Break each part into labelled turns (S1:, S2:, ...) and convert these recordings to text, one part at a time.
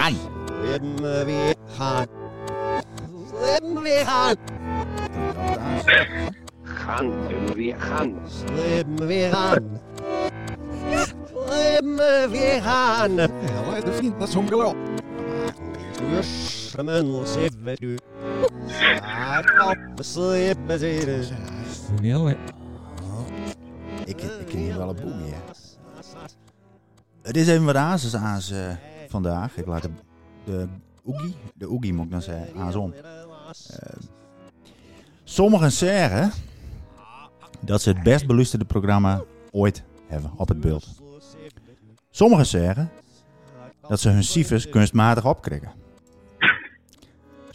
S1: Hei. Hvem vi har Hvem vi har Han, vi han. Hvem vi han. Hvem vi.
S2: Ja, det finnes som
S1: glad. Jøss, men nå ser du Zitten.
S3: Ik, ik ken hier wel een boel meer. Het is even wat azes aans eh, vandaag. Ik laat de, de Oogie, de Oogie moet ik dan zeggen, aans om. Eh, sommigen zeggen dat ze het best beluisterde programma ooit hebben op het beeld. Sommigen zeggen dat ze hun cijfers kunstmatig opkrikken.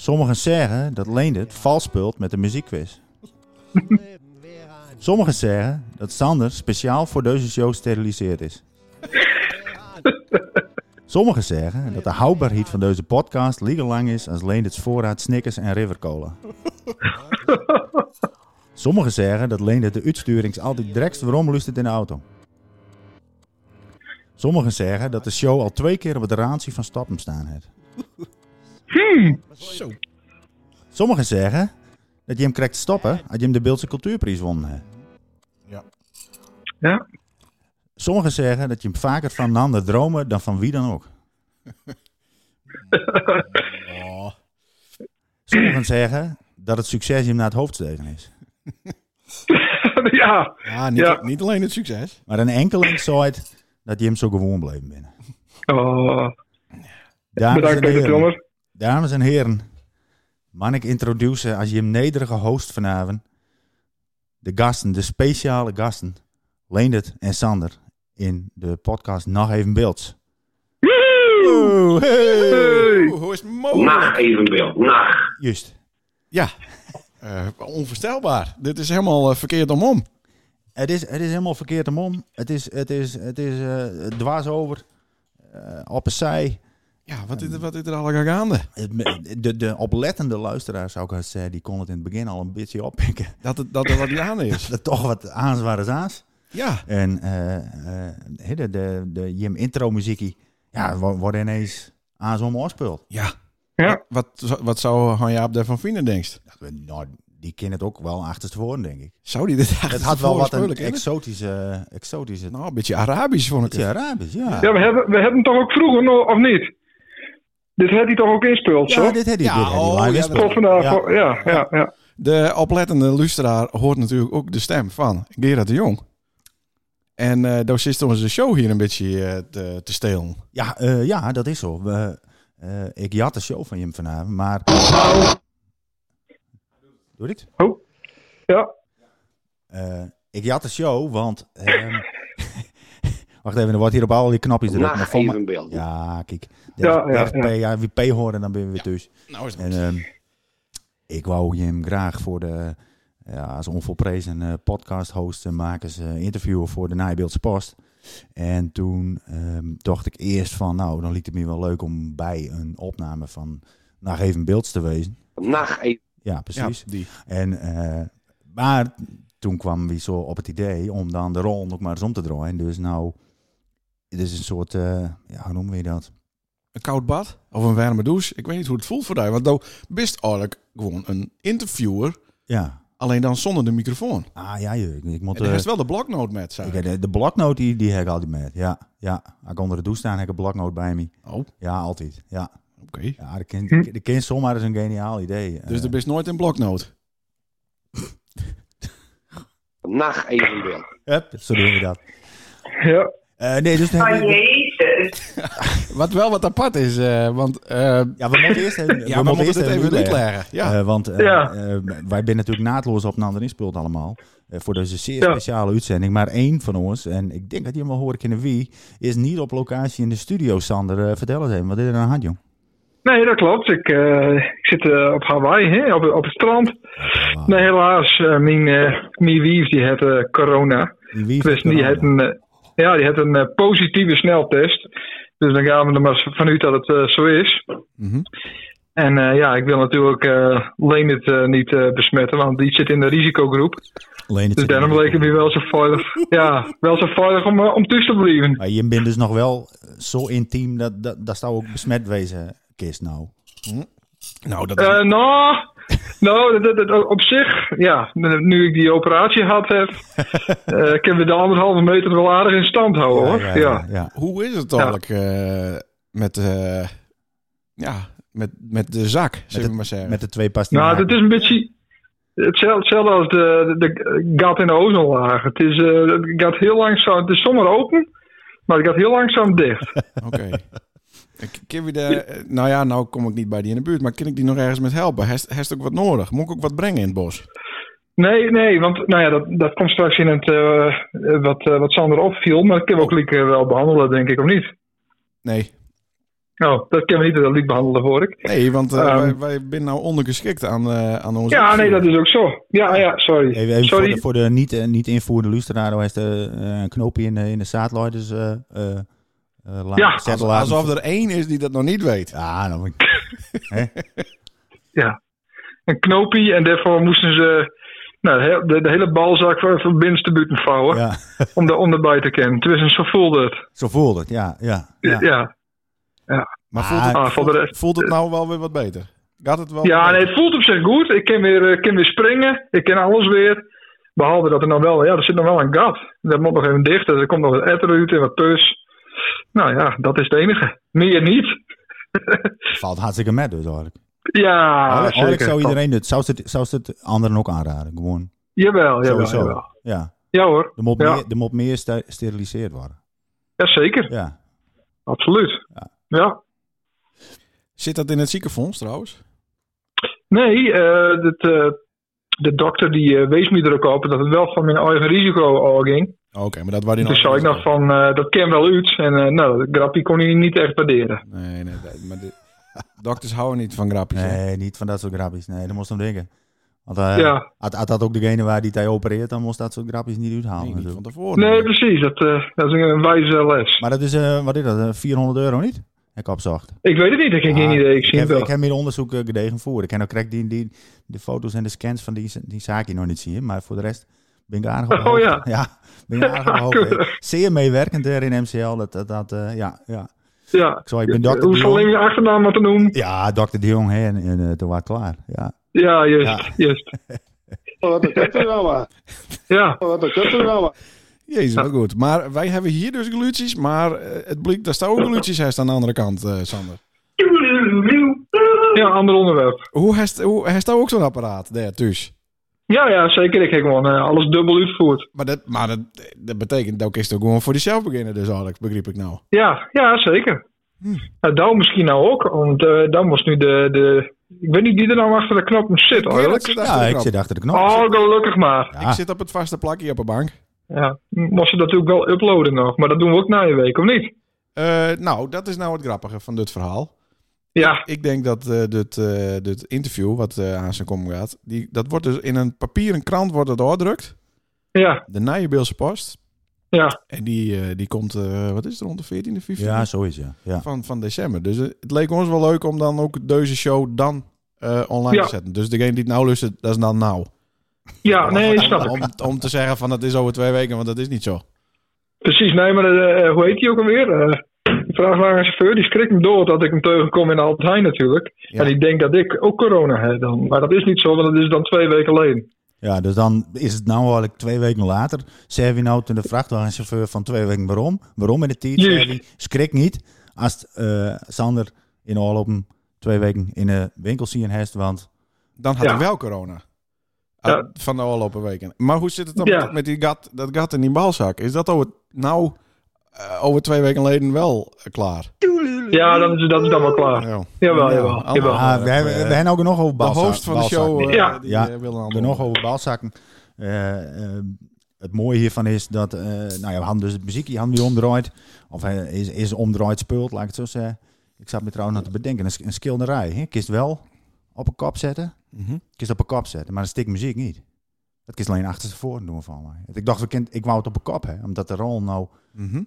S3: Sommigen zeggen dat Leendert vals speelt met de muziekquiz. Sommigen zeggen dat Sander speciaal voor deze show steriliseerd is. Sommigen zeggen dat de houdbaarheid van deze podcast liever lang is als Leendert's voorraad Snickers en Rivercola. Sommigen zeggen dat Leendert de uitsturing altijd direct waarom in de auto. Sommigen zeggen dat de show al twee keer op het randje van stappen staan heeft.
S2: Zo.
S3: Sommigen zeggen dat je hem krijgt stoppen als je hem de Beeldse Cultuurprijs won.
S2: Ja.
S4: Ja.
S3: Sommigen zeggen dat je hem vaker van een ander dromen dan van wie dan ook.
S2: Oh.
S3: Sommigen zeggen dat het succes je hem naar het hoofd stegen is.
S4: ja.
S2: Ja, niet,
S4: Ja.
S2: niet alleen het succes.
S3: Maar een enkeling zei het dat je hem zo gewoon bleven binnen.
S4: Oh,
S3: Dames
S4: bedankt
S3: en
S4: Peter
S3: heren,
S4: Tilmer.
S3: Dames en heren, mag ik introduceren als je hem nederige host vanavond, de gasten, de speciale gasten, Leendert en Sander, in de podcast Nog Even Beelds. Oh, hey.
S4: Hey.
S2: Hoe is het mogelijk?
S1: Nacht evenbeeld, nacht.
S3: Juist.
S2: Ja. Eh, onvoorstelbaar. Dit is helemaal eh, verkeerd omom.
S3: Het is, het is helemaal verkeerd om om. Het is, het is, het is eh, dwars over. eh, op een zij.
S2: Ja, wat is er, wat is er al gaande?
S3: De, de oplettende luisteraar, zou ik haast zeggen, die kon het in het begin al een beetje oppikken.
S2: Dat het, dat er wat gaande is.
S3: Dat toch wat aanzwaar is aans.
S2: Ja.
S3: En eh, eh, de, de, de Jim intro muziekie, ja, wo- wordt ineens aan zo'n.
S2: Ja.
S4: Ja.
S2: Wat, wat zou Han Jaap daarvan vinden, denkst?
S3: Nou, die kent het ook wel achterstevoren, denk ik.
S2: Zou die dit
S3: Het had wel wat een exotische, exotische,
S2: Nou, een beetje Arabisch vond ik het.
S3: beetje Arabisch, ja.
S4: Ja, we hebben, we hebben hem toch ook vroeger nog, of niet? Dit had hij toch ook inspeeld,
S3: Ja,
S4: zo?
S3: dit had hij,
S2: Ja,
S3: dit had hij
S2: oh, ja,
S4: vandaag,
S3: Ja.
S4: ja, ja, ja.
S2: De oplettende luisteraar hoort natuurlijk ook de stem van Gerard de Jong. En eh daar zit onze show hier een beetje eh, te, te stelen.
S3: Ja, eh, ja, dat is zo. We, eh, ik jat de show van Jim vanavond, maar... Doe ik het?
S4: Oh, ja.
S3: Eh, ik jat de show, want... wacht even, er wordt hier op al die knopjes
S1: Nacht
S3: voor mij-
S1: evenbeeld.
S3: Ja, kijk.
S4: Ja, ja,
S3: 30
S4: ja.
S3: Wie P horen, dan ben we weer thuis.
S2: Nou is het
S3: En ehm, ik wou Jim graag voor de... Ja, als onvolprezen eh, podcast-host en makers eh, interviewen voor de Nijbeeldse Post. En toen ehm, dacht ik eerst van, nou, dan liet het me wel leuk om bij een opname van Nog Even Beelds te wezen.
S1: Nacht even.
S3: Ja,
S2: ja,
S3: precies.
S2: die.
S3: En, eh, maar toen kwam we zo op het idee om dan de rol nog maar eens om te draaien. Dus nou, het is een soort, eh, ja, hoe noemen we dat?
S2: Een koud bad of een warme douche. Ik weet niet hoe het voelt voor jou. Want nou best eigenlijk gewoon een interviewer.
S3: Ja.
S2: Alleen dan zonder de microfoon.
S3: Ah ja, je, ik moet...
S2: En daar
S3: eh,
S2: is wel de bloknoot met. Zei.
S3: ik, de, de bloknoot die, die heb ik altijd met. Ja, ja. Als ik onder de douche sta, heb ik een bloknoot bij me.
S2: Oh,
S3: Ja, altijd. Ja,
S2: oké.
S3: ja dat kind, de kind zomaar is een geniaal idee.
S2: Dus
S3: Eh,
S2: er is nooit een bloknoot.
S1: Nacht evenbeeld.
S3: hup, zo doen we dat.
S4: Ja.
S3: Eh, nee, dus...
S5: Oh
S3: hebben
S5: jezus.
S2: Wat wel wat apart is, eh, want... eh,
S3: ja, we moeten eerst even,
S2: ja, we moeten het even uitleggen. Ja.
S3: Eh, want
S4: Ja.
S3: wij zijn natuurlijk naadloos op een ander inspeeld allemaal. eh, voor deze zeer
S4: Ja.
S3: speciale uitzending. Maar één van ons, en ik denk dat je hem wel horen kennen wie, is niet op locatie in de studio, Sander. Vertel eens even, wat is er aan de hand, jong?
S4: Nee, dat klopt. Ik, eh, ik zit op Hawaii, hè, op, op het strand. Nee, helaas. eh, mijn, eh mijn wief die had eh, corona.
S3: Die
S4: Dus die had een, ja, die had een eh, positieve sneltest. Dus dan gaan we er maar vanuit dat het eh, zo is.
S2: Mhm.
S4: En eh, ja, ik wil natuurlijk eh Leendert eh, niet eh, besmetten, want die zit in de risicogroep.
S3: Alleen het
S4: Dus daarom leek het me wel zo veilig, ja, wel zo veilig om, om tussen te blijven.
S3: Maar je bent dus nog wel zo intiem dat, dat, dat zou ook besmet wezen, kist nou.
S2: Nou, dat
S4: Eh, nou, nou dat, dat- dat- op zich, ja, nu ik die operatie had heb, eh kunnen we de anderhalve meter wel aardig in stand houden hoor. Ja,
S3: ja.
S2: Hoe is het eigenlijk eh, met, eh, ja, met, met de zak, zullen we maar zeggen?
S3: Met de twee
S4: Nou,
S3: pastinaken.
S4: het is een beetje hetzelfde, als de, de, de gat in de ozonlaag. Het, is, eh, het gaat heel langzaam, het is zomaar open, maar het gaat heel langzaam dicht.
S2: Oké. Kun je de, eh, nou ja, nou kom ik niet bij die in de buurt, maar kan ik die nog ergens met helpen? Heeft heeft ook wat nodig? Moet ik ook wat brengen in het bos?
S4: Nee, nee, want nou ja, dat, dat komt straks in het, eh, wat, eh, wat Sander opviel, maar dat kunnen we ook liek eh, wel behandelen, denk ik, of niet?
S2: Nee.
S4: Oh, dat kunnen we niet dat liek behandelen, hoor ik.
S2: Nee, want eh,
S4: Ehm.
S2: wij, wij zijn nou ondergeschikt aan, eh, aan onze...
S4: Ja, nee, dat is ook zo. Ja, ja, sorry.
S3: Even, even voor
S4: sorry.
S3: de, voor de niet, niet invoerde luisteraar, hij heeft eh, een knoopje in de, in de eh, laten
S4: Ja,
S3: zetten
S2: Alsof, er één is die dat nog niet weet.
S3: Ja, nou,
S4: Ja. Een knoopje en daarvoor moesten ze nou, de, de hele balzak van binnenste buiten vouwen
S3: ja,
S4: om, de, om erbij te kennen. Tenminste, zo voelde het.
S3: zo voelde het, ja. ja, ja.
S4: Ja,
S2: Maar
S3: Ah,
S2: voelt, het,
S4: ah, de
S2: voelt het nou wel weer wat beter? Gaat het wel
S4: Ja, nee, het voelt op zich goed. Ik kan weer, eh, kan weer springen. Ik kan alles weer. Behalve dat er nog wel, ja, er zit nog wel een gat. Dat moet nog even dicht. Er komt nog wat etter uit en wat pus. Nou ja, dat is het enige. Meer niet.
S3: Valt hartstikke met dus eigenlijk.
S4: Ja,
S3: eigenlijk eigenlijk
S4: zeker.
S3: zou iedereen het, zou het, zou het anderen ook aanraden, gewoon.
S4: Jawel, jawel, jawel.
S3: Ja,
S4: Ja hoor.
S3: er moet
S4: Ja.
S3: meer, er moet meer ster- steriliseerd worden.
S4: Ja, zeker.
S3: Ja.
S4: Absoluut.
S3: Ja.
S4: Ja.
S2: Zit dat in het ziekenfonds trouwens?
S4: Nee, eh, dat, eh, de dokter die eh, wees me er ook op dat het wel van mijn eigen risico ging.
S2: Oké, maar dat was die
S4: Toen zei ik nog van, eh, dat ken wel uit. En eh, nou, dat grapje kon hij niet echt waarderen.
S2: Nee, nee, nee, maar de, dokters houden niet van grapjes. hè?
S3: Nee, niet van dat soort grapjes. Nee, dat moest hem denken. Want
S4: Ja.
S3: had, had dat ook degene waar die hij opereert, dan moest dat soort grapjes niet uithalen.
S2: Nee, niet van tevoren.
S4: Nee, precies. Dat, eh, dat is een wijze les.
S3: Maar dat is, eh, wat is dat, eh, 400 euro niet? Ik opzocht.
S4: Ik weet het niet, ik heb geen
S3: Ah,
S4: idee. Ik zie
S3: heb,
S4: het wel.
S3: ik heb meer onderzoek gedegen voor. Ik ken ook correct die, die, de foto's en de scans van die, die zaak hier nog niet zien. Maar voor de rest ben ik aardig op
S4: Oh, ja.
S3: Ja, ben ik aardig op hoogte. Zeer meewerkend daar in MCL. Dat, dat, dat, eh, ja, ja.
S4: Ja.
S3: Ik, zou, ik ben dokter de
S4: Hoe zal
S3: Jong.
S4: je achternaam moeten noemen?
S3: Ja, dokter de Jong. Hè, en, en eh, toen was het klaar. Ja.
S4: Ja, juist.
S3: Ja.
S4: juist.
S5: Wat een kutprogramma.
S4: Ja.
S5: Wat een kutprogramma.
S2: Jezus, wat goed. Maar wij hebben hier dus glutjes, maar eh, het blijkt dat er ook glutjes heeft aan de andere kant, eh, Sander.
S4: Ja, ander onderwerp.
S2: Hoe heeft hoe heeft ook zo'n apparaat daar thuis?
S4: Ja, ja, zeker. Ik heb gewoon eh, alles dubbel uitgevoerd.
S2: Maar dat, maar dat, dat betekent dat is toch gewoon voor jezelf beginnen, dus eigenlijk, begreep ik nou.
S4: Ja, ja, zeker.
S2: Hm.
S4: Nou, Douw misschien nou ook, want eh Douw was nu de, de... Ik weet niet wie er nou achter de knop zit,
S2: achter
S3: ja, ik zit achter de knop.
S4: Oh, gelukkig maar.
S3: ja.
S2: Ik zit op het vaste plakje op de bank.
S4: Ja, moest je natuurlijk wel uploaden nog, maar dat doen we ook na je week, of niet?
S2: Eh, nou, dat is nou het grappige van dit verhaal.
S4: Ja,
S2: Ik denk dat eh, dit, eh, dit interview, wat eh, aan zijn kom gaat, die, dat wordt dus in een papieren krant wordt het doordrukt.
S4: ja,
S2: De Nijenbeelse Post.
S4: ja.
S2: En die, eh, die komt, eh, wat is het, rond de 14e, 15e
S3: ja, zo is het. Ja. Ja.
S2: van, van december. Dus het leek ons wel leuk om dan ook deze show dan eh, online
S4: Ja.
S2: te zetten. Dus degene die het nou luistert, dat is dan nou.
S4: Ja, nee, snap ik.
S2: Om, om te zeggen van het is over twee weken, want dat is niet zo.
S4: Precies, nee, maar eh, hoe heet die ook alweer? De vrachtwagenchauffeur, die schrikt me dood dat ik hem tegenkom in Albert Heijn natuurlijk.
S2: Ja.
S4: En die denkt dat ik ook corona heb dan. Maar dat is niet zo, want dat is dan twee weken geleden.
S3: Ja, dus dan is het nou eigenlijk twee weken later. Zeg je nou toen de vrachtwagenchauffeur van twee weken waarom? Waarom in de tijd? Schrik niet als eh, Sander in oorlopen twee weken in de winkel zien heeft, want
S2: Dan had
S4: Ja.
S2: hij wel corona.
S4: Ja.
S2: Van de afgelopen weken. Maar hoe zit het dan
S4: Ja.
S2: met, die gat, dat gat in die balzak? Is dat over, nou over twee weken geleden wel eh, klaar?
S4: Ja, dat is, dat is dan wel klaar.
S2: Ja.
S4: Jawel,
S2: Ja,
S4: jawel,
S2: allemaal.
S4: jawel.
S3: ah, we, hebben, we hebben ook nog over
S2: De
S3: balzakken.
S2: host van de show, eh,
S4: Ja.
S2: die
S3: Ja.
S2: eh, wil
S3: We nog over balzakken. Eh, eh, het mooie hiervan is dat, eh, nou ja, we hadden dus het muziekje hadden we omdraaid. Of hij is, is omdraaid speelt, laat ik het zo zeggen. Ik zat me trouwens nog te bedenken, een, een schilderij. Hè? Kist wel op een kop zetten.
S2: Mhm.
S3: Kist op een kop zetten, maar een stuk muziek niet. Dat kist alleen achter voren doen van mij. Ik dacht, ik wou het op een kop, hè, omdat de rol nou op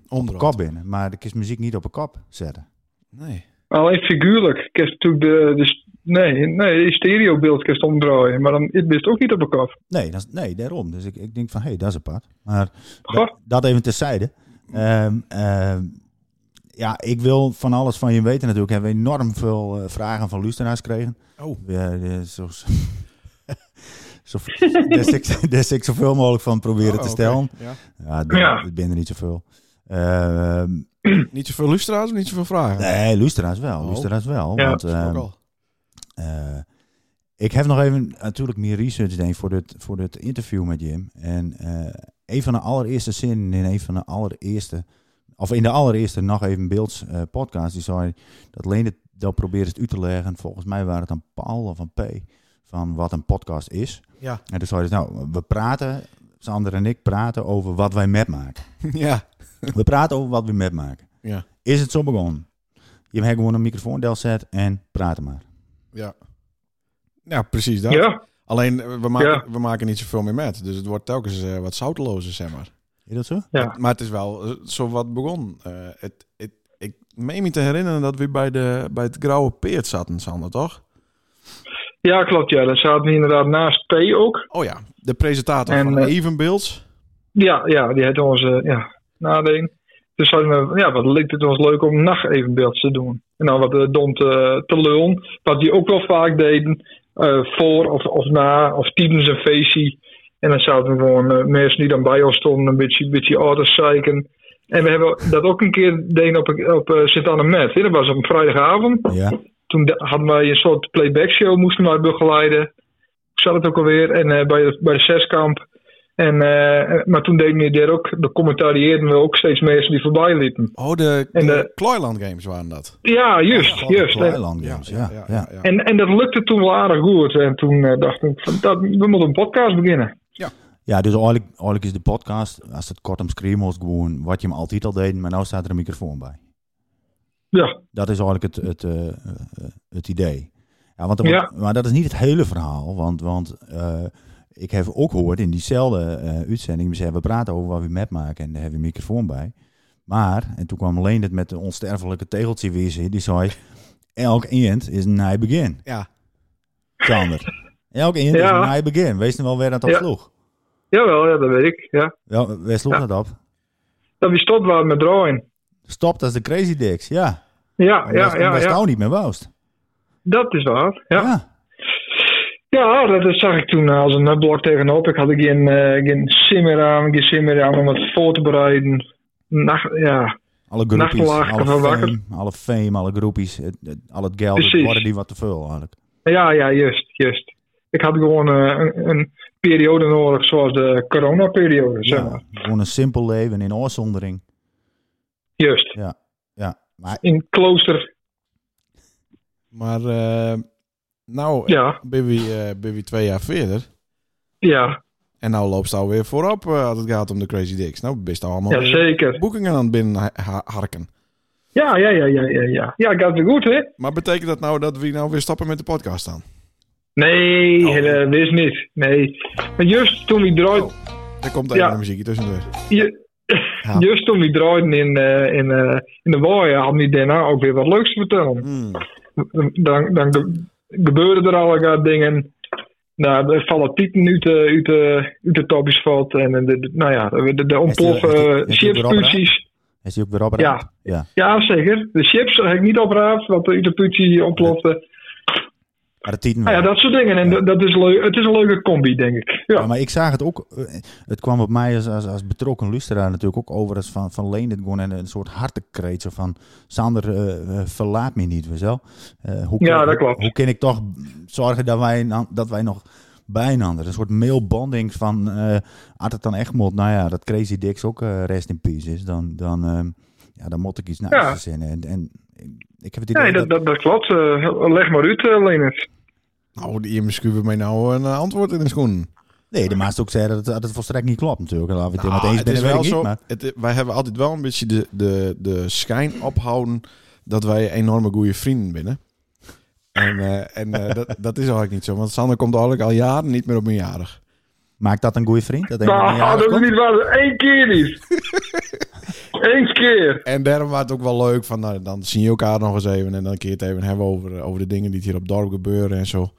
S2: Onderhoud.
S3: een kop binnen. Maar de kist muziek niet op een kop zetten.
S2: Nee.
S4: Alleen figuurlijk. Ik heb natuurlijk de, de, Nee, nee, stereobeeld je omdraaien. Maar dan is het ook niet op de kop.
S3: Nee, dat is, nee daarom. Dus ik, ik denk van, hé, hey, dat is apart. Maar dat, dat even terzijde. Ehm ehm, ja, ik wil van alles van je weten natuurlijk. We hebben enorm veel eh, vragen van luisteraars gekregen.
S2: Oh.
S3: Ja, ja, zo, is ik, zoveel mogelijk van proberen
S2: Oh,
S3: te stellen.
S2: Ja.
S3: Ja,
S4: Ja.
S3: ben er niet zoveel. Ehm,
S2: Niet zoveel lustra's of niet zoveel vragen?
S3: nee, luisteraars wel.
S2: Oh.
S3: Luisteraars wel.
S4: Ja.
S3: want, ehm, eh, ik heb nog even natuurlijk meer research ik, voor dit, voor dit interview met Jim. En eh, een van de allereerste zinnen in een van de allereerste, of in de allereerste nog even beelds eh, podcast, die zei dat alleen het dat probeert het uit te leggen. Volgens mij waren het dan Paul of een P van wat een podcast is.
S2: Ja.
S3: En dus zei hij, nou, we praten, Sander en ik praten over wat wij met maken.
S2: ja.
S3: We praten over wat we met maken.
S2: Ja.
S3: Is het zo begonnen? Je hebt gewoon een microfoon zet en praten maar.
S2: Ja. Ja, precies dat.
S4: Ja,
S2: Alleen, eh, we maken,
S4: Ja.
S2: we maken niet zoveel meer met. Dus het wordt telkens eh, wat zoutelozer, zeg maar.
S3: Is dat zo?
S4: ja.
S2: Maar het is wel eh, zo wat begon. Eh, het, het, ik meen me te herinneren dat we bij, de, bij het Grauwe Peert zaten, Sander, toch?
S4: Ja klopt. Ja. Daar zaten we inderdaad naast P ook.
S2: Oh ja, de presentator
S4: En,
S2: van
S4: eh,
S2: Evenbeelds.
S4: Ja, ja die had ons eh, ja, nadenken. Dus hadden we, ja, wat leek het ons leuk om nacht evenbeeld te doen. En dan wat uh, dom te, te lullen. Wat die ook wel vaak deden. eh, voor of, of na, of tijdens een feestje. En dan zaten we gewoon eh, mensen die dan bij ons stonden een beetje, een beetje auto's zeiken. En we hebben dat ook een keer deden op, op uh, Sint-Anne-Met. Dat was op een vrijdagavond.
S3: Ja.
S4: Toen de- hadden wij een soort playback show, moesten wij begeleiden. Ik zat het ook alweer. En eh, bij, de, bij de zeskamp. En, eh, maar toen deden we daar ook, de commentarieerden we ook steeds mensen die voorbij liepen.
S2: Oh, de,
S4: En
S2: de
S4: de-
S2: Kloiland Games waren dat.
S4: Ja, juist, juist. En,
S3: Eiland Games, ja. ja,
S4: en, en dat lukte toen wel aardig goed. En toen eh, dacht ik, van, dat, we moeten een podcast beginnen.
S3: Ja, dus eigenlijk, eigenlijk is de podcast, als het kort omschreven wordt, gewoon wat je hem altijd al deed, maar nu staat er een microfoon bij.
S4: Ja,
S3: Dat is eigenlijk het, het, eh, eh, het idee. Ja, want,
S4: Ja.
S3: Maar dat is niet het hele verhaal, want, want eh, ik heb ook gehoord in diezelfde eh, uitzending, we praten over wat we met maken en daar hebben we een microfoon bij. Maar, en toen kwam alleen het met de onsterfelijke tegeltje weer, die zei, elk eind is een nieuw begin.
S2: Ja.
S3: Sander. Elk eind is
S4: Ja.
S3: een nieuw begin. Wees nu wel waar dat op
S4: Ja.
S3: sloeg.
S4: jawel, ja, dat weet ik. Ja.
S3: Wel, waar sloeg
S4: Ja.
S3: dat op?
S4: Dat we stopt waren met draaien.
S3: Stopt als de Crazy Dicks, ja.
S4: Ja, ja, ja, ja.
S3: Stouw niet meer woust.
S4: Dat is waar. Ja,
S3: ja.
S4: ja dat, dat zag ik toen als een blok tegenop. Ik had geen, eh geen simmer aan, geen simmer aan om het voor te bereiden. Nacht, ja,
S3: Alle groepies,
S4: Nachtelaag,
S3: alle
S4: wakker.
S3: fame, alle fame, alle het- al het geld, het
S4: Precies.
S3: worden die wat te veel eigenlijk.
S4: Ja, ja, juist, juist. Ik had gewoon eh, een, een periode nodig zoals de coronaperiode, zeg maar.
S3: Ja, gewoon een simpel leven in oorzondering.
S4: Juist.
S3: Ja, maar
S4: In klooster,
S2: Maar eh, nou
S4: ja,
S2: ben we, eh, ben we twee jaar verder.
S4: ja,
S2: En nou loopt het alweer voorop eh, als het gaat om de Crazy Dicks. Nou, best al allemaal
S4: ja, zeker.
S2: boekingen aan het binnen ha- ha- harken.
S4: Ja, ja, ja, ja, ja, ja. Ja, gaat weer goed, hè?
S2: Maar betekent dat nou dat we nou weer stoppen met de podcast dan?
S4: Nee,
S2: Oh.
S4: dat wist niet. Nee. Maar juist toen we draaiden,
S2: Oh, er komt even
S4: Ja.
S2: een muziekje tussendoor.
S4: ju-
S2: Ja.
S4: juist toen we draaiden in, eh, in, eh, in de waaien, hadden we daarna ook weer wat leuks te vertellen.
S2: Hmm.
S4: dan, dan ge- gebeuren er allerlei dingen. Nou, er vallen tieten uit de, uit de, uit de topjesveld. En de, de- nou ja, de, de, de ontploffen uh, chipsputies.
S3: is die ook weer opgeruimd? Ja.
S4: Ja, zeker. De chips heb ik niet opraapt, want de de ontplofte.
S3: Maar tieten
S4: Nou ja, dat soort dingen. En dat- dat is leuk. het is een leuke combi, denk ik.
S3: Ja,
S4: Ja,
S3: maar ik zag het ook. eh, Het kwam op mij als, als, als betrokken luisteraar natuurlijk ook over als van, van Leen dit gewoon en een soort hartekreet. Zo van, Sander, eh, eh, verlaat me niet, weet je wel. Eh, hoe,
S4: Ja,
S3: kan-
S4: dat klopt.
S3: Hoe, hoe kan ik toch zorgen dat wij, dat wij nog bijnander, een soort mailbonding van, eh als het dan echt moet, nou ja, dat Crazy Dicks ook rest in peace is, dan, dan, ja, dan moet ik iets naar
S4: Ja.
S3: verzinnen. En, en ik heb het idee
S4: nee, dat, dat, dat klopt. Leg maar uit, uh, Leonard.
S2: Nou, die schuiven mij nou een eh, antwoord in de schoen.
S3: Nee, de maast ook zei dat het, dat het volstrekt niet klopt natuurlijk. Laten we het er met eens
S2: Nou, het is wel zo.
S3: niet, maar...
S2: Het, wij hebben altijd wel een beetje de, de, de schijn ophouden dat wij enorme goede vrienden binnen. En, eh, en eh, dat, dat is eigenlijk niet zo. Want Sander komt eigenlijk al jaren niet meer op mijn jarig.
S3: Maakt dat een goede vriend? Dat
S4: Nou, dat is
S3: komt?
S4: niet waar. Eén keer niet. Eens keer.
S2: En daarom was het ook wel leuk van, nou, dan zien je elkaar nog eens even en dan je het even hebben over, over de dingen die hier op het dorp gebeuren en zo.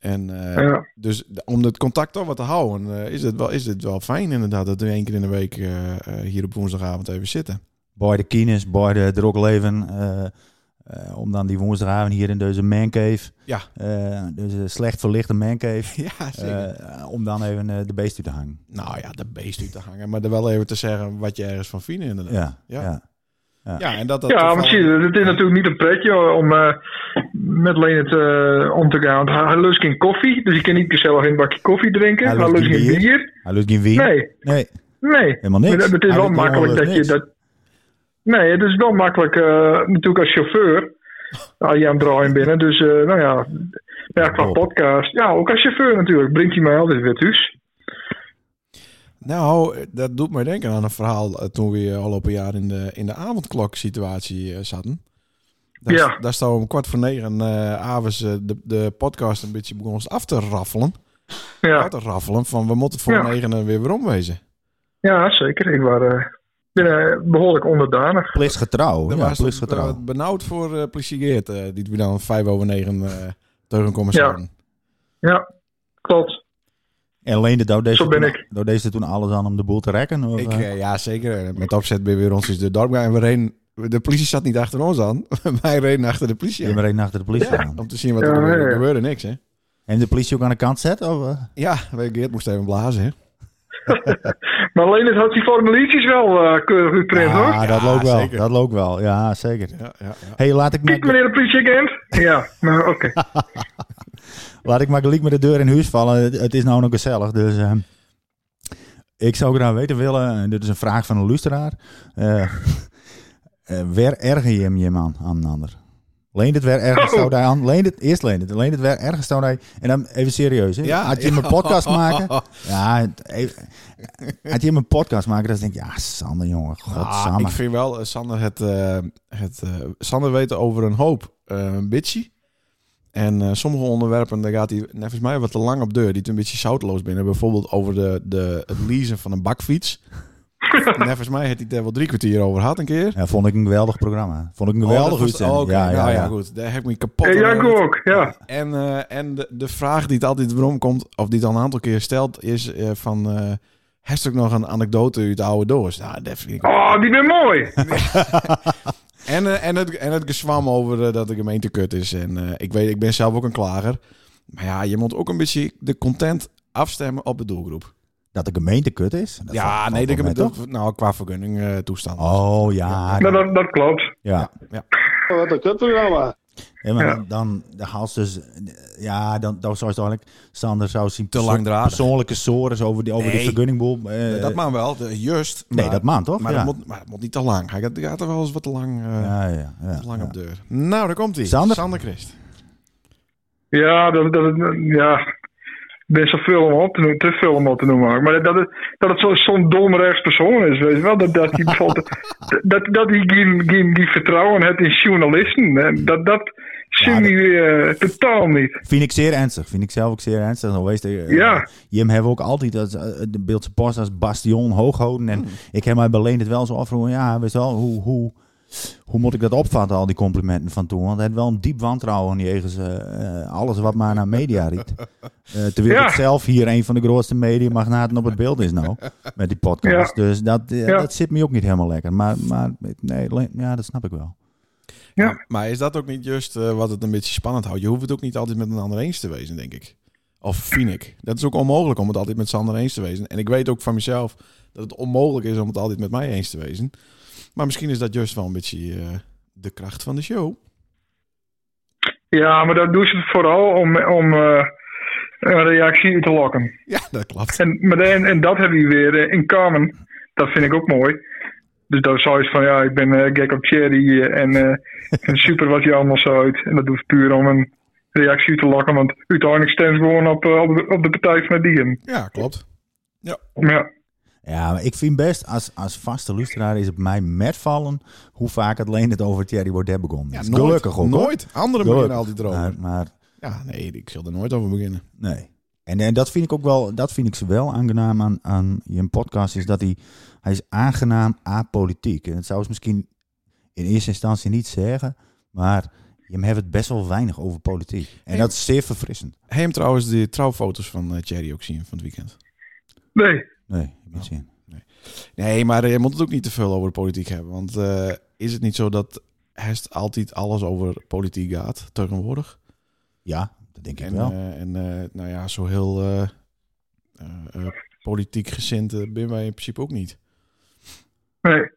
S2: En eh,
S4: Ja.
S2: dus om het contact toch wat te houden, eh, is, het wel, is het wel fijn inderdaad dat we één keer in de week eh, hier op woensdagavond even zitten.
S3: Bij de kines, bij de drokleven. eh eh, om dan die woensdagavond hier in deze mancave.
S2: Ja.
S3: eh, deze slecht verlichte mancave.
S2: Ja, zeker.
S3: eh, om dan even eh, de beest uit te hangen.
S2: nou ja, de beest uit te hangen, maar er wel even te zeggen wat je ergens van vindt inderdaad.
S3: Ja,
S2: Ja.
S3: ja.
S2: Ja, en dat dat
S4: Ja,
S2: toevallig-
S4: maar zie je, het is natuurlijk niet een pretje om eh, met Leonard eh, om te gaan. Want Hij, lust geen koffie, dus je kan niet gezellig een bakje koffie drinken.
S3: Hij
S4: Hij,
S3: lust
S4: lust
S3: geen bier.
S4: bier.
S3: Hij doet geen wien.
S4: Nee,
S3: Nee,
S4: nee.
S3: helemaal niks.
S4: Maar Het is
S3: Hij
S4: wel makkelijk dat je dat. Nee, het is wel makkelijk eh, natuurlijk als chauffeur. Als je aan het draaien binnen. Dus eh, nou ja, ja, qua
S3: Bob.
S4: podcast. Ja, ook als chauffeur natuurlijk. Brengt hij mij altijd weer thuis.
S2: Nou, dat doet mij denken aan een verhaal eh, toen we al op een jaar in de, in de avondklok situatie eh, zaten. Daar,
S4: Ja.
S2: daar staan we om kwart voor negen eh avonds de, de podcast een beetje begon af te raffelen.
S4: Ja,
S2: Af te raffelen van we moeten voor
S4: Ja.
S2: negen weer weer omwezen.
S4: ja zeker. Ik was, eh, ben eh, behoorlijk onderdanig.
S3: Plichtsgetrouw. Ja,
S2: was het,
S3: plichtsgetrouw.
S2: benauwd voor eh Plissiegeert, eh die we dan vijf over negen eh tegen komen
S4: Ja.
S2: staan.
S4: Ja, klopt.
S3: En alleen de dood deze,
S4: Zo ben ik.
S3: deze toen alles aan om de boel te rekken? Of,
S2: Ik,
S3: eh?
S2: eh, ja, zeker. Met opzet ben we weer ons eens de dorp gaan. En we reden, de politie zat niet achter ons aan. Wij reden achter de politie aan.
S3: bent er één achter de politie aan.
S2: Om te zien wat er
S4: Ja,
S2: gebeurde.
S4: ja,
S2: Er
S4: ja.
S2: gebeurde niks, hè?
S3: En de politie ook aan de kant zetten? Of, eh?
S2: Ja, Geert moest even blazen, hè?
S4: Maar alleen het had die formuliertjes wel eh, keurig uitprint hoor.
S3: Ah, dat
S2: Ja,
S3: loopt wel.
S2: zeker.
S3: Dat loopt wel. Ja, zeker.
S2: Ja, ja, ja.
S3: hey, laat ik maar,
S4: meneer de politieagent? Ja, nou oké.
S3: laat ik maar gelijk met de deur in huis vallen. Het, het is nou nog gezellig, dus... eh, ik zou graag weten willen, en dit is een vraag van een luisteraar. eh eh, waar erger je hem je aan, aan een ander? Leent het weer ergens
S4: Oh.
S3: hij aan? Leent het, eerst leent het. Leent het weer ergens hij... En dan even serieus, hè?
S2: Ja,
S3: Had je hem een podcast maken? Ja, even- had je hem een podcast maken, dan denk ik, ja, Sander, jongen,
S2: Ah,
S3: godsamme.
S2: ik vind wel, eh, Sander, het, eh, het, eh, Sander weet over een hoop eh, een beetje. En eh, sommige onderwerpen, daar gaat hij volgens mij wat te lang op deur. Die het een beetje zoutloos binnen. Bijvoorbeeld over de, de, het leasen van een bakfiets. en volgens mij heeft hij het er wel drie kwartier over gehad een keer.
S3: Ja, vond ik een geweldig programma. Vond ik een
S2: Oh,
S3: geweldig uitzending.
S2: oh, oké.
S3: ja, ja,
S2: nou ja,
S3: ja.
S2: goed. Daar heb ik me kapot
S4: ja, ik ook. Ja.
S2: En, eh, en de, de vraag die het altijd waarom komt, of die het al een aantal keer stelt, is eh, van... eh heeft ook nog een anekdote uit de oude doos? Nou, dat vind ik...
S4: Oh, die ben mooi.
S2: En, eh, en, het, en het gezwam over dat de gemeente kut is. En eh, ik weet, ik ben zelf ook een klager. Maar ja, je moet ook een beetje de content afstemmen op de doelgroep.
S3: Dat de gemeente kut is? Dat
S2: ja,
S3: valt-
S2: nee, de gemeente, nou, qua vergunning eh, toestand.
S3: Oh, ja.
S4: Nou, dat, dat klopt.
S3: ja.
S5: Wat een kutprogramma.
S3: Ja, maar
S4: Ja.
S3: dan, dan, dan haalt dus... Ja, dan, dan zou eigenlijk... Sander zou zien...
S2: Te langdradig.
S3: Persoonlijke sores over die, over die
S2: Nee.
S3: vergunningboel. eh,
S2: dat mag wel, de, juist.
S3: Nee,
S2: maar-
S3: dat mag toch?
S2: Maar,
S3: ja.
S2: dat moet, maar dat moet niet te lang. Hij gaat, er wel eens wat te lang, eh,
S3: ja, ja, ja,
S2: te lang
S3: ja.
S2: op deur. Nou, daar komt hij.
S3: Sander?
S2: Sander Christ.
S4: Ja, dat, dat, ja. Ik ben zoveel om op te noemen, te veel om op te noemen. Maar dat het, dat het zo- zo'n dom rechtspersoon is, weet je wel. Dat, dat bijvoorbeeld, dat, dat hij geen, geen, geen vertrouwen heeft in journalisten. En Dat, dat zie je eh, totaal niet.
S3: Vind ik zeer ernstig. Vind ik zelf ook zeer ernstig. Dan wees de,
S4: Ja.
S3: Jim hebben ook altijd dat, eh, de Beeldse Post als bastion hoog houden.
S2: Hmm.
S3: En ik heb mij beleend het wel zo afvroegen. Ja, weet je wel, hoe, hoe, hoe moet ik dat opvatten, al die complimenten van toen? Want hij had wel een diep wantrouwen jegens eh, eh, alles wat maar naar media riet. Eh terwijl
S4: Ja.
S3: ik zelf hier een van de grootste mediamagnaten op het beeld is nou. Met die podcast. Dus dat,
S4: Ja.
S3: dat zit me ook niet helemaal lekker. Maar, maar nee, ja, dat snap ik wel.
S4: Ja.
S2: Maar is dat ook niet juist eh, wat het een beetje spannend houdt? Je hoeft het ook niet altijd met een ander eens te wezen, denk ik. Of vind ik. Dat is ook onmogelijk om het altijd met Sander eens te wezen. En ik weet ook van mezelf dat het onmogelijk is om het altijd met mij eens te wezen. Maar misschien is dat juist wel een beetje eh, de kracht van de show.
S4: Ja, maar dat doen ze vooral om, om eh, een reactie te lokken.
S2: Ja, dat klopt.
S4: En, maar en, en dat heb je weer eh, in common. Dat vind ik ook mooi. Dus dat is zoiets van, ja, ik ben eh, gek op Cherry en ik vind het super wat je allemaal zo uit. En dat doet puur om een reactie te lokken, want uiteindelijk stemt gewoon op, op, de, op de partij van die.
S2: Ja, klopt.
S4: Ja,
S3: Ja, maar ik vind best, als, als vaste luisteraar is het mij met vallen hoe vaak het alleen het over Thierry Baudet begon.
S2: Ja, nooit,
S3: gelukkig ook.
S2: Nooit. Anderen
S3: Gelukkig.
S2: beginnen altijd erover.
S3: Maar, maar
S2: Ja, nee, ik zal er nooit over beginnen.
S3: nee. En, en dat vind ik ook wel, dat vind ik ze wel aangenaam aan, aan je podcast, is dat hij, hij is aangenaam apolitiek. En dat zou ze misschien in eerste instantie niet zeggen, maar je hebt het best wel weinig over politiek. En
S2: Hey.
S3: dat is zeer verfrissend.
S2: Heb je hem trouwens de trouwfoto's van eh Thierry ook zien van het weekend?
S4: Nee.
S3: Nee, niet zien.
S2: Nee, maar je moet het ook niet te veel over de politiek hebben. Want eh, is het niet zo dat het altijd alles over politiek gaat tegenwoordig?
S3: Ja, dat denk ik
S2: En,
S3: wel.
S2: eh, en eh, nou ja, zo heel eh, eh, eh, politiek gezind ben wij in principe ook niet.
S4: Nee.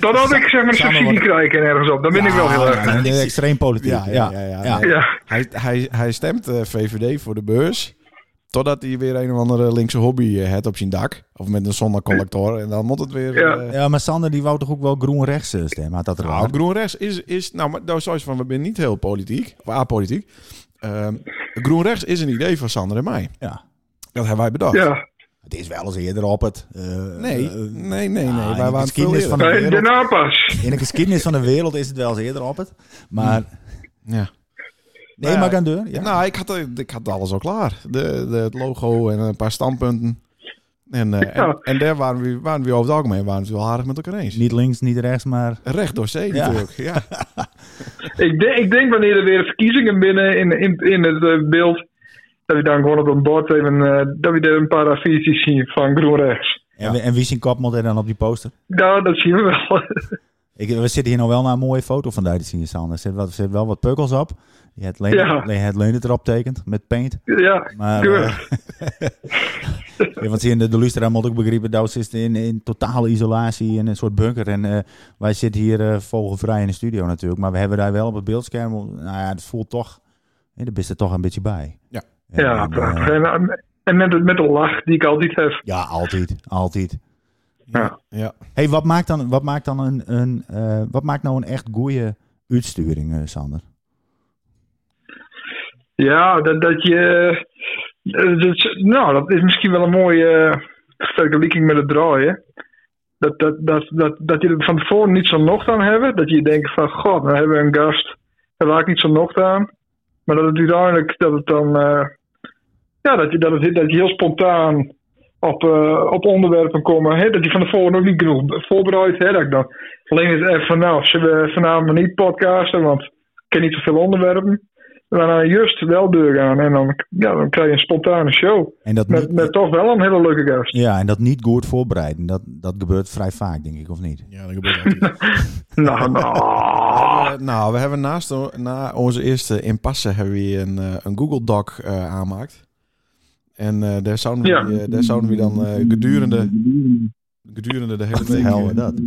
S4: Dat had ik zeg maar subsidie
S3: wat-
S4: krijgen ergens op. Dan ben ik wel heel erg.
S3: Extreem politiek. Ja, ja, ja.
S2: nee.
S4: Ja.
S2: Hij, hij, hij stemt VVD voor de beurs. Totdat hij weer een of andere linkse hobby eh, heeft op zijn dak. Of met een zonnecollector. En dan moet het weer...
S4: Ja.
S2: eh,
S3: Ja, maar Sander die wou toch ook wel groen rechts eh, stemmen? Had dat er
S2: Nou, GroenRechts is, is nou, maar nou, zoals van, we zijn niet heel politiek, of apolitiek. Ehm GroenRechts is een idee van Sander en mij.
S3: Ja.
S2: Dat hebben wij bedacht.
S4: Ja.
S3: Het is wel eens eerder op het. eh,
S2: Nee,
S3: eh,
S2: nee, nee, nee.
S3: ja,
S2: wij
S3: in de
S2: waren
S3: geschiedenis van de wereld. In de geschiedenis van de wereld is het wel eens eerder op het. Maar.
S2: Ja.
S3: Nee,
S2: ja,
S3: maar gaan deur. Ja.
S2: Nou, ik had, ik had alles al klaar. De, de, het logo en een paar standpunten. En, eh,
S4: Ja.
S2: en, en daar waren we, waren we over het algemeen waren we wel aardig met elkaar eens.
S3: Niet links, niet rechts, maar.
S2: Recht door zee
S3: Ja.
S2: natuurlijk. Ja.
S4: Ik, denk- ik denk wanneer er weer verkiezingen binnen in, in, in het eh, beeld. Dat we dan gewoon op een bord even. eh, dat we er een paar affiches zien van groen rechts.
S3: En, en wie zijn kop moet er dan op die poster?
S4: Nou, dat zien we wel.
S3: Ik, we zitten hier nou wel naar een mooie foto van die te zien, Sander. Er zit wel, er zit wel wat pukkels op. Je hebt Leen,
S4: Ja.
S3: het erop tekend met paint.
S4: ja,
S3: Maar,
S4: keurig.
S3: eh, ja, want zien de, de luisteraar moet ook begrijpen dat ze is in, in totale isolatie in een soort bunker. En eh, wij zitten hier eh vogelvrij in de studio natuurlijk. Maar we hebben daar wel op het beeldscherm. Nou ja, het voelt toch. Ja, daar er toch een beetje bij.
S2: Ja.
S3: En,
S4: ja,
S3: en,
S4: prachtig. En, en met, met de lach die ik altijd heb.
S3: ja, altijd. Altijd.
S4: Ja.
S2: ja.
S3: hey, wat maakt dan, wat maakt dan een, een eh, wat maakt nou een echt goede uitsturing, eh, Sander?
S4: Ja, dat, dat je. eh, nou, dat is misschien wel een mooie eh, vergelijking met het draaien. Dat, dat, dat, dat, dat je er van tevoren niet zo nocht aan hebt. Dat je denkt van, god, dan hebben we een gast. Daar raak ik niet zo nocht aan. Maar dat het uiteindelijk, dat het dan. eh, ja, dat je, dat, het, dat je heel spontaan op, eh, op onderwerpen komen. Hè? Dat je van tevoren ook niet genoeg voorbereid hebt. Dat ik dan alleen eens even van, nou, zullen we vanavond niet podcasten, want ik ken niet zoveel onderwerpen. We gaan juist wel doorgaan en dan, ja, dan krijg je een spontane show.
S3: En dat
S4: Met,
S3: niet,
S4: met toch wel een hele leuke gast.
S3: ja, en dat niet goed voorbereiden. Dat, dat gebeurt vrij vaak, denk ik, of niet?
S2: ja, dat gebeurt altijd.
S4: Nou, nou.
S2: Eh, nou, we hebben naast na onze eerste impasse hebben we een, eh, een Google Doc eh aanmaakt. En eh, daar, zouden we,
S4: Ja.
S2: eh, daar zouden we dan eh, gedurende, gedurende de hele
S3: Wat de
S2: week...
S3: hel
S2: eh,
S3: is dat?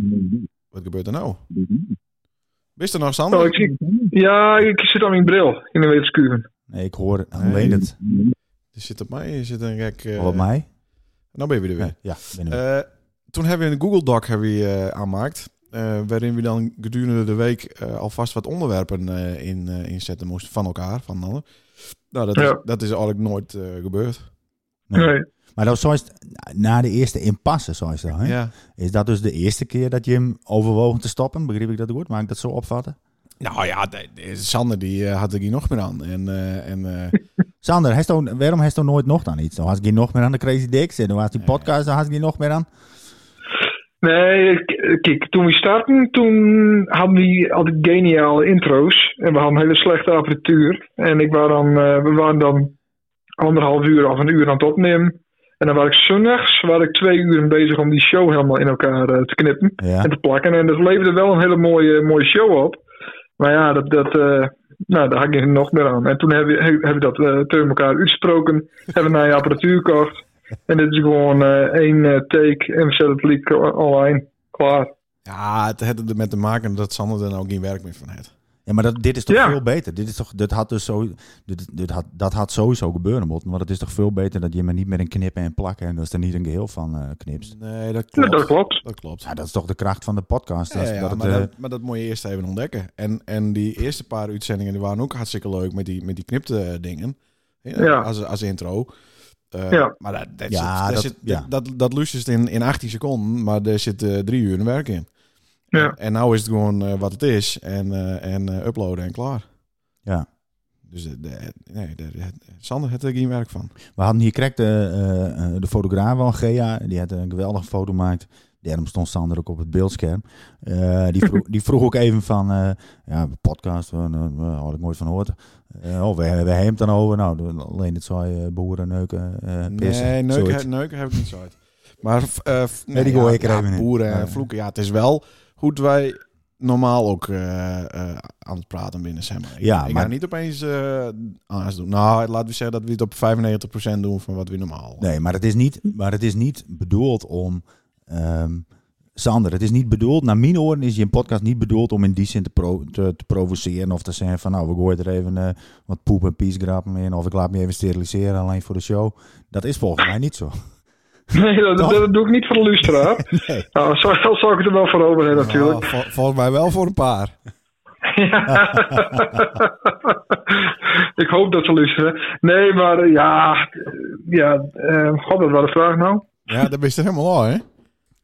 S2: Wat gebeurt er nou? Wist er nog, Sander?
S4: Oh, ik zie, ja, ik zit aan mijn bril in de wetenschap.
S3: Nee, ik hoor alleen het.
S2: Je zit op mij, je zit een gek... eh,
S3: Wat mij?
S2: Nou ben je weer. weer.
S3: Ja, ben ik.
S2: Eh, toen hebben we een Google Doc hebben we, eh, aanmaakt. eh, waarin we dan gedurende de week eh, alvast wat onderwerpen eh, in, eh, inzetten moesten van elkaar, van de ander. Nou, dat, is, dat is eigenlijk nooit eh, gebeurd.
S3: Nee.
S4: Nee.
S3: Maar dat, zoals, na de eerste impasse, zoals dat, hè?
S2: Ja.
S3: is dat dus de eerste keer dat je hem overwogen te stoppen? Begreep ik dat goed? Mag ik dat zo opvatten?
S2: Nou ja, de, de- Sander die eh, had ik hier nog meer aan. En, eh, en eh,
S3: Sander, waarom heeft hij nooit nog dan iets? Dan had ik hier nog meer aan de Crazy Dicks en dan was die podcast, dan had ik hier nog meer aan.
S4: Nee, kijk, toen we starten, toen hadden we altijd geniale intro's. En we hadden een hele slechte apparatuur. En ik was dan, eh, we waren dan anderhalf uur of een uur aan het opnemen. En dan was ik zondags was ik twee uur bezig om die show helemaal in elkaar eh, te knippen
S3: Ja.
S4: en te plakken. En dat leverde wel een hele mooie, mooie show op. Maar ja, dat, dat, eh, nou, daar had ik nog meer aan. En toen hebben we, hebben we dat eh, tegen elkaar uitgesproken. hebben we naar je apparatuur gekocht. En dit is gewoon één take en we zetten het lied online. Klaar.
S2: ja, het had er met te maken dat Sander er nou geen werk meer van heeft.
S3: Ja, maar dat, dit is toch
S4: Ja.
S3: veel beter? Dit is toch, dit had dus zo, dit, dit had, dat had sowieso gebeuren moeten. Want het is toch veel beter dat je me niet met een knippen en plakken en dat is er niet een geheel van eh knipst.
S2: Nee, dat
S4: Ja,
S2: klopt.
S4: dat klopt.
S2: Dat klopt.
S3: Ja, dat is toch de kracht van de podcast.
S2: Ja,
S3: Dat, dat het,
S2: maar,
S3: eh,
S2: dat, maar dat moet je eerst even ontdekken. En, en die eerste paar uitzendingen die waren ook hartstikke leuk met die, met die knipte eh, dingen. Als, als intro. Eh,
S4: Ja.
S2: Maar dat, dat,
S3: Ja,
S2: zit,
S3: dat-
S2: zit, dat, dat, dat lust in, in 18 seconden, maar er zit eh, drie uur een werk in.
S4: Ja.
S2: En nou is het gewoon eh, wat het is. En, eh, en eh, uploaden en klaar.
S3: ja.
S2: Dus de, de- nee, de, de- Sander had er geen werk van.
S3: We hadden hier correct de, eh, eh, de fotograaf van Gea. Die had een geweldige foto gemaakt. Daarom stond Sander ook op het beeldscherm. Eh, die, vroeg, die vroeg ook even van, eh, ja, podcast, uh, uh, had ik nooit van gehoord. Eh, oh, we, we hebben het dan over. Nou, de- alleen het zou je boeren neuken, eh pissen.
S2: nee, neuken, heb- neuken heb ik niet zo uit. Maar eh,
S3: Nee, die gooi ik er
S2: ja,
S3: even in.
S2: boeren vloeken. Ja, het is wel goed wij normaal ook eh, eh, aan het praten binnen zeg maar. Ik,
S3: Ja,
S2: ik
S3: maar-
S2: ga niet opeens anders doen. Nou, laten we zeggen dat we het op 95% doen van wat we normaal.
S3: Nee, maar het is niet, maar het is niet bedoeld om. ehm, Sander, het is niet bedoeld. Naar mijn oren is je een podcast niet bedoeld om in die zin te, pro- te, te provoceren. Of te zeggen van nou, we gooien er even wat poep en piesgrappen in. Of ik laat me even steriliseren alleen voor de show. Dat is volgens mij niet zo.
S4: Nee, dat, dat doe ik niet voor de luisteraar.
S3: Nee.
S4: Nou, zo, zo zou ik het er wel voor over hebben natuurlijk.
S2: Nou, vol- volgens mij wel voor een paar.
S4: ik hoop dat ze luisteren. Nee, maar eh, ja, ja eh, god, wat was de vraag nou?
S2: Ja, dat ben je er helemaal al, hè?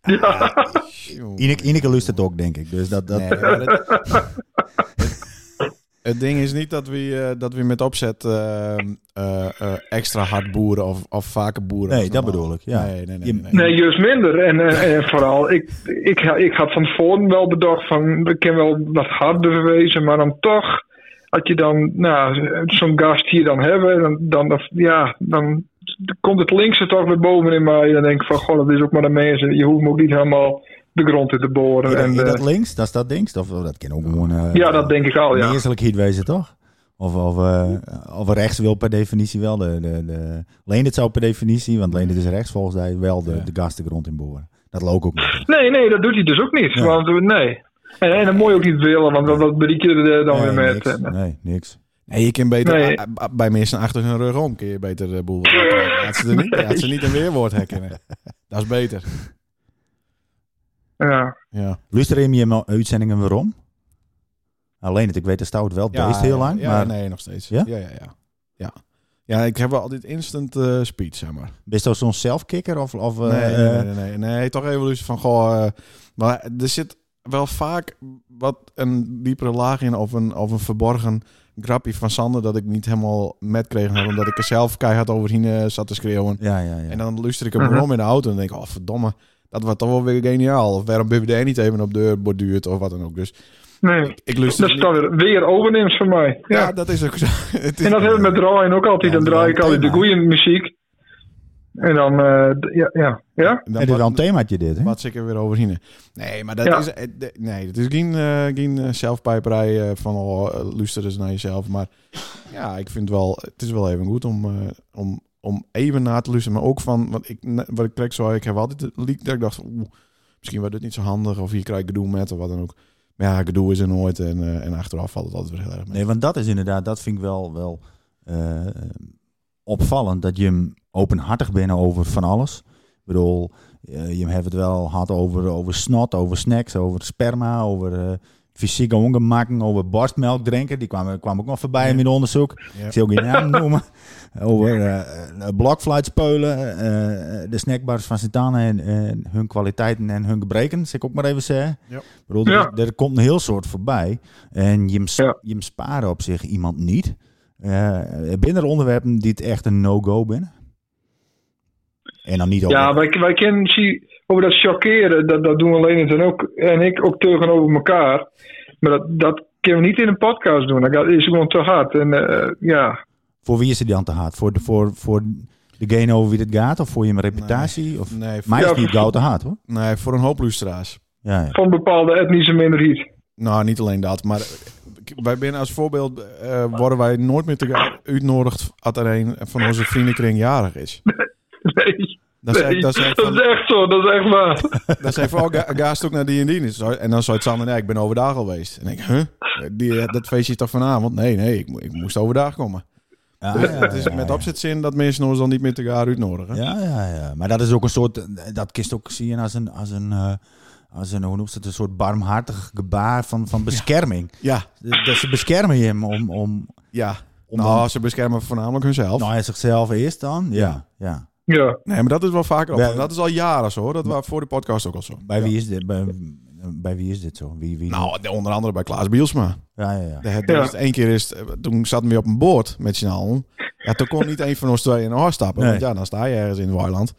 S4: Ja.
S2: Jongen.
S3: Ineke, Ineke lust het ook, denk ik. Dus dat, dat,
S2: Nee, maar het, ding is niet dat we, eh, dat we met opzet eh, eh, eh, extra hard boeren of, of vaker boeren.
S3: Nee, dat bedoel ik, ja.
S2: Nee, nee, nee. Nee, nee.
S4: Juist minder. En, vooral, ik, ik, ik had van tevoren wel bedacht van, ik kan wel wat harder wezen, maar dan toch, als je dan nou, zo'n gast hier dan hebben, dan, dan, ja, dan komt het linkse toch weer boven in mij. Dan denk ik van, goh, dat is ook maar de mensen. Je hoeft me ook niet helemaal de grond in te boren.
S3: Dat-
S4: En,
S3: is dat
S4: eh,
S3: links? Dat is dat links? Of dat kan ook gewoon... eh,
S4: ja, dat denk ik al, ja.
S3: Menselijkheid wezen, toch? Of, of, eh, of rechts wil per definitie wel. De, de, de, Leendert zou per definitie, want Leendert is rechts volgens mij, wel de,
S2: Ja.
S3: de gas de grond in boren. Dat loopt ook niet.
S4: Nee, nee, dat doet hij dus ook niet. Want nee. En, en dat moet je ook niet willen, want wat- bereik je er dan weer met?
S3: niks.
S4: En,
S3: nee, niks.
S2: Nee, je kan beter
S4: Nee.
S2: bij mensen achter hun rug om kun je beter de boel. Laat ze, er niet, laat ze niet een weerwoord herkennen. Dat is beter.
S4: Ja.
S2: Ja.
S3: Luister je je uitzendingen waarom? Alleen het, ik weet de stout wel
S2: Ja,
S3: beest heel lang,
S2: Ja,
S3: maar
S2: nee, nog steeds.
S3: Ja?
S2: Ja, ja, ja. Ja, ja ik heb wel altijd instant eh, speed, zeg maar.
S3: best wel zo'n zelfkikker of, of eh,
S2: nee,
S3: eh,
S2: nee, nee, nee, nee. Toch even van, goh... eh, maar er zit wel vaak wat een diepere laag in of een, of een verborgen grapje van Sander dat ik niet helemaal met kreeg. Omdat ik er zelf keihard overheen eh, zat te schreeuwen.
S3: ja, ja, ja.
S2: En dan luister ik hem om in de auto en denk ik, oh verdomme, dat was toch wel weer geniaal. Of waarom daar niet even op de borduurt of wat dan ook. Dus
S4: Nee.
S2: ik luister
S4: Dat is dan weer, weer overneemt voor mij. Ja.
S2: Ja, dat is ook zo. Het is-
S4: En dat hebben we met draaien ook altijd.
S2: Ja,
S4: Dan
S2: dat
S4: draai ik altijd de goede muziek. En dan, eh, ja, ja. Ja?
S2: En
S3: En dit is een
S2: wat-
S3: themaatje dit, hè?
S2: Wat ik er weer overheen. Nee, maar dat
S4: Ja.
S2: is... eh, Nee, het is geen, eh, geen zelfpijperij van oh, luister eens naar jezelf. Maar ja, ik vind wel... Het is wel even goed om, eh, om, om even na te luisteren. Maar ook van... Want ik, wat ik kreeg zo... Ik heb altijd het dat ik dacht... Oeh, misschien wordt dit niet zo handig. Of hier krijg ik gedoe met of wat dan ook. Maar ja, gedoe is er nooit. En, eh, en achteraf valt het altijd weer heel erg mee.
S3: Nee, want dat is inderdaad, dat vind ik wel, wel eh, opvallend. Dat je hem openhartig bent over van alles. Ik bedoel, eh, je hebt het wel gehad over, over snot, over snacks, over sperma, over fysieke ongemakken, over borstmelk drinken. Die kwamen kwam ook nog voorbij in mijn onderzoek.
S2: Ja.
S3: Ik zie ook je naam noemen. Over eh eh, blokfluitspeulen, eh, de snackbars van Sint-Anne en, en hun kwaliteiten en hun gebreken, zeg ik ook maar even zeggen.
S2: Ja.
S3: Ik bedoel, er,
S4: Ja.
S3: er komt een heel soort voorbij. En je
S4: Ja.
S3: je sparen op zich iemand niet. Eh binnen er onderwerpen die het echt een no-go binnen? En dan niet over...
S4: Ja, wij, wij kennen, zie, over dat chockeren, dat, dat doen alleen het en, ook, en ik ook tegenover elkaar. Maar dat, dat kunnen we niet in een podcast doen. Dat is gewoon te hard. En eh, ja,
S3: Voor wie is het dan te hard? Voor, de, voor, voor degene over wie het gaat? Of voor je reputatie? Of...
S2: Nee, voor,
S3: Mij is
S4: Ja,
S3: die gauw te hard, hoor.
S2: nee, voor een hoop luisteraars.
S3: Ja, ja.
S4: van bepaalde etnische minderheid.
S2: Nou, niet alleen dat, maar wij binnen als voorbeeld eh, worden wij nooit meer te uitnodigd als er een van onze vriendenkring jarig is.
S4: Nee,
S2: Dan zei, dan zei
S4: dat
S2: van,
S4: is echt zo. Dat is echt waar.
S2: dan zei ik van, oh, ga, ga eens ook naar die en die. Zo- En dan zou het Sander, nee, ik ben overdag geweest. En ik, huh? Die, dat feestje is toch vanavond? Nee, nee, ik, ik moest overdag komen.
S3: Ja,
S2: Dus
S3: ja,
S2: het is
S3: ja,
S2: met
S3: ja.
S2: opzetzin dat mensen ons dan niet meer te gaan uitnodigen.
S3: Ja, ja, ja. Maar dat is ook een soort, dat kist ook zien als een, als een, eh, als een hoe noemt het, een soort barmhartig gebaar van, van bescherming.
S2: Ja,
S3: Dat dat ze beschermen je hem om, om,
S2: ja.
S3: om
S2: Nou, ze beschermen voornamelijk hunzelf.
S3: nou, hij zichzelf eerst dan. Ja, ja.
S4: Ja.
S2: Nee, maar dat is wel vaker op.
S3: Bij-
S2: Dat is al jaren zo, hoor. Dat was voor de podcast ook al zo.
S3: Bij wie is dit? Bij, bij wie is dit zo? Wie, wie?
S2: Nou, onder andere bij Klaas Bielsma.
S3: ja, ja, ja.
S2: De, het,
S4: Ja.
S2: is Eén keer is het, toen zaten we op een boord met z'n allen. Ja, toen kon niet één van ons twee in een horst stappen.
S3: Nee.
S2: Want ja, dan sta je ergens in het weiland.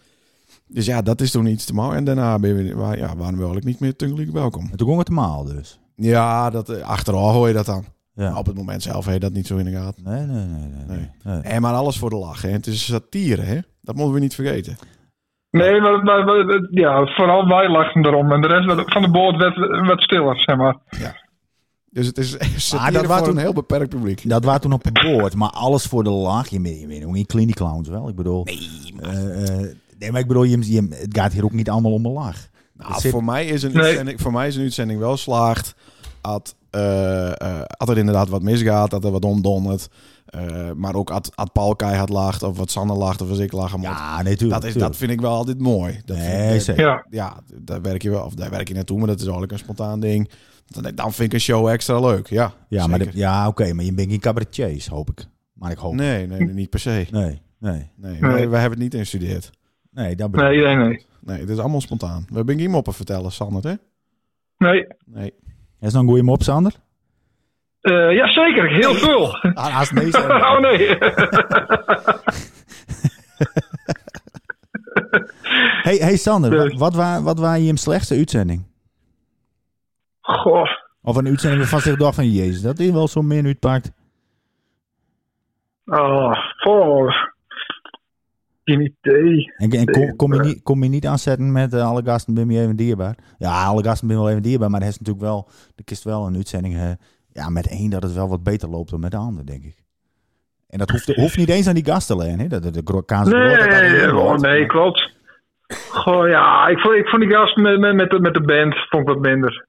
S2: Dus ja, dat is toen iets te mouw. En daarna ben we, ja, waren we eigenlijk niet meer tegelijk welkom.
S3: En toen ging het te maal dus.
S2: Ja, dat, eh, achteraf hoor je dat dan.
S3: Ja.
S2: Maar op het moment zelf je dat niet zo in de gaten.
S3: Nee, nee, nee, nee. nee. nee.
S2: En maar alles voor de lach. Hè. Het is satire, hè. Dat moeten we niet vergeten.
S4: Nee, maar, maar, maar, ja, vooral wij lachten erom. En de rest van de boord werd wat stiller, zeg maar.
S2: Dus het is satire
S3: Ah, dat was
S2: voor
S3: toen-
S2: een heel beperkt publiek.
S3: Dat was toen op het boord, maar alles voor de lach. Je weet, hoe in Clinic Clowns wel. Ik bedoel, nee, nee, maar ik bedoel, je, je, het gaat hier ook niet allemaal om een lach.
S2: Nou,
S3: zit-
S2: voor, mij is een
S4: Nee.
S2: voor mij is een uitzending wel slaagd. Als, eh, eh, als er inderdaad wat misgaat, dat er wat omdondert. Eh, maar ook als Paul keihard lacht, of wat Sander lacht, of als ik lachen moet.
S3: Ja, nee, tuurlijk.
S2: dat, is, dat vind ik wel altijd mooi. Dat
S3: Nee,
S2: ik-
S3: zeker.
S4: Ja,
S2: ja, daar werk je wel, of daar werk je naartoe, maar dat is eigenlijk een spontaan ding. Dan, dan vind ik een show extra leuk, ja.
S3: Ja, maar de- ja oké, maar je bent geen cabaretiers, hoop ik. Maar ik hoop.
S2: Nee, nee, niet per se.
S3: Nee, nee,
S2: Nee,
S4: Nee.
S2: Wij, hebben het niet ingestudeerd.
S3: nee, dat bedoel
S4: nee,
S3: ik.
S4: nee, nee.
S2: Nee, het is allemaal spontaan. We hebben geen moppen vertellen, Sander, hè?
S4: Nee.
S2: Nee.
S3: Is nog een goede mop, Sander?
S4: Eh, ja, zeker. Heel veel.
S3: Ah, als nee
S4: oh nee.
S3: Hey, hey Sander, wat, wat, wa- wat was je slechtste uitzending?
S4: Goh.
S3: Of een uitzending waarvan zich dacht van, jezus, dat is wel zo'n min uitpakt.
S4: Oh, oh. Geen idee.
S3: En, en kom, kom, je niet, kom je niet aanzetten met eh, alle gasten ben je even dierbaar? Ja, alle gasten ben je wel even dierbaar, maar er is natuurlijk wel, er kist wel een uitzending eh, ja, met één dat het wel wat beter loopt dan met de ander, denk ik. En dat hoeft, hoeft niet eens aan die gasten alleen, hè? Dat, de dat dat
S4: Nee,
S3: wordt.
S4: nee, klopt. Goh, ja, ik vond, ik vond die gast met, met, met, de, met de band vond ik wat minder.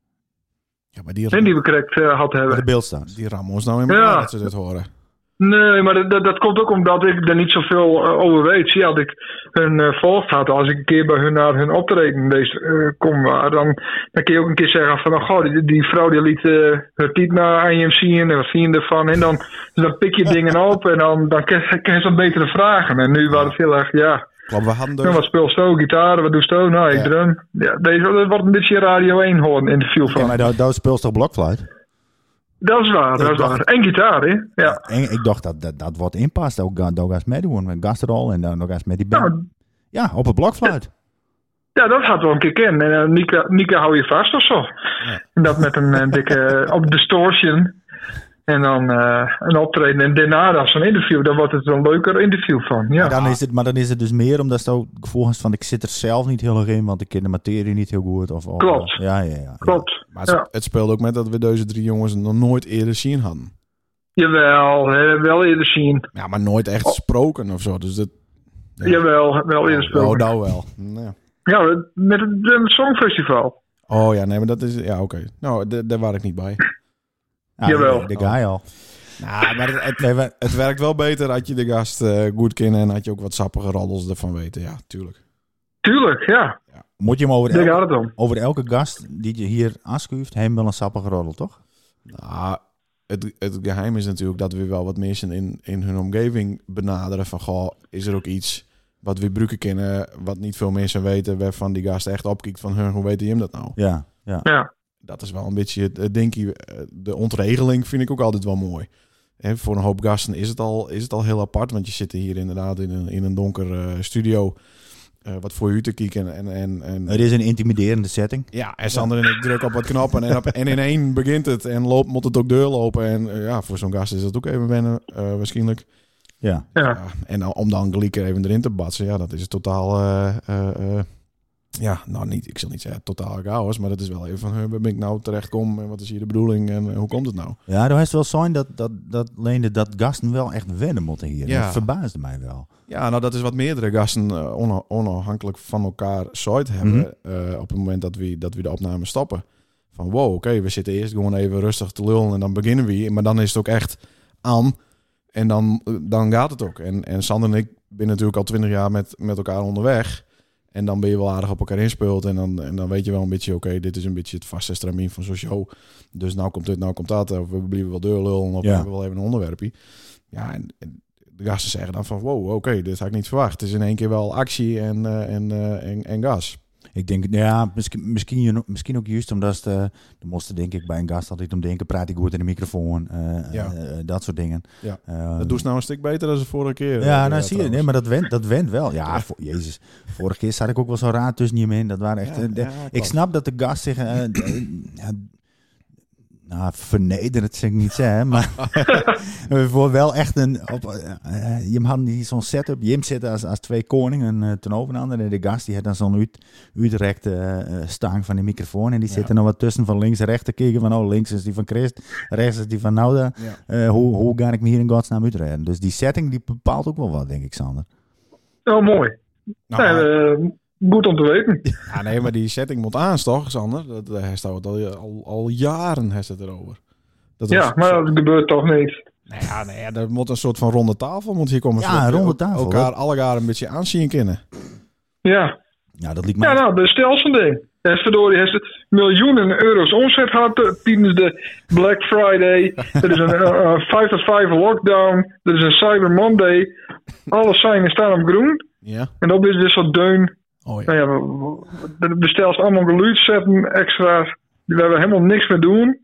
S2: Ja, maar die,
S4: En die we correct eh, had
S3: de
S4: hebben.
S3: beeld staan.
S2: die rammen ons nou in elkaar
S4: Ja.
S2: dat ze dit horen.
S4: Nee, maar dat, dat, dat komt ook omdat ik er niet zoveel eh, over weet. Zie, als ik hun eh volgd had, als ik een keer bij hun naar hun optreden deze, eh, kom, dan, dan kun je ook een keer zeggen van, oh, goh, die, die vrouw die liet uh, haar tiet naar IMC en wat vind je ervan? En dan, dus dan pik je dingen op en dan, dan krijg krijg je zo'n betere vragen. En nu was het heel erg, ja,
S2: Klopt, we hadden
S4: nou, wat speel je? zo? Gitaar, wat doe je? zo? Nou, ik
S2: Ja.
S4: drum. Ja, deze dat wordt een beetje Radio 1 horen interview van.
S3: Ja, maar dat, dat speelt toch blokfluit?
S4: Dat is waar, dat
S3: Ik
S4: is waar. En gitaar, hè? Ja.
S3: En ik dacht dat dat, dat wordt inpast. Ook ga- daar gaat meedoen met gastrol en dan nog eens met die band.
S4: Nou,
S3: ja, op het blokfluit.
S4: Ja, dat gaat wel een keer kennen. En uh, Nika, Nika hou je vast of zo. En dat met een, eh, dikke op distortion. En dan eh, een optreden. En daarna is een interview. Dan wordt het een leuker interview van. Ja.
S3: Maar, dan is het, maar dan is het dus meer omdat je ook volgens van ik zit er zelf niet heel erg in, want ik ken de materie niet heel goed. Of, of-
S4: Klopt.
S3: Ja, ja, ja.
S4: Klopt.
S2: maar het,
S4: Ja.
S2: het speelde ook met dat we deze drie jongens nog nooit eerder zien hadden.
S4: Jawel, hè, wel eerder zien.
S2: Ja, maar nooit echt gesproken of zo. Dus dat... Ja.
S4: Jawel, wel eerder spelen.
S2: Oh, nou wel. Ja.
S4: Ja, met het, het Songfestival.
S2: Oh ja, nee, maar dat is... Ja, oké. Nou, daar waar ik niet bij.
S3: Ja,
S4: Jawel.
S3: De, de guy al.
S2: Nou, maar het, het,
S3: Nee, maar,
S2: het werkt wel beter had je de gast eh, goed kennen en had je ook wat sappige roddels ervan weten. Ja, tuurlijk.
S4: Tuurlijk, ja.
S3: moet je hem over, elke, over elke gast die je hier aanschuift, hem wel een sappige roddel, toch?
S2: Nou, het, het geheim is natuurlijk dat we wel wat mensen in, in hun omgeving benaderen van, goh, is er ook iets wat we gebruiken kennen, wat niet veel mensen weten, waarvan die gast echt opkijkt van, "Huh, hoe weet je hem dat nou?
S3: Ja, ja.
S4: Ja.
S2: Dat is wel een beetje dinkie. eh, De ontregeling vind ik ook altijd wel mooi. Hè, voor een hoop gasten is het, al, is het al heel apart, want je zit hier inderdaad in een, in een donker eh, studio, eh, wat voor u te kijken en... en, en
S3: Het is een intimiderende setting.
S2: Ja, en Sander en ik drukken op wat knappen en, op, en in één begint het en loopt, moet het ook doorlopen. En eh, ja, voor zo'n gast is dat ook even wennen, eh, waarschijnlijk.
S3: Ja.
S4: Ja.
S2: En om dan gelijk er even erin te batsen, ja, dat is het totaal... ja, nou niet, ik zal niet zeggen totaal chaos, maar dat is wel even van, waar ben ik nou terechtkom en wat is hier de bedoeling en eh, hoe komt het nou?
S3: Ja, er is wel zijn dat, dat, dat Leende dat gasten wel echt wennen moeten hier.
S2: Ja.
S3: Dat verbaasde mij wel.
S2: Ja, nou dat is wat meerdere gasten eh, ona- onafhankelijk van elkaar zoiets hebben
S3: Mhm.
S2: eh, op het moment dat we, dat we de opname stoppen. Van wow, oké, we zitten eerst gewoon even rustig te lullen en dan beginnen we. Maar dan is het ook echt aan en dan, dan gaat het ook. En, en Sander en ik ben natuurlijk al twintig jaar met, met elkaar onderweg. En dan ben je wel aardig op elkaar inspeeld. En dan, en dan weet je wel een beetje, oké, dit is een beetje het vaste stramien van zo'n show. Dus nou komt dit, nou komt dat. Of we blijven wel deurlullen of we hebben wel even een onderwerpje. Ja, en, en de gasten zeggen dan van, wow, oké, dit had ik niet verwacht. Het is in één keer wel actie en, eh, en, eh, en, en gas.
S3: Ik denk, ja, misschien, misschien, misschien ook juist omdat ze, dan moesten denk ik bij een gast altijd om denken, praat ik goed in de microfoon, eh,
S2: Ja.
S3: eh, dat soort dingen.
S2: Ja.
S3: Eh,
S2: Dat doet ze nou een stuk beter dan de vorige keer.
S3: Ja,
S2: eh,
S3: nou zie je, nee, maar dat went, dat went wel. Ja, vo- jezus, vorige keer zat ik ook wel zo raar tussen je in. Dat waren echt, eh, de- ik snap dat de gast zich, eh, nou, vernederend zeg ik niet zeggen, maar voor wel echt een, op, eh, eh, je had niet zo'n setup, Jim zit als, als twee koningen uh, ten overhanden en de gast die had dan zo'n uit, uitrekte uh, stang van de microfoon en die
S2: Ja.
S3: zit er nog wat tussen van links en rechts te kijken van oh, links is die van Christ, rechts is die van Nouda.
S2: Ja.
S3: Uh, hoe, hoe ga ik me hier in godsnaam uitrijden? Dus die setting die bepaalt ook wel wat, denk ik, Sander.
S4: Oh, mooi.
S2: Nou,
S4: Nee, eh, goed om te weten.
S2: ja, nee, maar die setting moet aan, toch, Sander? Dat eh, hij staat al, al, al jaren heeft het erover. Dat
S4: Ja,
S2: was-
S4: maar dat gebeurt toch niet.
S2: Nou ja, nee, er moet een soort van ronde tafel. Want hier komen
S3: Ja, een ronde tafel,
S2: Elkaar allegaar een beetje aanzien kennen.
S4: Ja.
S3: Ja, dat liep me.
S4: Ja, nou, de stelste ding. Hij is verdorie, hij is miljoenen euro's omzet gehad eh, tijdens de Black Friday. Er is een eh, 5 tot 5 lockdown. Er is een Cyber Monday. Alle zijn staan op groen.
S2: Ja.
S4: En dat is dus wat deun.
S2: Oh ja.
S4: Nou ja, we- bestels allemaal geluid zetten, extra. We hebben helemaal niks meer doen.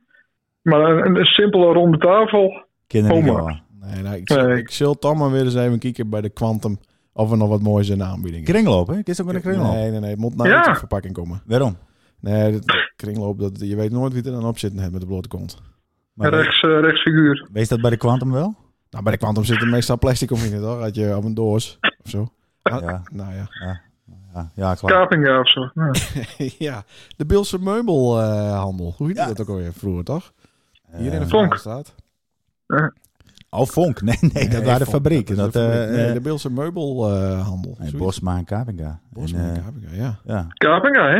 S4: Maar een, een simpele ronde tafel.
S3: Kinderen niet hoor.
S2: Nee, nou, ik,
S4: Nee.
S2: ik maar weer eens even kijken bij de Quantum. Of er nog wat moois in de aanbieding is.
S3: Kringloop, hè? Is ook een kringloop.
S2: Nee, nee, nee. Het moet naar
S4: Ja.
S2: de verpakking komen.
S3: Waarom?
S2: Nee, de kringloop, dat, je weet nooit wie er dan op zit met de blote kont.
S3: Maar
S4: rechts, eh, rechtsfiguur.
S3: Wees dat bij de Quantum wel?
S2: Nou, bij de Quantum zit er meestal plastic om in, toch? Had je op een doos of zo. Ah,
S3: Ja.
S2: Nou ja.
S3: Ja, ja klaar.
S4: Kapinga of zo. Ja.
S2: ja, de Beelse meubelhandel. Hoe heet
S3: Ja.
S2: dat ook alweer vroeger, toch? Hier in de
S3: Eh,
S4: Vonk.
S2: staat.
S3: Oh, Vonk. Nee, nee, dat waren de fabrieken. Dat,
S2: fabriek.
S3: eh,
S2: nee,
S3: eh,
S2: de Beelse meubelhandel.
S3: nee,
S2: Zoiets.
S3: Bosma en Kapinga.
S2: Bosma
S3: En,
S2: en Kapinga, ja.
S3: ja.
S4: Kapinga, hè?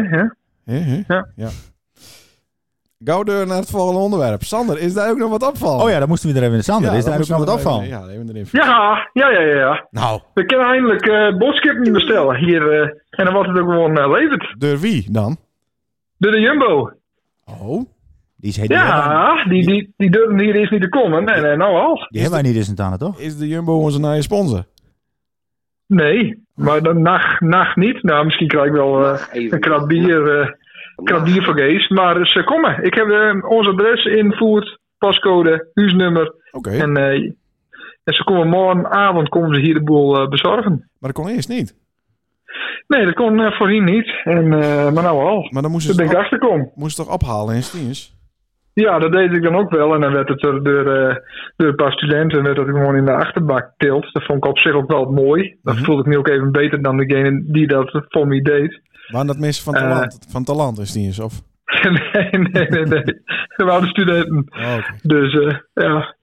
S4: Ja. Ja.
S2: Gauw deur naar het volgende onderwerp. Sander, is daar ook nog wat opvallen?
S3: Oh ja, dan moesten we er even in. Sander, is
S2: dan
S3: daar ook nog wat opvallen?
S2: even- Ja, even erin.
S4: Ja, ja, ja, ja.
S2: Nou,
S4: We kunnen eindelijk eh boodschappen bestellen hier. eh, en dan wordt het ook gewoon eh, leverd.
S2: door wie dan?
S4: Door de Jumbo.
S2: Oh,
S3: Die, is, hebben,
S4: Ja, die, die, die durfden hier eerst niet te komen. Nee, nee, nou al.
S3: die hebben wij niet eens in Tana, toch?
S2: is de Jumbo onze nieuwe sponsor?
S4: Nee, maar de nacht, nacht niet. Nou, misschien krijg ik wel een krat bier, krat bier voor Gees. Maar ze komen. Ik heb eh, ons adres invoerd, pascode, huisnummer.
S2: Oké,
S4: En, eh, en ze komen morgenavond komen ze hier de boel eh, bezorgen.
S2: maar dat kon eerst niet.
S4: Nee, dat kon voorheen niet. En, maar nou al.
S2: Maar dan moesten
S4: Daar
S2: ze
S4: ben ik
S2: ze toch ophalen in Stiens?
S4: Ja, dat deed ik dan ook wel. En dan werd het er door, door een paar studenten werd het gewoon in de achterbak tilt. Dat vond ik op zich ook wel mooi. Dat
S2: Mhm.
S4: voelde ik me ook even beter dan degene die dat voor me deed.
S2: Waren dat mensen van
S4: Eh.
S2: talent, van talent in Stiens? Of?
S4: nee, nee, nee, nee. Dat waren de studenten.
S2: Oh.
S4: Dus eh, ja.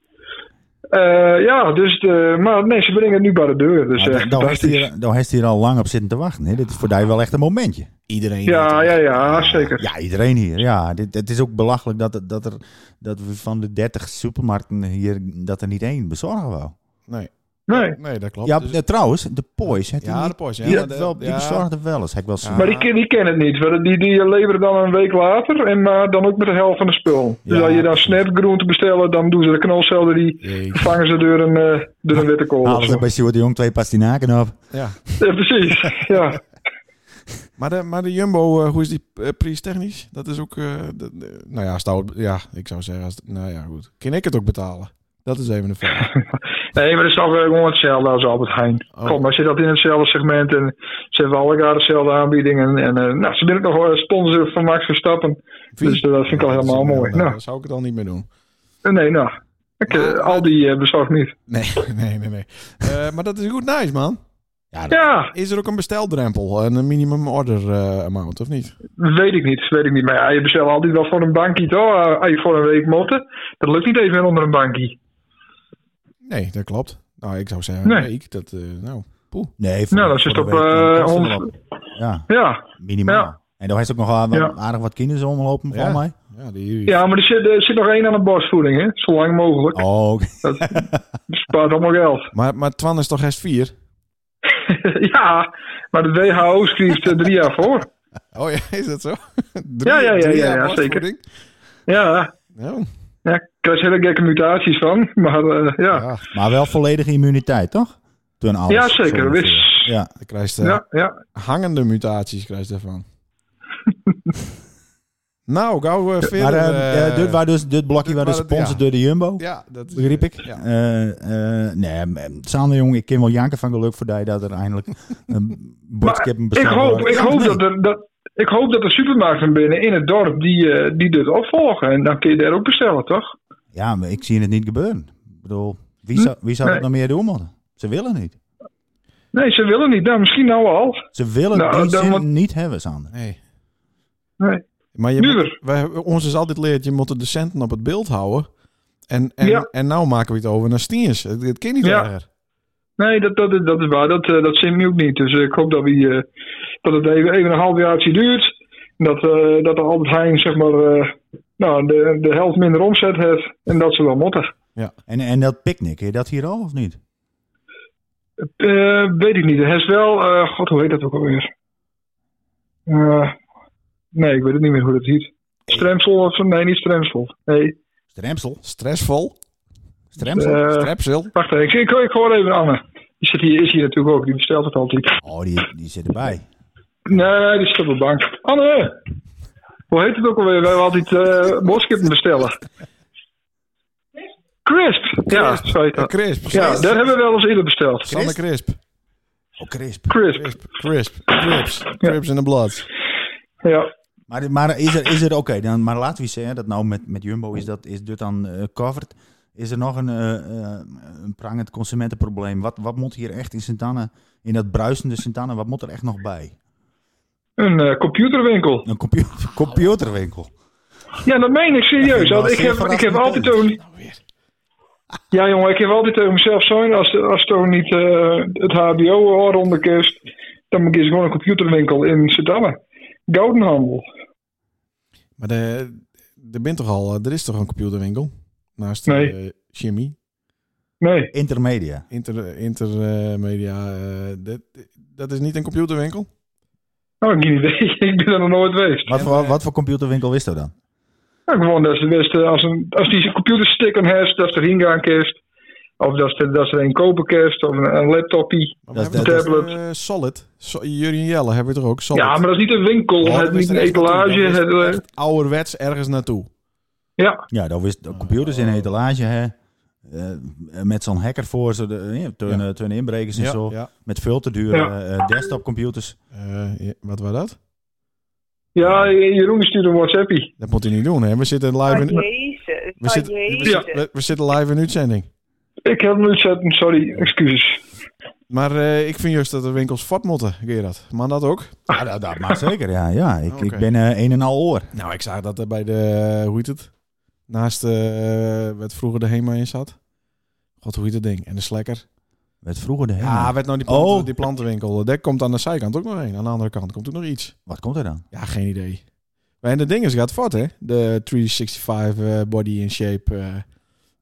S4: Eh, ja, dus de, maar nee, ze brengen het nu bij de deur. Dus,
S3: Maar
S4: eh,
S3: da- daar heeft hier, daar heeft hier al lang op zitten te wachten. Hè? Dit is voor jou wel echt een momentje.
S2: Iedereen.
S4: ja, ja, ja, zeker.
S3: Ja, iedereen hier. Ja, dit, het is ook belachelijk dat, er- dat, er, dat we van de 30 supermarkten hier, dat er niet één bezorgen wou.
S2: Nee.
S4: Nee.
S2: nee, dat klopt.
S3: Ja,
S2: Dus-
S3: eh, trouwens, de die
S2: Ja, de Poys, ja,
S3: Die,
S2: maar de-
S3: wel, die
S2: ja.
S3: bezorgde wel eens. Heb ik wel zien.
S2: Ja.
S4: Maar die, die kennen het niet. want Die, die leveren dan een week later en maar dan ook met de helft van de spul. Dus als je dan snapgroente bestellen, dan doen ze de knolselder die
S2: Jeetje.
S4: vervangen ze door een, eh, door een witte kool.
S3: Halen
S4: zo.
S3: ze bij Stuart de Jong twee pastinaken op.
S2: Ja.
S4: Ja, precies. Ja.
S2: Maar de, maar de Jumbo, eh, hoe is die uh, prijstechnisch? Dat is ook, eh, de- de- nou ja, stout, ja, ik zou zeggen, als, nou ja, goed. Kan ik het ook betalen? Dat is even de vraag.
S4: Nee, maar dat is toch gewoon hetzelfde als Albert Heijn.
S2: Oh.
S4: Kom, maar zit dat in hetzelfde segment en ze hebben alle jaar dezelfde aanbiedingen. En eh, nou, ze ook nog wel sponsor van Max Verstappen. Dus dat vind ik al
S2: Ja, is-
S4: helemaal mooi.
S2: Nou,
S4: Nou.
S2: Dat zou ik het al niet meer doen.
S4: Eh, Nee, nou. Ik, eh,
S2: Maar-
S4: al die uh, niet.
S2: Nee, nee, nee. nee. Eh, maar dat is goed nice, man.
S3: Ja,
S4: Ja,
S2: Is er ook een besteldrempel en een minimum order eh, amount, of niet?
S4: weet ik niet. Weet ik niet. Maar ja, je bestelt altijd wel voor een bankie, toch? Eh, Als je voor een week motten. Dat lukt niet even onder een bankie.
S2: Nee, dat klopt. Nou, ik zou zeggen,
S4: Nee.
S2: week, dat, eh, nou, poeh.
S3: Nee, voor,
S4: Nou, dan
S3: voor
S4: zit op
S3: dan
S4: eh,
S3: wel
S4: 100.
S3: op. Ja,
S4: Ja.
S3: minimaal.
S4: Ja.
S3: En daar is ook nog wel wat-
S4: Ja.
S3: aardig wat kinderen omlopen,
S2: Ja.
S3: van mij.
S2: Ja, die,
S4: ja, maar er zit, er zit nog één aan de borstvoeding, hè? Zo lang mogelijk.
S3: Oh, oké.
S4: Dat spaart allemaal geld.
S2: Maar, maar Twan is toch rest vier?
S4: ja, maar de WHO schrijft eh, drie jaar voor.
S2: Oh ja, is dat zo?
S4: Ja, ja, ja,
S2: drie
S4: ja,
S2: jaar
S4: ja,
S2: borstvoeding?
S4: Ja,
S2: Ja,
S4: ja, ik krijg hele gekke mutaties van. Maar eh, ja.
S2: ja.
S3: Maar wel volledige immuniteit, toch? Toen alles.
S4: Ja, zeker. Wist.
S3: Ja.
S2: Dan krijg je
S4: Ja, ja.
S2: hangende mutaties krijg je ervan. Nou, gauw eh, verder.
S3: Maar eh,
S2: eh,
S3: eh, dit was dus dit blokje was
S2: het,
S3: gesponsord
S2: ja.
S3: door de Jumbo.
S2: Ja, dat is-
S3: Begreep ik?
S2: Ja.
S3: Eh, eh, nee, Sander jong, ik ken wel janken van geluk voor die dat er eindelijk een boodschap
S4: Ik hoop, ik, hoop dat er, dat, ik hoop dat de supermarkten binnen in het dorp die, eh, die dit opvolgen. En dan kun je daar ook bestellen, toch?
S3: Ja, maar ik zie het niet gebeuren. Ik bedoel, wie zou, wie zou
S4: Nee.
S3: het nog meer doen moeten? Ze willen niet.
S4: Nee, ze willen niet. Nou, misschien nou al.
S3: Ze willen
S4: Nou,
S3: die
S4: dan
S3: niet hebben, Sander.
S2: Nee.
S4: Nee.
S2: Maar je moet, wij, ons is altijd leerd, je moet de centen op het beeld houden. En, en,
S4: Ja.
S2: en nou maken we het over naar Stiens. Het, het kan niet
S4: Ja.
S2: erger.
S4: Nee, dat, dat, dat is waar. Dat, eh, dat zin nu ook niet. Dus ik hoop dat, we, eh, dat het even, even een halfjaartje duurt. Dat, eh dat de Albert Heijn zeg maar, nou, de, de helft minder omzet heeft. En dat ze wel moeten.
S3: En, en dat picknick, je dat hier al of niet?
S4: Weet ik niet. Het is wel... God, hoe heet dat ook alweer? Nee, ik weet het niet meer hoe dat heet. Stremsel of? Nee, niet Stremsel. Nee.
S3: Stremsel?
S2: Stressvol.
S3: Stremsel?
S4: eh,
S2: Strepsil.
S4: wacht even. Ik, ik, ik hoor even Anne. Die zit hier, is hier natuurlijk ook. Die bestelt het altijd.
S3: oh, die, die zit erbij.
S4: Nee, die zit op de bank. Anne! Hoe heet het ook alweer? Wij altijd eh boodschappen bestellen. Crisp. Ja, zo heet
S2: Eh,
S4: dat.
S2: Crisp.
S4: Ja, daar hebben we wel eens eerder besteld.
S2: Sander Crisp.
S3: Oh, crisp.
S4: Crisp.
S2: Crisp. Crisp. Crips. Crips in the blood.
S4: Ja.
S3: Maar, maar is er, is er oké, dan maar laten we zeggen dat nou met, met Jumbo is dat is dit dan eh, covered. Is er nog een, eh, eh, een prangend consumentenprobleem? Wat, wat moet hier echt in Sint-Anne, in dat bruisende Sint-Anne, wat moet er echt nog bij?
S4: Een eh, computerwinkel.
S3: Een computer, computerwinkel.
S4: Ja, dat meen ik serieus. Ik heb, ik heb altijd toen... Ja, jongen, ik heb altijd tegen mezelf zo. Als, als toen niet eh, het HBO rond kist, dan moet ik eens gewoon een computerwinkel in Sint-Anne. Goudenhandel.
S2: Maar de, er, bent toch al, er is toch een computerwinkel? Naast de
S4: Nee.
S2: eh, chemie.
S4: Nee.
S3: Intermedia.
S2: Inter, intermedia. eh, dat, dat is niet een computerwinkel?
S4: Nou, ik heb geen idee. ik ben er nog nooit geweest.
S3: Wat voor, wat voor computerwinkel is dat dan?
S4: Nou, gewoon dat ze eh, als, een, als die een computersticker heeft, dat ze erin gaan kist. Of dat ze, dat ze er een kopen kist, of een, een laptopie.
S3: Dat
S2: toch,
S4: tablet.
S2: eh, Solid. So, Jurien Jelle hebben we toch ook? Solid.
S4: Ja, maar dat is niet een winkel,
S2: Oh,
S4: het
S2: dat
S4: is niet een etalage.
S2: Dat
S4: Het, eh,
S2: echt ouderwets ergens naartoe.
S4: Ja,
S3: Ja, dat is de computers in een etalage, hè. Eh, met zo'n hacker voor, zo de, ja, toen,
S2: Ja.
S3: eh, toen inbrekers en
S2: Ja,
S3: zo.
S2: ja.
S3: Met veel te dure
S4: Ja.
S3: eh, desktopcomputers.
S2: Eh, ja, wat was dat?
S4: ja, Jeroen stuurde een WhatsAppie.
S2: Dat moet hij niet doen, hè? We zitten live in,
S6: Oh, jezus.
S2: we
S6: Oh,
S2: zitten, we, zitten, we, we zitten live in uitzending.
S4: Ik heb hem zetten, sorry, excuses.
S2: Maar eh, ik vind juist dat de winkels fort moeten, Gerard. Maar dat ook?
S3: Ja, dat, dat mag zeker, ja. ja. Ik, ik ben eh, een en al oor.
S2: Nou, ik zag dat er bij de, hoe heet het? Naast eh wat vroeger de HEMA in zat. God, hoe heet het ding? En de Slekker.
S3: Werd vroeger de
S2: Ja,
S3: HEMA.
S2: werd nou die, planten,
S3: Oh.
S2: die plantenwinkel. Daar komt aan de zijkant ook nog een. Aan de andere kant komt ook nog iets.
S3: Wat komt er dan?
S2: Ja, geen idee. Maar en de ding is gaat fort, hè? De 365 eh, body in shape. eh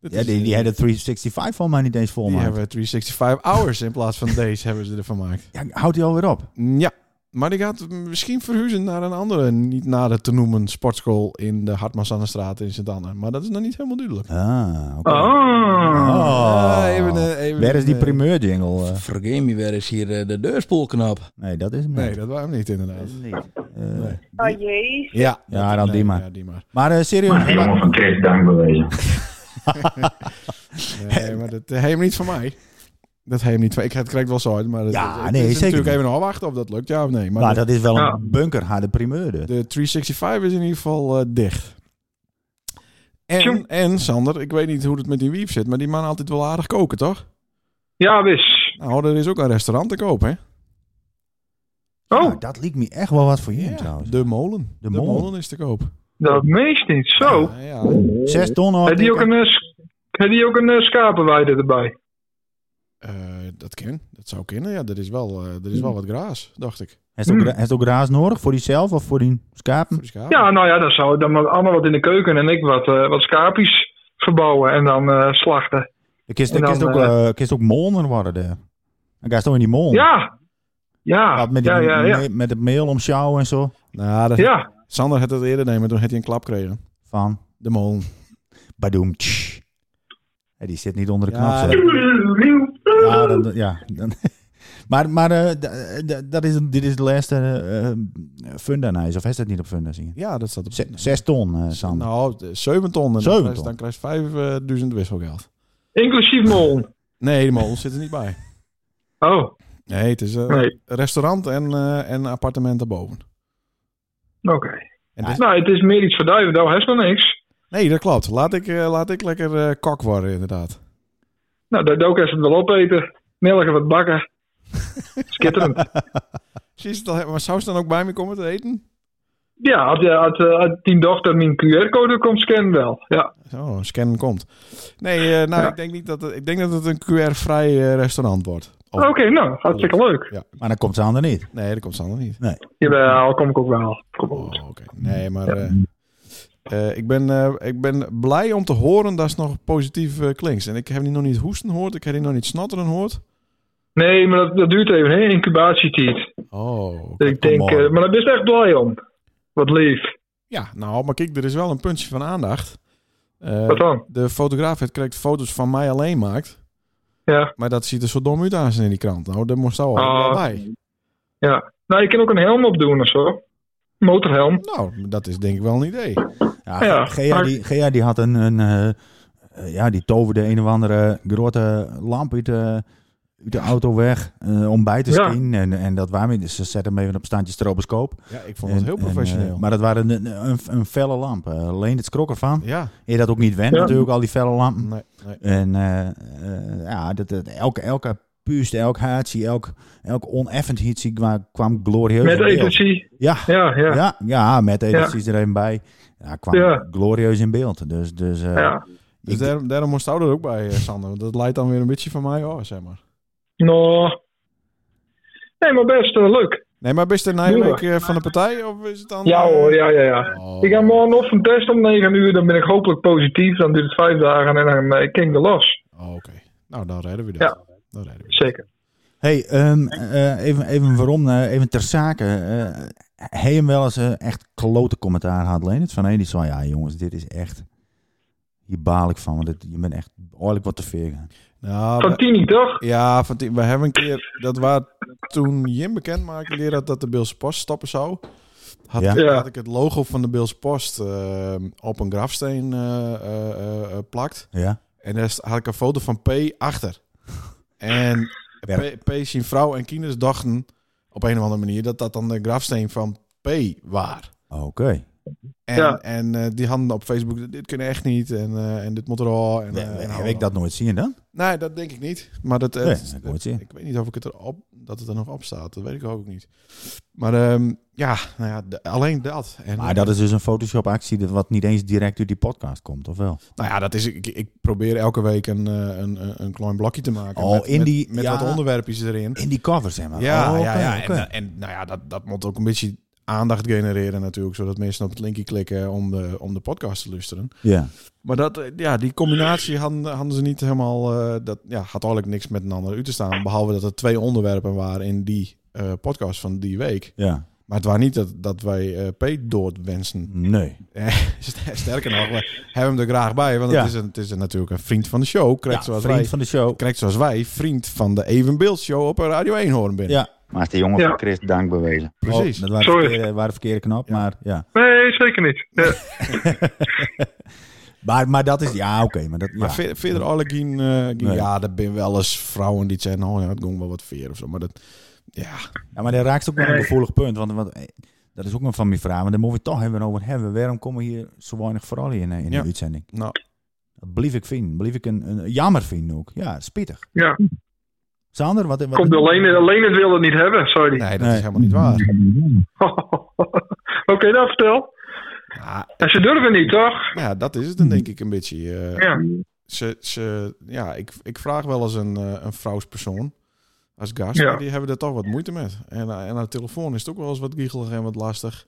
S2: dat
S3: Ja,
S2: is,
S3: die, die hadden 365 van mij niet eens vol,
S2: die hebben 365 hours in plaats van days hebben ze ervan gemaakt.
S3: Ja, houdt die alweer op?
S2: Ja, maar die gaat misschien verhuizen naar een andere, niet nader te noemen, sportschool in de Hartmannsstraat in Sint-Anne. Maar dat is nog niet helemaal duidelijk.
S3: Ah, oké.
S4: Ah.
S3: Oh.
S2: Ah, even, eh, even,
S3: Waar is die
S2: eh,
S3: primeur jingle? eh?
S7: Vergeet me weer eens hier de deurspoelknop.
S3: nee, dat is hem
S2: Nee,
S3: niet.
S2: dat waren hem niet inderdaad.
S3: Dat is hem niet.
S2: Nee.
S6: Oh jezus.
S2: Ja,
S3: Ja, dan die maar.
S2: Ja, die maar.
S3: Maar serieus,
S8: Die jongen van Chris, dank bewezen.
S2: Nee, maar dat heeft niet van mij. Dat heeft niet van Ik het krijgt wel zo uit, maar het,
S3: Ja,
S2: het
S3: nee,
S2: is
S3: zeker
S2: natuurlijk
S3: niet.
S2: even nog afwachten of dat lukt, ja of nee. Maar
S3: maar
S2: de,
S3: dat is wel
S4: Ja.
S3: een bunkerharde primeur. dus.
S2: de 365 is in ieder geval eh, dicht. En, en, Sander, ik weet niet hoe het met die wief zit, maar die man altijd wel aardig koken, toch?
S4: Ja, wis.
S2: Nou, er is ook een restaurant te koop, hè?
S4: Oh,
S3: dat liet me echt wel wat voor je
S2: Ja,
S3: trouwens.
S2: de molen. De,
S3: molen.
S2: molen. is te koop.
S4: dat meest niet. Zo.
S2: Ja, ja.
S3: Zes ton had
S4: Heb die ook een, eh, die ook een eh, schapenweide erbij?
S2: Eh, dat kan. Dat zou kunnen, ja. Er is wel, eh, er is wel wat graas, dacht ik.
S3: Heeft ook, heeft ook graas nodig voor diezelf of voor die schapen?
S2: Voor de schapen.
S4: Ja, nou ja, dan zou dan maar allemaal wat in de keuken en ik wat, eh wat schapies verbouwen en dan eh, slachten.
S3: Je kist, kist ook,
S4: eh,
S3: eh, kist ook molner worden daar. Dan ga je toch in die mol.
S4: Ja. Ja,
S3: Wat met, die,
S4: ja, ja, ja.
S3: me- met het mail om sjouwen en zo.
S2: Nou, dat,
S4: Ja,
S2: Sander had het eerder nemen, toen had hij een klap gekregen.
S3: Van
S2: De molen.
S3: badoem. die zit niet onder de
S2: Ja,
S3: knop. Ja, dan, ja, dan, Maar, maar eh, d- dat is, dit is de laatste uh, Funda-nijs, of is dat niet op Funda zien?
S2: Ja, dat staat op...
S3: Zes, zes ton, eh Sander.
S2: Nou, de- 7 ton. En dan
S3: Zeven
S2: krijg je-
S3: ton.
S2: Dan krijg je 5000 wisselgeld.
S4: Inclusief mol.
S2: Nee, die molen zitten niet bij.
S4: Oh,
S2: Nee, het is een
S4: nee.
S2: restaurant en, eh en appartement daarboven.
S4: Oké.
S2: En dit-
S4: Nou, het is meer iets verduiven. Hij is nog niks.
S2: Nee, dat klopt. Laat ik, eh, laat ik lekker eh, kok worden, inderdaad.
S4: Nou, dat ook eens het wel opeten. Melken wat bakken. Skitterend.
S2: Zie je het al? Maar zou ze dan ook bij me komen te eten?
S4: Ja, als, je- als, eh, als die dochter mijn QR-code komt scannen wel. Ja.
S2: Zo, scannen komt. Nee, eh, nou,
S4: Ja.
S2: ik denk niet dat het, ik denk dat het een QR-vrij eh, restaurant wordt.
S4: Oké, nou, hartstikke leuk.
S3: Maar dan komt Sander niet.
S2: Nee, dat komt Sander niet.
S4: Jawel, kom ik ook wel. Kom.
S2: Oh, oké. Nee, maar eh, eh, ik, ben, eh, ik ben blij om te horen dat het nog positief eh, klinkt. En ik heb die nog niet hoesten gehoord. Ik heb die nog niet snatteren gehoord.
S4: Nee, maar dat, dat duurt even, hè? Incubatietijd.
S2: Oh,
S4: Dus ik denk, maar daar ben echt blij om. Wat lief.
S2: Ja, nou, maar kijk, er is wel een puntje van aandacht.
S4: Wat dan?
S2: De fotograaf heeft correct foto's van mij alleen maakt.
S4: Ja.
S2: Maar dat ziet er zo dom uit aan in die krant. Nou, daar moest al
S4: Ah.
S2: wel bij.
S4: Ja. Nou, je kan ook een helm opdoen of zo. Motorhelm.
S2: Nou, dat is denk ik wel een idee.
S3: Ja,
S4: Ja,
S3: Gea,
S4: maar-
S3: die, Gea die had een, een eh, eh, ja, die toverde een of andere grote lamp uit de, uit de auto weg eh, om bij te
S4: Ja.
S3: zien. En, en dat waren dus ze zetten hem even op standje stroboscoop.
S2: Ja, ik vond het heel
S3: En-
S2: professioneel.
S3: maar dat waren een, een, een felle lamp. Alleen het schrok ervan.
S2: ja,
S3: Je dat ook niet went
S4: Ja.
S3: natuurlijk, al die felle lampen.
S2: nee, nee.
S3: En ja, dat, dat, elke, elke puust, elk haartje, elk, elk oneffenheidje kwam, kwam glorieus
S4: Met agency.
S3: Ja,
S4: Ja, ja.
S3: ja, ja, met edities er even bij. Ja, kwam
S4: Ja.
S3: glorieus in beeld. Dus, dus eh,
S4: ja.
S2: Dus daarom, daarom moest Ouder er ook bij, eh, Sander. Want dat leidt dan weer een beetje van mij af, zeg maar.
S4: Nou. Nee, maar best eh, leuk.
S2: Nee, maar best een Nijweek eh, van de partij? Of is het dan...
S4: Ja hoor, ja, ja, ja.
S2: oh.
S4: Ik ga morgen nog een test om 9 uur. Dan ben ik hopelijk positief. Dan duurt het vijf dagen en dan uh, king de los.
S2: Oh, Oké. Nou, dan redden we dat.
S4: Ja.
S2: Dan redden we dat.
S4: Zeker.
S3: hey, ehm, eh, even, even waarom, eh, even ter zake. Hij hem wel eens eh, echt klote commentaar had, Leonard? Van een die zei, ja jongens, dit is echt... Hier baal ik van, want dit, je bent echt oorlijk wat te veel.
S2: Nou,
S4: Van Tini toch?
S2: ja, van die, we hebben een keer... Dat was toen Jim bekend maakte dat, dat de Beelse Post stoppen zou. Had,
S3: Ja.
S4: Ja.
S2: had ik het logo van de Beelse Post eh, op een grafsteen eh, eh, eh, eh, plakt.
S3: Ja?
S2: En daar had ik een foto van P achter. En
S3: Ja.
S2: P, P zijn vrouw en kinderen dachten op een of andere manier dat dat dan de grafsteen van P was.
S3: Oké.
S2: En,
S4: Ja.
S2: en eh, die hadden op Facebook, dit kunnen echt niet en, eh, en dit moet er al. En, eh, en
S3: Heb ik dat nooit zien dan?
S2: Nee, dat denk ik niet. Maar dat, eh,
S3: Nee,
S2: het-
S3: dat moet je.
S2: ik weet niet of ik het erop, dat het er nog op staat. Dat weet ik ook niet. Maar ehm, ja, nou ja, de- alleen dat. En,
S3: Maar dat is dus een Photoshop actie dat wat niet eens direct uit die podcast komt, of wel?
S2: Nou ja, dat is, ik, ik probeer elke week een, eh, een, een, een klein blokje te maken.
S3: Oh,
S2: met,
S3: in
S2: met-
S3: die-
S2: met,
S3: ja.
S2: wat onderwerpjes erin.
S3: In die cover, zeg maar.
S2: Ja,
S3: Oh,
S2: ja, ja. En, en nou ja, dat, dat moet ook een beetje aandacht genereren natuurlijk. Zodat mensen op het linkje klikken om de, om de podcast te luisteren.
S3: ja.
S2: Maar dat, eh, ja, die combinatie hadden, hadden ze niet helemaal... eh, dat ja, had eigenlijk niks met een ander uit te staan. Behalve dat er twee onderwerpen waren in die eh, podcast van die week.
S3: ja.
S2: Maar het was niet dat, dat wij eh P doodwensen.
S3: Nee.
S2: Sterker nog, we hebben hem er graag bij. Want
S3: Ja.
S2: het, is een, het is een, natuurlijk een vriend van de show. Krijgt
S3: Ja,
S2: zoals
S3: vriend
S2: wij
S3: van de show.
S2: krijgt zoals wij vriend van de Evenbeeld Show op Radio 1 horen binnen.
S3: Ja.
S6: Maar is de jongen
S4: Ja.
S6: van Christ dank bewezen.
S2: Precies.
S3: Oh, dat waren
S4: Sorry.
S3: verkeerde, waren verkeerde knop, maar ja.
S4: Nee, zeker niet. Ja.
S3: Maar, maar dat is, ja, oké, maar dat, ja.
S2: Maar ver- verder alle geen, eh, geen-
S3: Nee.
S2: ja, er zijn wel eens vrouwen die zeggen, oh ja, het ging wel wat veer of zo. Maar dat, ja,
S3: ja, maar daar raakt ook wel een gevoelig punt, want, want eh, dat is ook nog van mijn vraag, maar daar moeten we toch hebben over hebben. Waarom komen we hier zo weinig vooral in, eh, in
S2: Ja.
S3: de uitzending?
S2: nou,
S3: Dat blief ik vinden, blief ik een, een jammer vinden ook. Ja, spittig.
S4: ja.
S3: Sander, wat... wat
S4: Komt alleen, alleen het wil het niet hebben, sorry.
S2: nee, dat
S3: Nee.
S2: is helemaal niet waar.
S4: Oké, dan vertel.
S2: Ja,
S4: En ze durven niet, toch?
S2: ja, dat is het dan denk ik een beetje. eh,
S4: Ja.
S2: ze, ze, ja, ik, ik vraag wel eens een, eh, een vrouwspersoon als gast.
S4: Ja.
S2: Die hebben er toch wat moeite met. En, eh, en aan de telefoon is het ook wel eens wat giechelig en wat lastig.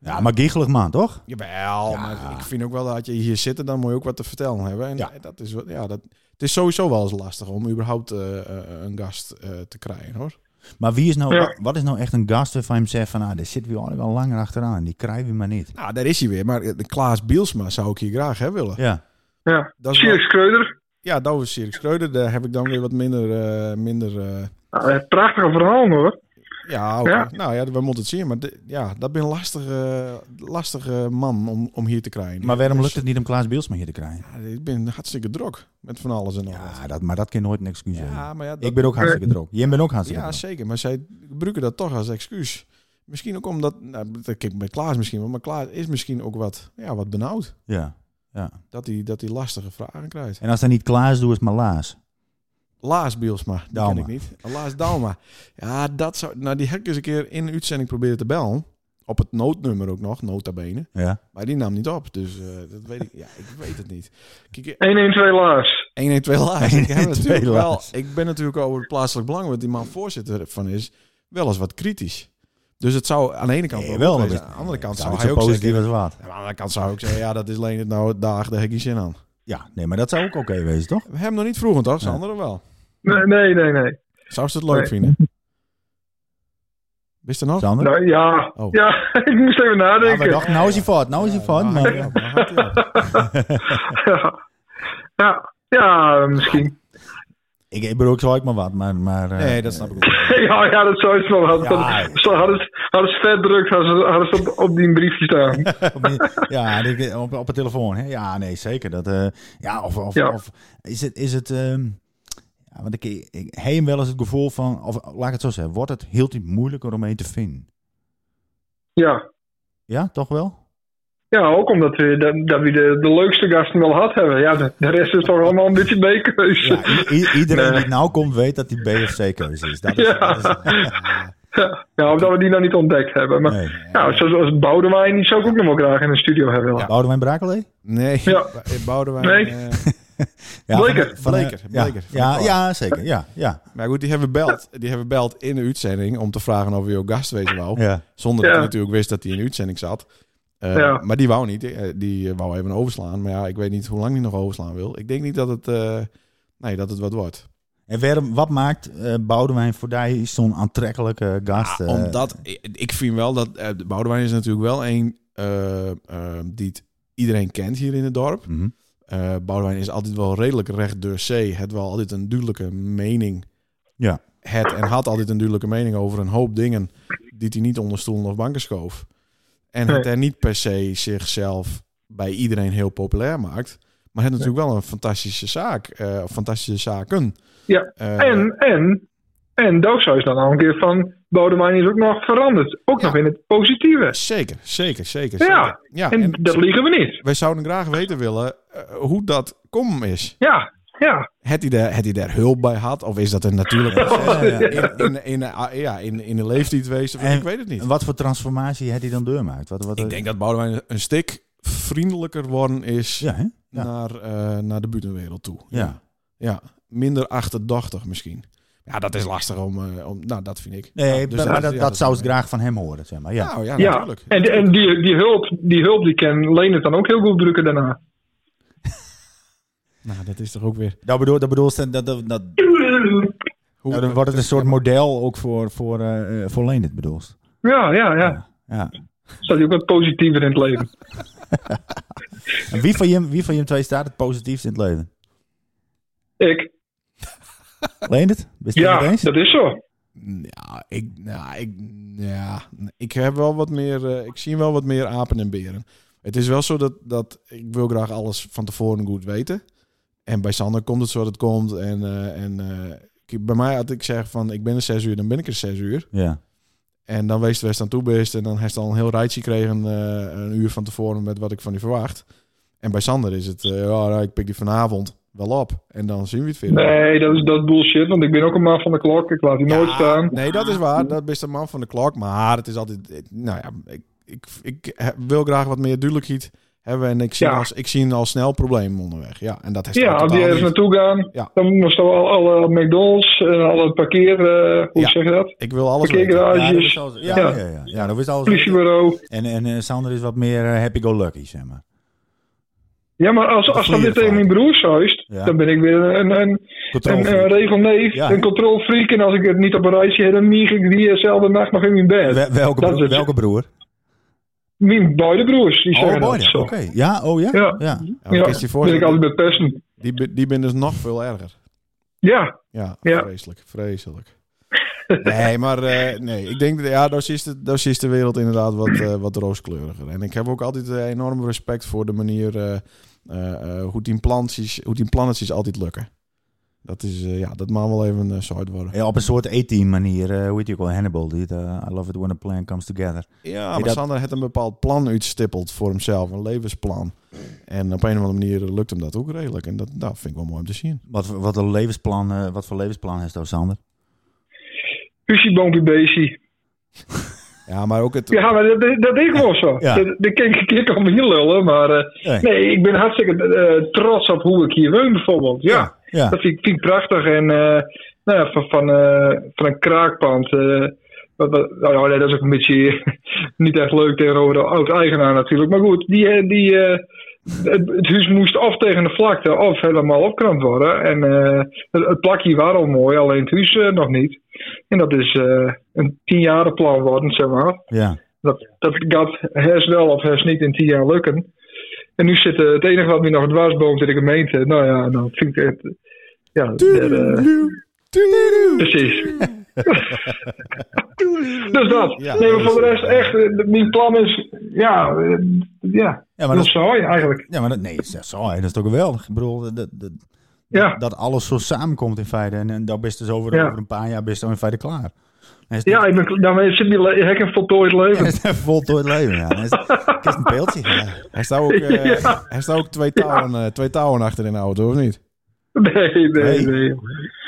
S3: Ja, maar giechelig man, toch?
S2: Jawel,
S3: Ja.
S2: maar ik vind ook wel dat je hier zit, dan moet je ook wat te vertellen hebben. En
S3: Ja.
S2: dat is, wat- ja, dat, het is sowieso wel eens lastig om überhaupt eh, eh, een gast eh, te krijgen hoor.
S3: Maar wie is nou,
S4: Ja.
S3: wat, is nou echt een gast waarvan je hem zegt van, ah, daar zitten we al langer achteraan, die krijgen we maar niet.
S2: Nou, daar is hij weer. Maar de Klaas Bielsma zou ik hier graag hè, willen.
S3: Ja,
S4: ja.
S2: Dat is
S4: Sierk Schreuder.
S2: Ja, dat was Sirk Schreuder. Daar heb ik dan weer wat minder, eh, minder eh,
S4: Nou, prachtige verhaal hoor.
S2: Ja.
S4: Ja.
S2: Nou ja, we moeten het zien. Maar de- ja, dat ben een lastige, lastige man om, om hier te krijgen.
S3: Maar waarom
S2: Dus-
S3: lukt het niet om Klaas Bielsma hier te krijgen?
S2: Ja, ik ben hartstikke druk met van alles en nog wat.
S3: Ja, dat, maar dat kan nooit een excuus zijn.
S2: Ja, maar ja, dat-
S3: Ik ben ook hartstikke druk. Jij bent ook hartstikke
S2: Ja,
S3: druk.
S2: zeker. Maar zij gebruiken dat toch als excuus. Misschien ook omdat... Nou, dat- kijk, bij Klaas misschien wel. Maar Klaas is misschien ook wat, ja, wat benauwd.
S3: Ja. ja.
S2: Dat hij, dat hij lastige vragen krijgt.
S3: En als hij niet Klaas doet, is maar Laas.
S2: Laas Bielsma, die
S3: Dauma.
S2: ken ik niet. Laas Dauma. Ja, dat zou... Nou, die heb ik eens een keer in de uitzending proberen te bellen. Op het noodnummer ook nog, nota bene.
S3: Ja.
S2: Maar die nam niet op. Dus eh, dat weet ik... Ja, ik weet het niet. Kijk,
S4: 112 Laars.
S2: 112 Laas. Ik, heb
S3: 112
S2: natuurlijk wel,
S3: Laas.
S2: ik ben natuurlijk over het plaatselijk belang, wat die man voorzitter van is, wel eens wat kritisch. Dus het zou aan de ene kant
S3: Nee,
S2: wel,
S3: maar.
S2: Aan de andere kant
S3: zou
S2: hij ook
S3: positief
S2: zeggen... Ja, maar aan de andere kant zou ik zeggen, ja, dat is alleen het nou dag, daar heb ik geen zin aan.
S3: Ja, nee, maar dat zou ook oké wezen, toch?
S2: We hebben hem nog niet vroegen, toch? Sander wel.
S4: Nee, nee, nee. nee.
S2: Zou ze het leuk
S4: Nee.
S2: vinden? Wist je nog?
S3: Sander?
S4: Nou, ja.
S2: Oh.
S4: ja, ik moest even
S3: Ja,
S4: nadenken.
S3: we dachten, nou is hij fout, nou is hij fout.
S2: Ja,
S3: Maar,
S2: ja,
S4: ja. ja, ja, misschien.
S3: Ik, ik bedoel, ik zal ook maar wat, maar... maar eh,
S2: Nee, dat snap ik ook.
S4: ja, ja, dat zou het wel. Had,
S3: Ja.
S4: Zo hadden ze hadden ze vet druk, hadden ze, hadden ze op, op die briefje staan.
S3: Ja, op, op het telefoon. Hè? Ja, nee, zeker. Dat, eh, ja, of, of,
S4: Ja.
S3: of is het... Is het ehm, ja, want ik, ik heb wel eens het gevoel van... Of laat ik het zo zeggen. Wordt het heel diep moeilijker om een te vinden?
S4: Ja.
S3: Ja, toch wel?
S4: Ja, ook omdat we, dat, dat we de, de leukste gasten wel had hebben. Ja, de, de rest is toch allemaal een beetje.
S3: Ja, i- iedereen
S4: Nee.
S3: die nou komt weet dat die B of C keuze is. Dat is,
S4: Ja.
S3: dat is
S4: Ja, ja, omdat we die nog niet ontdekt hebben. Maar
S3: nee.
S4: ja, zoals Boudewijn, die zou ik ook nog wel graag in een studio hebben. willen.
S3: Boudewijn Brakelee?
S2: Nee,
S4: Ja.
S2: Boudewijn...
S4: Nee.
S2: eh,
S3: Ja,
S4: Bleker.
S3: van- van, eh,
S2: Bleker,
S3: ja,
S2: Bleker, van
S3: Ja,
S2: de
S3: ja, zeker. Ja, ja.
S2: maar goed, die hebben beld. Die hebben beld in de uitzending om te vragen of hij ook gast wezen wou.
S3: ja.
S2: Zonder dat
S4: Ja.
S2: hij natuurlijk wist dat hij in de uitzending zat. Eh,
S4: Ja.
S2: Maar die wou niet. Eh, Die wou even overslaan. Maar ja, ik weet niet hoe lang hij nog overslaan wil. Ik denk niet dat het, eh, nee, dat het wat wordt.
S3: En waarom, wat maakt eh Boudewijn voor die zo'n aantrekkelijke gast?
S2: Ja, omdat ik, vind wel dat eh, de Boudewijn is natuurlijk wel een die iedereen kent hier in het dorp. Eh Boudewijn is altijd wel redelijk recht door zee. Het wel altijd een duidelijke mening.
S3: Ja.
S2: Het en had altijd een duidelijke mening over een hoop dingen die hij niet onder stoelen of banken schoof. En het er niet per se zichzelf bij iedereen heel populair maakt. Maar het natuurlijk wel een fantastische zaak. of fantastische zaken.
S4: Ja,
S2: Eh,
S4: En, en, en Dookzo is dan al een keer van Boudewijn is ook nog veranderd. Ook
S2: Ja.
S4: nog in het positieve.
S2: Zeker, zeker, zeker.
S4: Ja.
S2: zeker. ja
S4: En
S2: en
S4: dat liegen we niet.
S2: wij zouden graag weten willen eh, hoe dat kom is.
S4: Ja, ja.
S2: Het hij, daar, het hij daar hulp bij had? Of is dat een natuurlijk proces?
S3: Ja, ja.
S2: In, in, in, ah, ja, in, in de leeftijd geweest? Of,
S3: En
S2: ik weet het niet.
S3: Wat voor transformatie heeft hij dan doormaakt? Wat, wat,
S2: Ik denk dat Boudewijn een stuk vriendelijker worden is
S3: Ja, hè? Ja.
S2: naar, eh, naar de buitenwereld toe.
S3: Ja.
S2: ja. Minder achterdochtig misschien. Ja, dat is lastig om... eh, om nou, dat vind ik.
S3: Nee,
S2: Ja, dus
S3: maar dat,
S2: ja,
S3: dat zou ze graag van hem horen, zeg maar. Ja.
S2: Nou ja,
S4: ja.
S2: natuurlijk.
S4: En, en die, die, hulp, die hulp die kan Leendert dan ook heel goed gebruiken daarna.
S2: Nou, dat is toch ook weer...
S3: Dat bedoel, dat bedoel dat, dat, dat, dat-
S2: Hoe,
S3: nou, dan wordt het een soort model ook voor, voor, eh eh, voor Leendert, bedoel je?
S4: Ja, ja, ja.
S3: ja.
S4: Staat hij ook wat positiever in het leven.
S3: En wie van, je, wie van je twee staat het positiefst in het leven?
S4: Ik.
S3: Leendert? Je
S4: Ja,
S3: eens?
S4: dat is zo.
S2: Ja, ik, nou, ik, ja, ik heb wel wat meer, eh, ik zie wel wat meer apen en beren. Het is wel zo dat, dat ik wil graag alles van tevoren goed weten. En bij Sander komt het zoals het komt. En, eh, en eh, ik- bij mij had ik zeg van, ik ben er zes uur, dan ben ik er zes uur.
S3: Ja.
S2: En dan wees het aan toe best. En dan heeft hij al een heel rijtje gekregen eh, een uur van tevoren met wat ik van die verwacht. En bij Sander is het, eh, ja, nou, ik pik die vanavond wel op. En dan zien we het weer.
S4: Nee, dat is, dat bullshit, want ik ben ook een man van de klok. Ik laat die nooit staan.
S2: Nee, dat is waar. Dat is de man van de klok. Maar het is altijd... Nou ja, ik, ik, ik wil graag wat meer duidelijkheid hebben. En ik zie,
S4: Ja.
S2: als, ik zie al snel problemen onderweg. Ja, en dat is
S4: Ja, als die ergens naartoe gaan,
S2: Ja.
S4: dan moesten we al alle McDonald's en alle parkeer... eh, hoe
S2: Ja.
S4: zeg je dat?
S2: Ik wil alles
S4: Parkeergarages,
S3: is alles, ja,
S4: Ja.
S3: ja. Ja, dat is alles.
S4: politiebureau.
S3: En, en eh, Sander is wat meer eh, happy-go-lucky, zeg maar.
S4: Ja, maar als, als dat weer tegen mijn broers huist,
S3: Ja.
S4: dan ben ik weer een, een, een,
S3: Controle.
S4: een regelneef,
S3: Ja.
S4: een controlfreak. En als ik het niet op een reisje heb, dan mieg ik diezelfde nacht nog in mijn bed.
S3: Wel- welke, broer,
S4: is
S3: welke broer?
S4: Mijn beide broers, die
S3: Oh,
S4: zeggen dat zo.
S3: Oké. Ja, oh ja?
S4: Ja.
S3: ja.
S2: Ja,
S4: Ja,
S2: ja,
S4: ben ik altijd met pesten.
S2: die, die ben dus nog veel erger.
S4: Ja,
S2: Ja,
S4: Ja.
S2: vreselijk. Vreselijk. Nee, maar eh, nee, ik denk dat ja, daar is de, daar is de wereld inderdaad wat, eh, wat rooskleuriger. En ik heb ook altijd eh, enorm respect voor de manier eh, eh, eh, hoe die plannetjes, hoe die plannetjes altijd lukken. Dat is, eh, ja, dat mag wel even uh, zout worden.
S3: Ja, op een soort A-team manier, eh, hoe heet die ook wel, Hannibal. Die, eh, I love it when a plan comes together.
S2: Ja, maar
S3: dat-
S2: Sander heeft een bepaald plan uitstippeld voor hemzelf, een levensplan. En op een of andere manier lukt hem dat ook redelijk. En dat, dat vind ik wel mooi om te zien.
S3: Wat, voor- wat, een levensplan, eh, wat voor levensplan heeft dat, Sander?
S4: Huisje, boompje, beestje.
S2: Ja, maar ook het...
S4: Ja, maar dat, dat, ik wel zo.
S3: Ja.
S4: Dat, dat kan ik ik kan me hier lullen, maar eh,
S3: Nee.
S4: nee, ik ben hartstikke eh, trots op hoe ik hier woon bijvoorbeeld. Ja,
S3: Ja.
S4: dat vind ik, vind ik prachtig. En eh, nou ja, van, van, eh, van een kraakpand. eh, wat, nou nee, dat is ook een beetje niet echt leuk tegenover de oud-eigenaar natuurlijk. Maar goed, die, die, het, het huis moest of tegen de vlakte of helemaal opkramd worden. En het, het plakje was al mooi, alleen het huis nog niet. En dat is een tienjarenplan worden, zeg maar.
S3: Ja.
S4: Dat, dat gaat hers wel of hers niet in tien jaar lukken. En nu zit eh, het enige wat me nog dwarsboomt in de gemeente. Nou ja, nou vind ik het. Ja, eh, precies. dus dat.
S2: Ja,
S4: nee, maar voor de
S2: is-
S4: rest echt, eh, mijn plan is, ja, ja,
S3: Ja, maar dat,
S4: saai eigenlijk.
S3: ja, maar dat, nee, dat is, hè, dat is toch geweldig. Ik bedoel, dat, dat,
S4: Ja.
S3: dat alles zo samenkomt in feite. En, en dat best dus over,
S4: Ja.
S3: over een paar jaar best dan in feite klaar. Dan is
S4: Ja, ik ben, daarmee zit mijn le- hek een voltooid leven.
S3: het voltooid leven, ja. Dan is het is een beeldje. Ja.
S2: Hij staat ook, eh,
S4: Ja.
S2: hij staat ook twee, touwen, eh, twee touwen achter in de auto, of niet?
S4: Nee, nee,
S3: Nee.
S4: nee.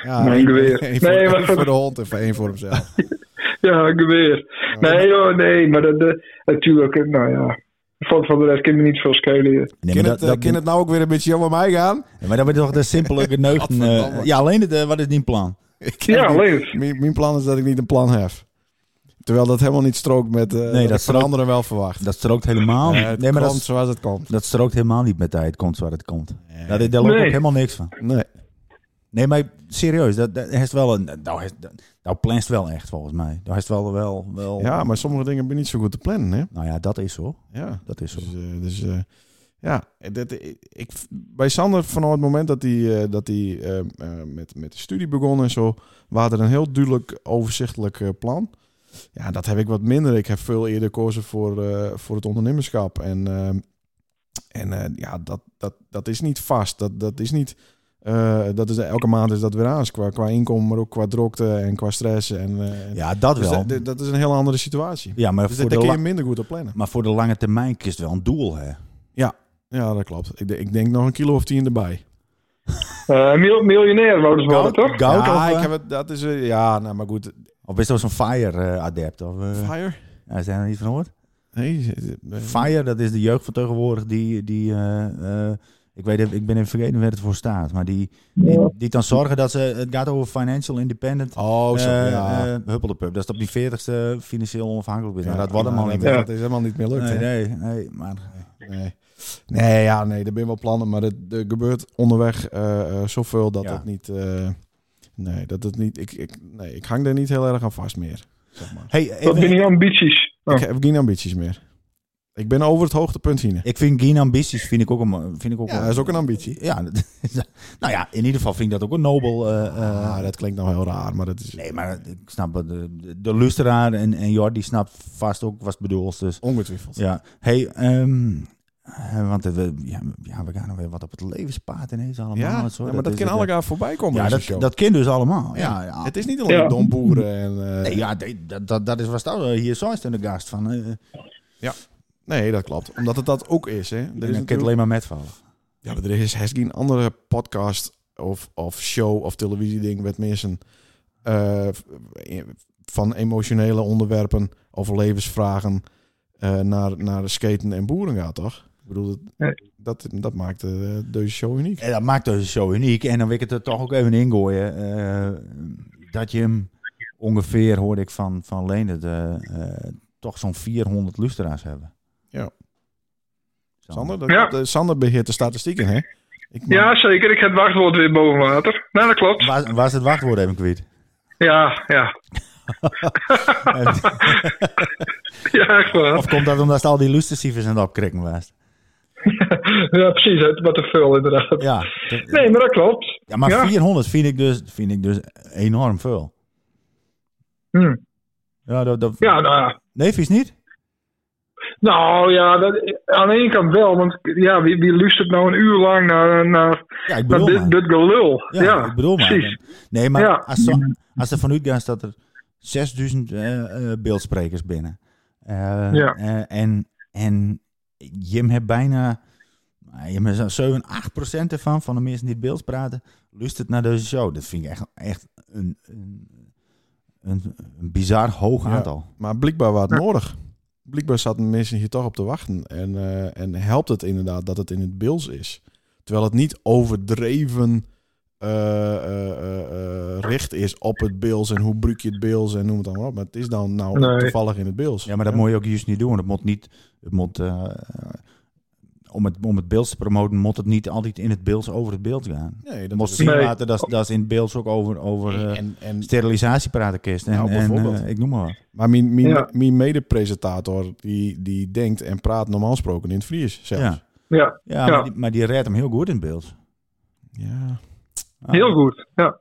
S2: Ja,
S4: Mijn geweer.
S2: één voor,
S4: Nee, maar-
S2: voor de hond en één voor hemzelf.
S4: Ja, ik weer. Nee, joh, nee, maar dat, dat- natuurlijk, nou ja. Van, van de rest kan me niet veel schelen.
S3: Nee,
S2: Kan
S3: maar,
S2: het,
S3: dat,
S2: eh,
S3: dat,
S2: kan het nou ook weer een beetje over mij gaan?
S3: ja, maar dat wordt toch de simpele geneugten. eh, ja, alleen het, eh, wat is die plan?
S2: Ik
S4: Ja.
S2: Mijn, mijn plan is dat ik niet een plan heb. Terwijl dat helemaal niet strookt met eh
S3: Nee, dat
S2: van anderen wel verwacht.
S3: Dat strookt helemaal niet.
S2: het
S3: Nee, maar dat,
S2: komt zoals het komt.
S3: dat strookt helemaal niet met tijd komt waar het komt. Daar, daar loopt
S4: Nee.
S3: ook helemaal niks van.
S2: Nee.
S3: Nee, maar serieus, dat, dat heeft wel een. Nou, heeft, nou planst wel echt volgens mij. Dat heeft wel wel. wel
S2: Ja, maar sommige dingen ben niet zo goed te plannen, hè?
S3: Nou ja, dat is zo.
S2: Ja.
S3: Dat is zo.
S2: Dus, eh, dus eh, ja, dat, ik, bij Sander vanaf het moment dat hij, eh, dat hij eh, eh, met, met de studie begon en zo, was er een heel duidelijk overzichtelijk eh, plan. Ja, dat heb ik wat minder. Ik heb veel eerder gekozen voor, eh, voor het ondernemerschap. En, eh, en eh, ja, dat, dat, dat is niet vast. Dat, dat is niet. eh, dat is, elke maand is dat weer aan. Qua, qua inkomen, maar ook qua drukte en qua stress. En, eh,
S3: Ja, dat
S2: dus
S3: wel.
S2: dat, dat is een heel andere situatie.
S3: Ja, maar
S2: Dus
S3: voor, de
S2: kun je minder goed op plannen.
S3: maar voor de lange termijn is het wel een doel, hè?
S2: Ja, dat klopt. Ik, denk- ik denk nog een kilo of tien erbij.
S4: Eh, mil- miljonair wouden ze worden, toch?
S3: Goud
S2: ja,
S3: of,
S2: ik
S3: eh,
S2: heb het, dat is, eh, ja, nou, maar goed.
S3: of is dat zo'n Fire-adept? of eh
S2: Fire?
S3: ja, is daar nog niet van gehoord?
S2: Nee, nee.
S3: Fire, dat is de jeugd van tegenwoordig die... die eh, eh, ik, weet, ik ben even vergeten waar het voor staat. Maar die, die, die kan zorgen dat ze... Het gaat over financial independent.
S2: Oh, zo, ja.
S3: Huppeldepup. Dat is op die 40ste financieel onafhankelijk bent.
S2: Ja,
S3: maar dat wordt helemaal
S2: maar
S3: niet meer.
S2: dat is helemaal niet meer lukt.
S3: Nee, nee, nee, maar...
S2: Nee. Nee, ja, nee, er zijn wel plannen, maar er, er gebeurt onderweg eh, eh, zoveel dat
S3: Ja.
S2: het niet. eh, nee, dat het niet. Ik, ik, nee, ik hang er niet heel erg aan vast meer. Zeg maar.
S3: Hey,
S4: Wat
S3: even,
S4: ben je ambities? Oh.
S2: Ik heb geen ambities meer. Ik ben over het hoogtepunt heen.
S3: ik vind geen ambities vind ik ook een, vind ik ook
S2: Ja,
S3: wel-
S2: dat is ook een ambitie.
S3: Ja, dat nou ja, in ieder geval vind ik dat ook een nobel. eh, eh,
S2: Ah, dat klinkt nou heel raar, maar dat is
S3: Nee, maar ik snap het. De, de, luisteraar en, en Jordi snapt vast ook wat het bedoelt. Dus
S2: ongetwijfeld.
S3: ja, hey, ehm, eh, want we, ja, ja, we gaan nog weer wat op het levenspaad ineens allemaal.
S2: Ja,
S3: zo.
S2: ja, maar dat kan alle jaar voorbij komen.
S3: Ja, dat, dat kind dus allemaal. Ja,
S2: Ja.
S3: ja.
S2: Het is niet alleen
S4: Ja.
S2: domboeren en. eh,
S3: Nee, ja, dat, dat, dat is wat hier zo is in de gast van. eh
S2: nee, dat klopt. Omdat het dat ook is. Hè. Er is
S3: ik kan het
S2: natuurlijk-
S3: alleen maar metvallen.
S2: Ja, maar er is, is geen andere podcast of, of show of televisieding met mensen eh, van emotionele onderwerpen of levensvragen eh, naar, naar skaten en boeren gaat, toch? Ik bedoel, dat,
S4: Nee.
S2: dat, dat maakt eh, deze show uniek.
S3: En dat maakt deze show uniek. En dan wil ik het er toch ook even ingooien. eh, dat je hem ongeveer, hoorde ik van, van Lene, de, eh, toch zo'n 400 luisteraars hebben.
S2: Ja. Sander, dat,
S4: Ja.
S2: Sander beheert de statistieken, hè? Ik mag-
S4: Ja, zeker. Ik heb het wachtwoord weer boven water. Nou, dat klopt.
S3: Waar, waar is het wachtwoord even kwijt?
S4: Ja, ja. Ja, echt waar.
S3: of komt dat omdat al die luistercijfers aan het opkrikken was?
S4: Ja, precies. Het wat te veel, inderdaad.
S3: Ja.
S4: Nee, maar dat klopt.
S3: ja, maar
S4: Ja.
S3: 400 vind ik, dus, vind ik dus enorm veel.
S4: Hm.
S3: Ja, dat, dat...
S4: Ja, nou ja.
S3: Nee, vies niet?
S4: Nou ja, dat, aan de ene kant wel. Want ja, wie, wie luistert nou een uur lang naar, naar,
S3: Ja, ik
S4: naar dit,
S3: maar.
S4: dit gelul?
S3: Ja,
S4: Ja,
S3: ik bedoel maar.
S4: precies.
S3: Nee, maar
S4: Ja.
S3: als, zo, als er vanuit gaat dat er 6000 eh, eh, beeldsprekers binnen. Eh,
S4: Ja.
S3: eh, en, en Jim hebt bijna... Je hebt zo'n 7, 8 procent ervan, van de mensen die het beeld praten, luistert naar deze show. Dat vind ik echt, echt een, een, een, een bizar hoog
S2: Ja.
S3: aantal.
S2: Maar blijkbaar was het nodig. Blijkbaar zaten mensen hier toch op te wachten. En, eh, en helpt het inderdaad dat het in het Bills is. Terwijl het niet overdreven eh, eh, richt is op het Bills en hoe bruik je het Bills en noem het allemaal op. Maar het is dan nou
S4: Nee.
S2: toevallig in het Bills.
S3: Ja, maar dat moet je ook juist niet doen. Het moet niet... Het moet, eh, om, het, om het beeld te promoten, moet het niet altijd in het beeld over het beeld gaan.
S2: Nee, dat
S3: moet zien
S4: Nee.
S3: laten dat, dat is in het beeld ook over, over eh,
S2: en, en,
S3: sterilisatie praten kist. En,
S2: Nou,
S3: en
S2: bijvoorbeeld.
S3: eh, ik noem maar wat.
S2: Maar mijn, mijn,
S4: Ja.
S2: mijn mede-presentator, die, die denkt en praat normaal gesproken in het Fries zelfs.
S3: Ja,
S4: Ja,
S3: ja,
S4: Ja.
S3: Maar, die, maar die redt hem heel goed in het beeld.
S2: Ja,
S3: Ah.
S4: heel goed. Ja.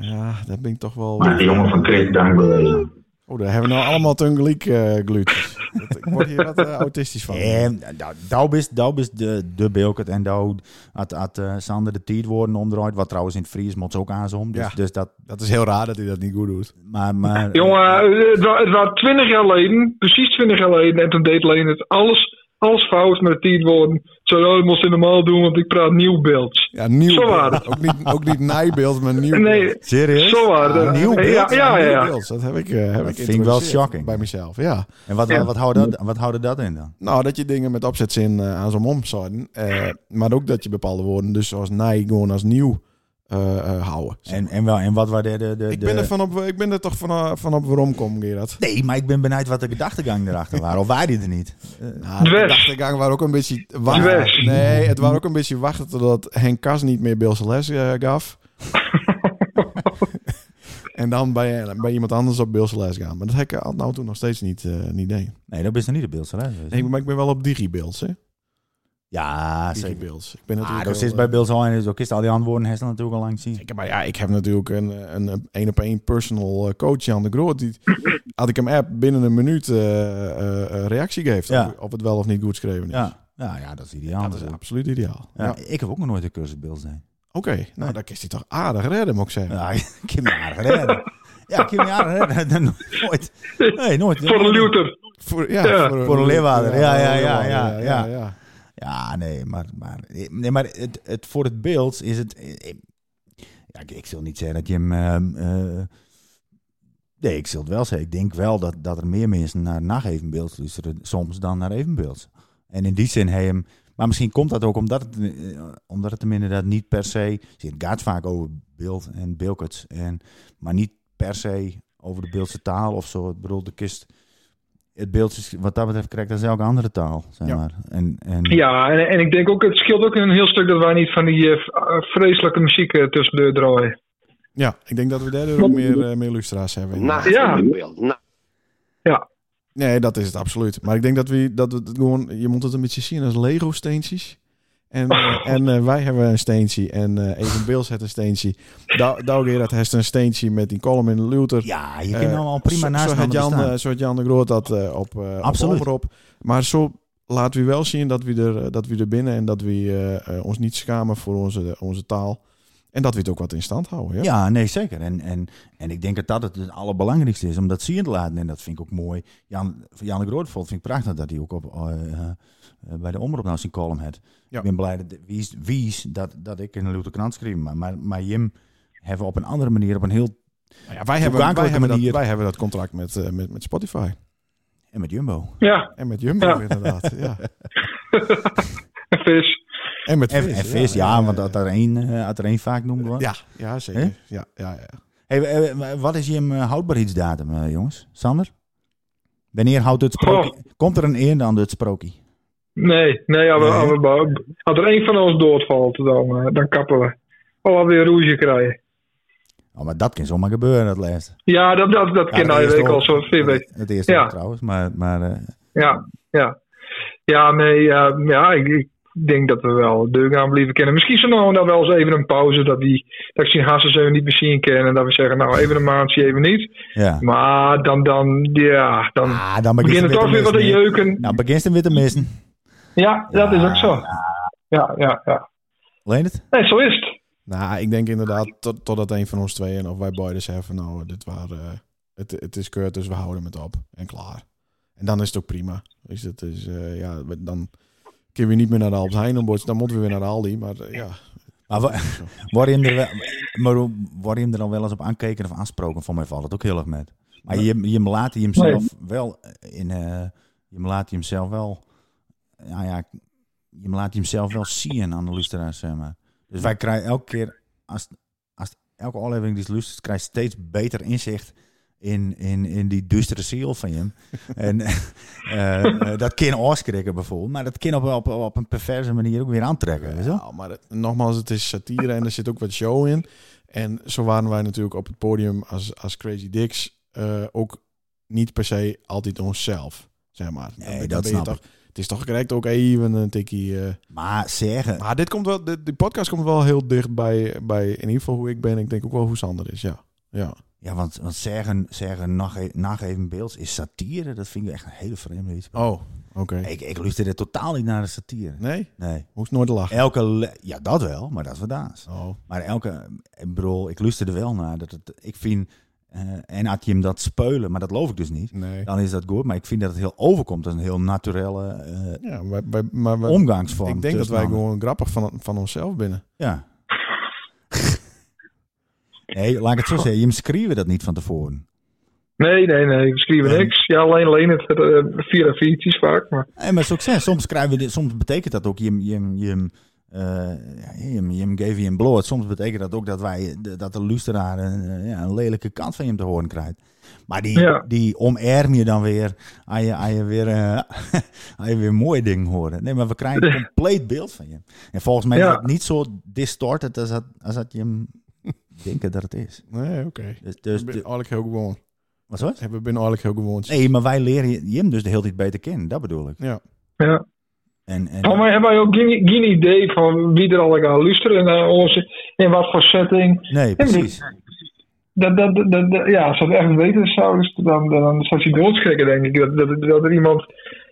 S2: ja, dat ben ik toch wel...
S6: Maar de jongen van Kreet, dank wel.
S2: Oh, daar hebben we nou allemaal tegelijk eh glutjes. Dat- Ik word hier wat eh, autistisch van.
S3: En daar is daar is de, de Bilkert en daar had, had eh, Sander de tijd worden omdraaid. Wat trouwens in het Fries moet ze ook aanzom. Dus,
S2: Ja.
S3: dus dat,
S2: Dat is heel raar dat hij dat niet goed doet.
S3: maar, maar,
S4: Jongen, eh, het was, 20 jaar geleden, precies 20 jaar geleden, en toen deed alleen het alles, alles fout met tien woorden. Zo, dat moest je normaal doen, want ik praat nieuw beeld.
S2: Ja, nieuw
S4: Zo waren
S2: Ook niet, ook niet nijbeeld, maar nieuw
S4: Nee,
S2: beeld.
S3: serieus?
S4: zo waren
S2: nieuw beeld.
S4: Ja, ja, ja.
S2: Dat heb ik, eh heb
S3: dat
S2: ik
S3: vind ik wel shocking.
S2: Bij mezelf, ja.
S3: En wat,
S4: Ja.
S3: wat, houdt dat, wat houden dat in dan?
S2: Nou, dat je dingen met opzetzin eh aan zo'n omzouden. eh maar ook dat je bepaalde woorden, dus zoals nij, gewoon als nieuw eh, eh, houden.
S3: En, en, wel, en wat waren de... de,
S2: ik,
S3: de-
S2: ben er van op, ik ben er toch van, van op waarom kom, Gerard.
S3: Nee, maar ik ben benieuwd wat de gedachtegang erachter waren. Of waren die er niet? Eh,
S2: Nou, de gedachtegang waren ook een beetje wachten.
S4: Dwes.
S2: Nee, het waren ook een beetje wachten totdat Henk Kas niet meer Beelse les eh, gaf. en dan bij, bij iemand anders op Beelse les gaan. Maar dat heb ik al nou toen nog steeds niet, eh niet deed.
S3: nee, dat is er niet de beeldse les.
S2: Nee, maar ik ben wel op Digibeels, hè?
S3: Ja, zeker.
S2: Digibeels. Ik ben
S3: Ah,
S2: natuurlijk
S3: dat is bij
S2: eh,
S3: Bills al en ook is al die antwoorden heeft natuurlijk al lang zien.
S2: Zeker, maar ja, ik heb natuurlijk een een, een, een op één personal eh, coach, Jan de Groot. Die, had ik hem app binnen een minuut eh, eh, eh, reactie geeft.
S3: Ja.
S2: Of, of het wel of niet goed geschreven is.
S3: Ja, ja, ja dat is ideaal.
S2: dat is absoluut ideaal.
S3: Ja,
S2: Ja.
S3: Ik heb ook nog nooit een cursus Bills zijn.
S2: Oké, nou dan kist hij toch aardig redden, moet ik zeggen.
S3: Ja, ik heb me aardig redden. Ja, ik heb me aardig redden. nooit. Nee, nooit.
S4: Voor een Luther.
S2: Voor, ja,
S4: Ja.
S3: Voor een leeuwarder. Ja, ja,
S2: een
S3: ja,
S2: leeuwarder,
S3: ja,
S2: ja.
S3: Ja, nee, maar, maar, nee, maar het, het, voor het beeld is het... eh, Ja, ik, ik zal niet zeggen dat je hem... ehm, eh, nee, ik zal het wel zeggen. Ik denk wel dat, dat er meer mensen naar nagevenbeeld luisteren soms dan naar evenbeeld. En in die zin hij hem... Maar misschien komt dat ook omdat het, eh, omdat het inderdaad niet per se... Het gaat vaak over beeld en beeldkuts. En, maar niet per se over de beeldse taal of zo. Ik bedoel, de kist... Het beeld is, wat dat betreft, krijgt dat elke andere taal, zeg
S2: Ja.
S3: maar. En, en,
S4: Ja, en, en ik denk ook, het scheelt ook een heel stuk dat wij niet van die eh, eh, vreselijke muziek eh, tussen de draaien.
S2: Ja, ik denk dat we daardoor ook meer, meer lustra's hebben.
S5: Nacht
S4: Ja.
S5: Na-
S2: Nee, dat is het absoluut. Maar ik denk dat we dat we het gewoon, je moet het een beetje zien als Lego steentjes. En, eh, en eh, wij hebben een steentje en eh even Beels heeft een steentje. Dou- Douwe Gerard heeft een steentje met die column in Luther.
S3: Ja, je
S2: Eh,
S3: kunt allemaal prima
S2: zo,
S3: naast
S2: zo had
S3: elkaar
S2: Jan, eh, zo had Jan de Groot dat eh, op, eh
S3: Absoluut.
S2: op. Maar zo laten we wel zien dat we er, eh, dat we er binnen en dat we eh, eh, ons niet schamen voor onze, onze taal. En dat we het ook wat in stand houden. Ja?
S3: ja. nee, zeker. En, en, en ik denk dat dat het, het allerbelangrijkste is, om dat zien te laten. En dat vind ik ook mooi. Jan, Jan de Groot vond vind ik prachtig dat hij ook op, eh, eh, bij de Omroep nou zijn column had.
S2: Ja.
S3: Ik ben blij dat, wie is, wie is dat, dat ik in de Luther Krant schreef. Maar, maar, maar Jim hebben we op een andere manier, op een heel...
S2: Nou ja, wij, hebben, wij, hebben dat, wij hebben dat contract met, eh, met, met Spotify.
S3: En met Jumbo.
S4: Ja,
S2: En met Jumbo
S4: Ja.
S2: inderdaad. Ja.
S4: een vis.
S2: En met
S3: En,
S2: vis.
S3: en vis, ja, want dat er één, er één vaak noemde. wat.
S2: Ja, ja zeker. Ja, ja, ja.
S3: Hey, eh, wat is eh, houdbaarheidsdatum, jongens? Sander? Wanneer houdt het sprookje? Komt er een einde aan het sprookje?
S4: Nee, nee, als, we- als, we als er één van ons doodvalt, dan, eh, dan kappen we. Of als we weer rouge krijgen.
S3: Oh, maar dat kan zomaar gebeuren, dat laatste.
S4: Ja, dat, dat, dat
S3: Ja, eerste
S4: week al zo veel weet.
S3: Het eerste
S4: Ja.
S3: trouwens, maar... maar eh,
S4: Ja, ja. Ja, nee, ja, ja ik, ik denk dat we wel deur gaan blijven kennen. Misschien zo nou en dan wel eens even een pauze. Dat, die, dat ik zien even niet meer zien kennen. En dat we zeggen, nou even een maandje even niet.
S3: Ja.
S4: Maar dan, dan, ja, dan
S3: Ah, dan begint het
S4: het toch weer wat te jeuken.
S3: Nou, begint het weer te missen.
S4: Ja, dat is ook zo. Ja, ja, ja.
S3: Alleen het?
S4: Nee, zo is het.
S2: Nou, ik denk inderdaad tot, totdat een van ons tweeën of wij beiden zeggen van nou, dit waren, eh, het, het is kut, dus we houden het op en klaar. En dan is het ook prima. Dus het is, eh, ja, we- dan kunnen we niet meer naar de Albert Heijn, dan moeten we weer naar de Aldi, maar eh, ja.
S3: Maar word je er, wel, maar hoe- word je hem er dan wel eens op aankeken of aansproken? Voor mij valt het ook heel erg met. Maar je, je laat hij hem
S4: Nee.
S3: zelf wel in, eh, je laat hij hem zelf wel, nou ja, je laat hem zelf wel zien aan de luisteraars, zeg maar. Dus wij krijgen elke keer, als, als elke aflevering die is luistert, krijgt steeds beter inzicht in, in, in die duistere ziel van je. en eh, dat kan afschrikken bijvoorbeeld, maar dat kan op, op, op een perverse manier ook weer aantrekken. weet je wel?
S2: Ja, maar het- nogmaals, het is satire en er zit ook wat show in. En zo waren wij natuurlijk op het podium als, als Crazy Dicks eh, ook niet per se altijd onszelf, zeg maar.
S3: Nee, dat
S2: ben je
S3: snap
S2: toch, Het is toch correct ook even een tikkie... eh,
S3: Maar zeggen,
S2: Maar dit komt wel, de, de podcast komt wel heel dicht bij, bij in ieder geval hoe ik ben. Ik denk ook wel hoe Sander is, ja. Ja,
S3: Ja, want, want zeggen, zeggen nage- nageven beeld is satire. Dat vind ik echt een hele vreemde iets.
S2: oh, oké.
S3: Ik, ik luisterde totaal niet naar de satire.
S2: Nee?
S3: Nee.
S2: Hoeft nooit lachen.
S3: Elke, ja, dat wel, maar dat is wat daas.
S2: Oh,
S3: Maar elke, ik bedoel, ik luisterde wel naar. Dat het, ik vind, eh, en had je hem dat speulen, maar dat geloof ik dus niet.
S2: nee.
S3: Dan is dat goed, maar ik vind dat het heel overkomt als een heel naturele eh,
S2: Ja, maar wij-
S3: omgangsvorm.
S2: ik denk dat wij
S3: mannen.
S2: gewoon grappig van, van onszelf binnen.
S3: Ja. nee, laat ik het zo zeggen. Je schreeuwen dat niet van tevoren.
S4: Nee, nee, nee. We schrijven
S3: Nee.
S4: niks. Ja, alleen alleen het uh, via vaak. Maar
S3: Nee, maar succes. Soms, krijgen we dit, soms betekent dat ook, je, je, je, eh, ja, je, je geef je een bloot. Soms betekent dat ook dat, wij, dat de luisteraar een, eh, ja, een lelijke kant van je te horen krijgt. Maar die,
S4: Ja.
S3: die omarm je dan weer als je, als je weer, als je weer mooie dingen horen. Nee, maar we krijgen een compleet beeld van je. En volgens mij
S4: Ja.
S3: is het niet zo distorted als dat, als dat je hem denken dat het is.
S2: Nee, oké.
S3: Dus,
S2: Dus
S3: dus
S2: ik eigenlijk heel gewoon.
S3: wat was het?
S2: We zijn eigenlijk heel gewoon.
S3: Nee, maar wij leren je, je hem dus de hele tijd beter kennen. Dat bedoel ik.
S2: Ja.
S4: ja.
S3: En, en,
S4: Van mij hebben wij ook geen, geen idee van wie er al gaat luisteren naar ons. In wat voor setting.
S3: nee, precies.
S4: Dat, dat, dat, dat- ja, als dat echt weten zou, dan, dan zou hij doodschrikken, denk ik. Dat, dat, dat er iemand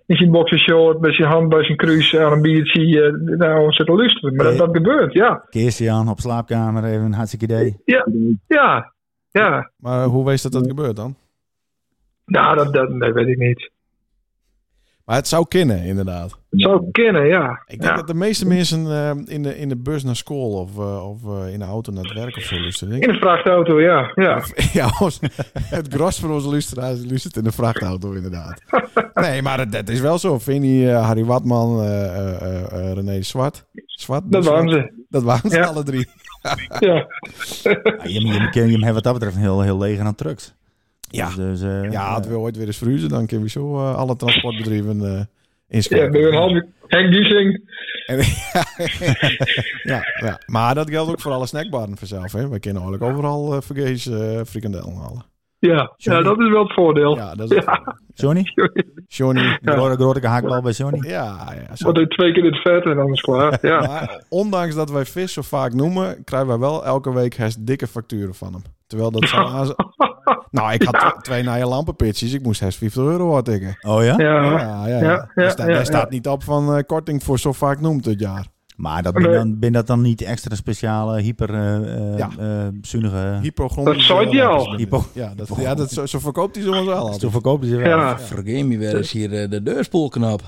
S4: in zijn boxershort met zijn hand bij zijn kruis aan een biertje eh, naar ons zit te luisteren. Maar dat,
S3: Nee.
S4: dat gebeurt, ja.
S3: Aan op slaapkamer, even een hartstikke idee.
S4: Ja, ja. Ja,
S2: Maar hoe wees dat dat gebeurt dan?
S4: nou, dat, dat, dat weet ik niet.
S2: Maar het zou kunnen, inderdaad.
S4: Het zou kennen, ja.
S2: Ik denk
S4: ja.
S2: dat de meeste mensen eh, in, de, in de bus naar school of, eh, of eh, in de auto naar het werk of zo luisteren. denk
S4: In een vrachtauto, ja. ja.
S2: Ja, ons- het gros van onze luisteraars luistert in de vrachtauto, inderdaad. Nee, maar het, het is wel zo. Vinnie, Harry Watman, eh, eh, eh, eh, René Zwart. Zwart
S4: Dat waren ze.
S2: Dat waren ze
S4: Ja.
S2: alle drie.
S4: Ja.
S3: Ja, je, je, je, je hebt wat dat betreft een heel, heel leger aan trucks.
S2: Ja.
S3: Dus, dus, eh,
S2: Ja,
S3: eh,
S2: we ooit weer eens verhuizen, dan kunnen we zo eh, alle transportbedrijven eh
S4: Ja,
S2: inschakelen.
S4: ben een half Henk Giesing.
S2: Ja, ja, maar dat geldt ook voor alle snackbaren vanzelf. Hè. We kunnen eigenlijk overal uh, vergees eh frikandellen halen.
S4: Ja. ja, dat is wel het voordeel.
S2: Ja, dat is
S4: Ja.
S3: Johnny?
S2: Johnny.
S3: Grote, grote gehaktbal bij Johnny?
S2: Ja, ja. Zo.
S4: Wat doe twee keer in het vet en dan is het klaar. Ja.
S2: Maar ondanks dat wij vis zo vaak noemen, krijgen wij wel elke week dikke facturen van hem. Terwijl dat zo aan... Nou, ik had tw- twee naaie lampenpitches. Ik moest herst 50 euro hartikken.
S3: Oh ja?
S4: Ja.
S2: Ja, ja, ja.
S4: Ja,
S2: Er
S4: ja,
S2: staat,
S4: ja,
S2: er staat niet op van eh, korting voor zo vaak noemt dit jaar.
S3: Maar dat ben, dan, ben dat dan niet extra speciale, hyper eh eh,
S2: Ja.
S4: Dat zei hij al.
S2: Hypo. Ja, dat, ja dat, zo, zo verkoopt hij soms wel.
S3: Zo
S2: altijd.
S3: verkoopt hij ze wel.
S4: Ja.
S7: Vergeet me weer eens hier de deurspoelknop.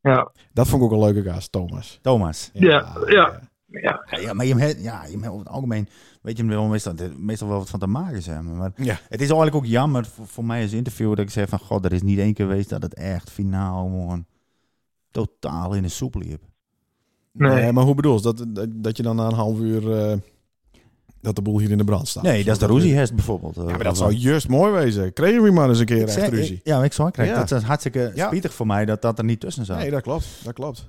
S4: Ja.
S2: Dat vond ik ook een leuke gast, Thomas.
S3: Thomas.
S4: Ja, ja. Ja.
S3: Ja, ja, maar je hebt, ja, je hebt over het algemeen, weet je wel meestal, meestal wel wat van te maken zijn. Maar
S2: Ja.
S3: het is eigenlijk ook jammer voor, voor mij als interview dat ik zeg van, god, er is niet één keer geweest dat het echt finaal gewoon totaal in de soep liep.
S4: Nee.
S2: Nee, maar hoe bedoel je? Dat, dat, dat je dan na een half uur... eh, dat de boel hier in de brand staat.
S3: Nee, dat is de Roesiehest bijvoorbeeld.
S2: Ja, maar dat zou juist mooi wezen. Kregen we maar eens een keer
S3: Ik
S2: echt
S3: zeg-
S2: ruzie.
S3: ik- Ja, ik zou krijgen.
S2: Ja.
S3: Dat is hartstikke
S2: Ja.
S3: spietig voor mij dat dat er niet tussen zat.
S2: Nee, dat klopt. Dat klopt.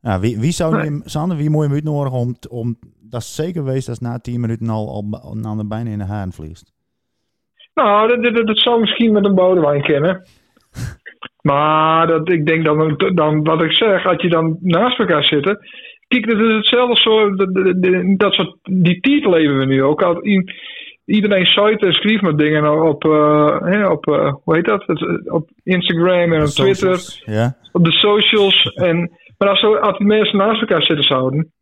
S3: Ja, wie, wie zou
S4: Nee.
S3: je, Sander, wie moet je hem uitnodigen om, om, dat is zeker geweest als na 10 minuten al, al, aan de bijna in de haren vliegt.
S4: Nou, dat, dat, dat zou misschien met een Boudewijn kennen. Maar dat, ik denk dan, dan, wat ik zeg, als je dan naast elkaar zitten. Kijk, het is hetzelfde soort, de- dat soort, die titel leven we nu ook. Al, iedereen site en schrijft met dingen op, eh, hè, op eh, hoe heet dat? Het, op Instagram en op Twitter,
S3: Ja?
S4: op de socials. En, maar als, als die mensen naast elkaar zitten zouden,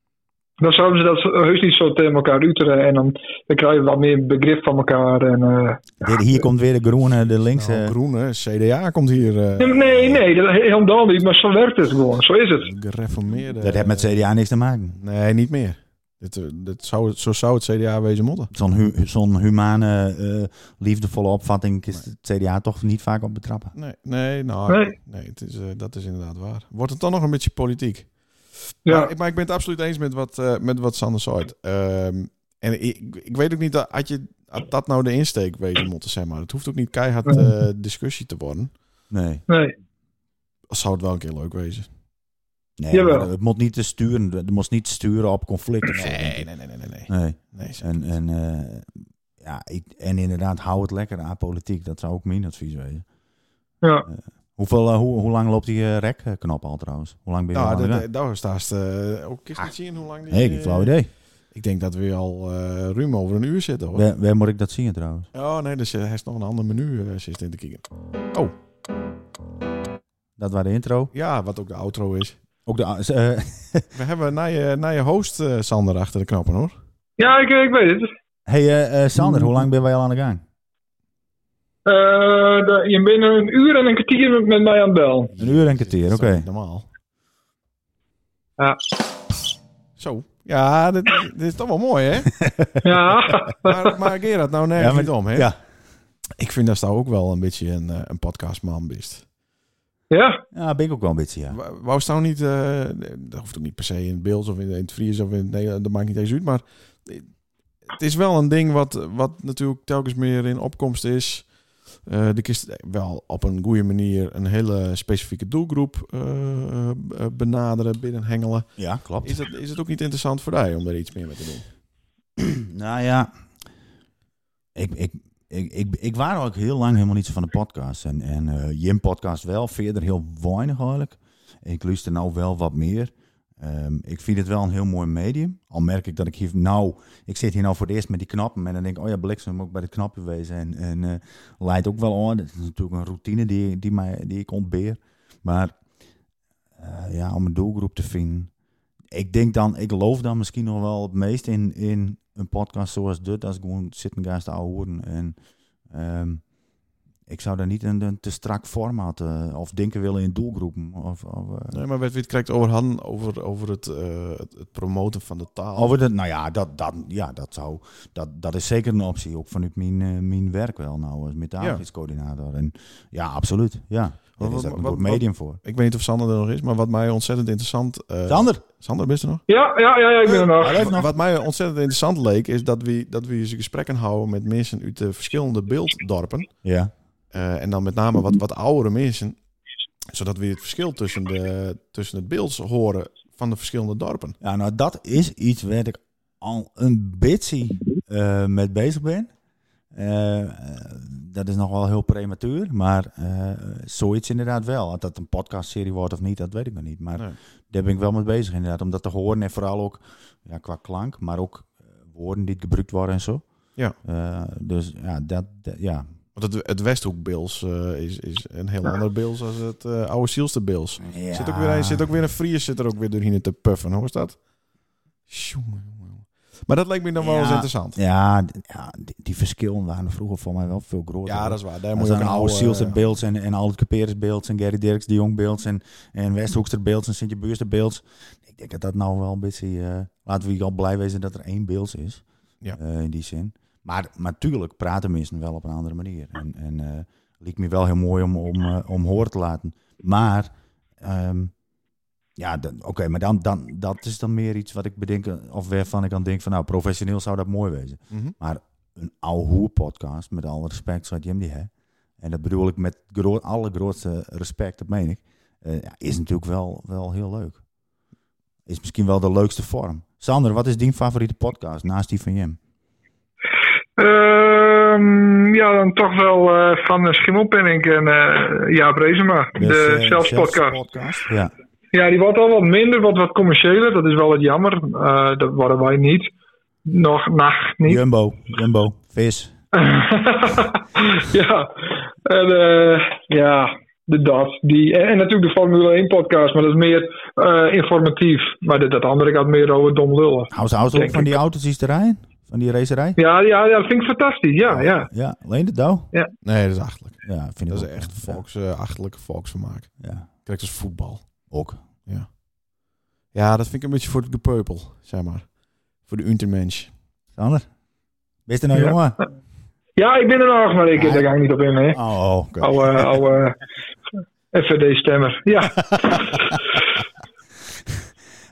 S4: dan zouden ze dat heus niet zo tegen elkaar uteren. En dan, dan krijg je wat meer begrip van elkaar. En, eh,
S3: Dit- Hier komt weer de groene, de linkse.
S2: Nou, Groene, CDA komt hier. eh,
S4: Nee, nee, dat helemaal niet. Maar zo werkt het gewoon. Zo is het.
S2: gereformeerde.
S3: dat heeft met CDA niks te maken.
S2: Nee, niet meer. Dit, eh, dit zou, zo zou het CDA wezen moeten.
S3: Zo'n hu zo'n humane, eh, liefdevolle opvatting is het CDA toch niet vaak op betrappen.
S2: Nee, nee, nou, nee.
S4: Nee.
S2: het is, eh, dat is inderdaad waar. Wordt het dan nog een beetje politiek?
S4: Ja.
S2: Maar, ik- maar ik ben het absoluut eens met wat, eh, met wat Sander zei. Ehm, en ik, ik weet ook niet dat had je, had dat nou de insteek wezen moeten zijn, maar het hoeft ook niet keihard eh, discussie te worden.
S3: Nee.
S4: Nee.
S2: Al zou het wel een keer leuk wezen.
S3: nee het moet niet te sturen. Het moest niet sturen op conflict of zo. denk
S2: Nee, nee, nee, nee, nee. nee.
S3: Nee.
S2: nee zeker
S3: En, en, eh, ja, ik, en inderdaad, hou het lekker aan politiek. Dat zou ook mijn advies wezen.
S4: Ja.
S3: Hoeveel, eh, hoe, hoe lang loopt die eh, rekknop al trouwens? Hoe lang ben je
S2: ja,
S3: al
S2: daar staat uh, ook eens niet zien hoe lang die...
S3: Nee, ik heb
S2: eh,
S3: geen flauw idee.
S2: Ik denk dat we al eh, ruim over een uur zitten hoor.
S3: Waar, waar moet ik dat zien trouwens?
S2: Oh nee, dus hij heeft nog een ander menu uh, zit in te kijken. Oh,
S3: Dat was de intro.
S2: ja, wat ook de outro is.
S3: Ook de, eh,
S2: We hebben naar je, naar je host eh, Sander achter de knoppen hoor.
S4: Ja, ik, ik weet het.
S3: hey eh, eh, Sander, hoe lang ben wij al aan de gang?
S4: Eh, de- je bent een uur en een kwartier met, mij aan het bel.
S3: Een uur en een kwartier, oké.
S2: Normaal.
S4: Ja.
S2: Zo. Ja, dit, dit is toch wel mooi hè?
S4: Ja.
S2: maar, maar Gerard, nou nergens
S3: Ja, maar-
S2: niet om hè?
S3: Ja.
S2: Ik vind dat daar ook wel een beetje een, eh, een podcastman best.
S4: ja.
S3: ja, ben ik ook wel een beetje, ja.
S2: Wou- nou niet, eh, dat hoeft ook niet per se in het beeld of in, in het Fries of in het Nederlands, dat maakt niet eens uit. Maar het is wel een ding wat, wat natuurlijk telkens meer in opkomst is. Eh de kist wel op een goede manier een hele specifieke doelgroep eh, eh, benaderen, binnenhengelen.
S3: Ja, klopt.
S2: Is het, is het ook niet interessant voor jou om er iets meer mee te doen?
S3: Nou ja, ik, ik, ik, ik, ik was ook heel lang helemaal niet zo van de podcast. En, en eh Jim podcast wel, verder heel weinig eigenlijk. Ik luister nou wel wat meer. Ehm, ik vind het wel een heel mooi medium. Al merk ik dat ik hier nou... Ik zit hier nou voor het eerst met die knappen. En dan denk ik, oh ja, bliksem moet ook bij de knappen wezen. En, en eh, leidt ook wel aan. Dat is natuurlijk een routine die, die, die ik ontbeer. Maar eh, ja, om een doelgroep te vinden... Ik denk dan, ik geloof dan misschien nog wel het meest in, in een podcast zoals dit. Als ik gewoon zitten ga te houden. En ehm, ik zou daar niet een, een te strak format eh, of denken willen in doelgroepen. Of, of, eh,
S2: Nee, maar werd we het krijgt over hadden over, over het, eh, het, het promoten van de taal.
S3: Over de, nou ja, dat, dat, ja, dat, zou, dat, dat is zeker een optie. Ook vanuit mijn, mijn werk wel nou als metaalgescoördinator. En ja, absoluut. Ja, daar is ook een
S2: wat-
S3: goed
S2: wat-
S3: medium voor.
S2: Ik weet niet of Sander er nog is, maar wat mij ontzettend interessant... eh,
S3: Sander!
S2: Sander, bent er nog?
S4: Ja, ja, ja, ja, ik ben er nog.
S2: Wat mij ontzettend interessant leek, is dat we, dat we eens gesprekken houden met mensen uit de verschillende beelddorpen.
S3: Ja.
S2: Eh, en dan met name wat, wat oudere mensen. Zodat we het verschil tussen, de, tussen het beeld horen van de verschillende dorpen.
S3: ja, nou dat is iets waar ik al een beetje eh, mee bezig ben. Eh, dat is nog wel heel prematuur, maar eh, zoiets inderdaad wel. Of dat een podcastserie wordt of niet, dat weet ik nog niet. Maar
S2: Nee.
S3: daar ben ik wel mee bezig inderdaad, om dat te horen. En vooral ook ja, qua klank, maar ook woorden die gebruikt worden en zo.
S2: Ja.
S3: Dus ja, dat, dat- ja.
S2: Want het, het Westhoek-beels eh, is, is een heel ander beels als het eh, oude Zielster-beels.
S3: ja.
S2: Zit, ook weer een- zit ook weer een zit er ook weer doorheen te puffen. Hoe is dat? Maar dat lijkt me dan wel
S3: Ja.
S2: eens interessant.
S3: Ja, ja die, die verschillen waren vroeger voor mij wel veel groter.
S2: Ja, dat is waar. Daar moet je ook
S3: oude. Sielster beelds en, en Albert Caperes beelds en Gary Dirks de Jong beelds en, en Westhoekster beelds en Sint-Jebuurster beelds. Ik denk dat dat nou wel een beetje... eh, laten we al blij wezen dat er één beeld is.
S2: Ja.
S3: Eh, in die zin. Maar, maar tuurlijk praten mensen wel op een andere manier. En, en eh liet me wel heel mooi om, om, eh, om horen te laten. Maar... ehm, ja, oké, maar dan, dan, dat is dan meer iets wat ik bedenk, eh, of waarvan ik dan denk van, nou, professioneel zou dat mooi wezen
S2: Mhm.
S3: een oude podcast, met alle respect zoals Jim die hè. En dat bedoel ik met gro allergrootste respect, dat meen ik. ja, is natuurlijk wel, wel heel leuk. Is misschien wel de leukste vorm. Sander, wat is die favoriete podcast naast die van Jim?
S4: Eh, ehm, ja, dan toch wel eh, van Schimmelpenning en eh Jaap Rezema.
S3: Dus,
S4: de podcast.
S3: Ja.
S4: Ja, die wordt al wat minder, wat, wat commerciëler. Dat is wel het jammer. Dat worden wij niet. Nog, nacht niet.
S3: Jumbo, Jumbo, vis.
S4: ja, en ja, de dat. Die, en, en natuurlijk de Formule 1 podcast, maar dat is meer informatief. Maar dat, dat andere gaat meer over dom lullen.
S3: Hou ze ook van
S4: ik.
S3: die auto's die ze te rijden? Van die racerij?
S4: Ja, ja, ja, dat vind ik fantastisch. Ja, ja.
S3: Ja, alleen de douw.
S2: Nee, dat is achterlijk.
S3: Ja, vind ik
S2: Dat is
S3: ook,
S2: echt
S3: ja.
S2: volks, eh, achterlijke volksvermaak.
S3: Ja,
S2: Kijk, als voetbal.
S3: ook.
S2: Ja, dat vind ik een beetje voor het gepeupel, zeg maar. Voor de Untermensch.
S3: Sander? Wees er nou
S4: Ja.
S3: jongen?
S4: Ja, ik ben er nog, maar ik, daar ga ik niet op in. Hè.
S3: Oh, oh, oké.
S4: Oude, oude FVD-stemmer. Ja.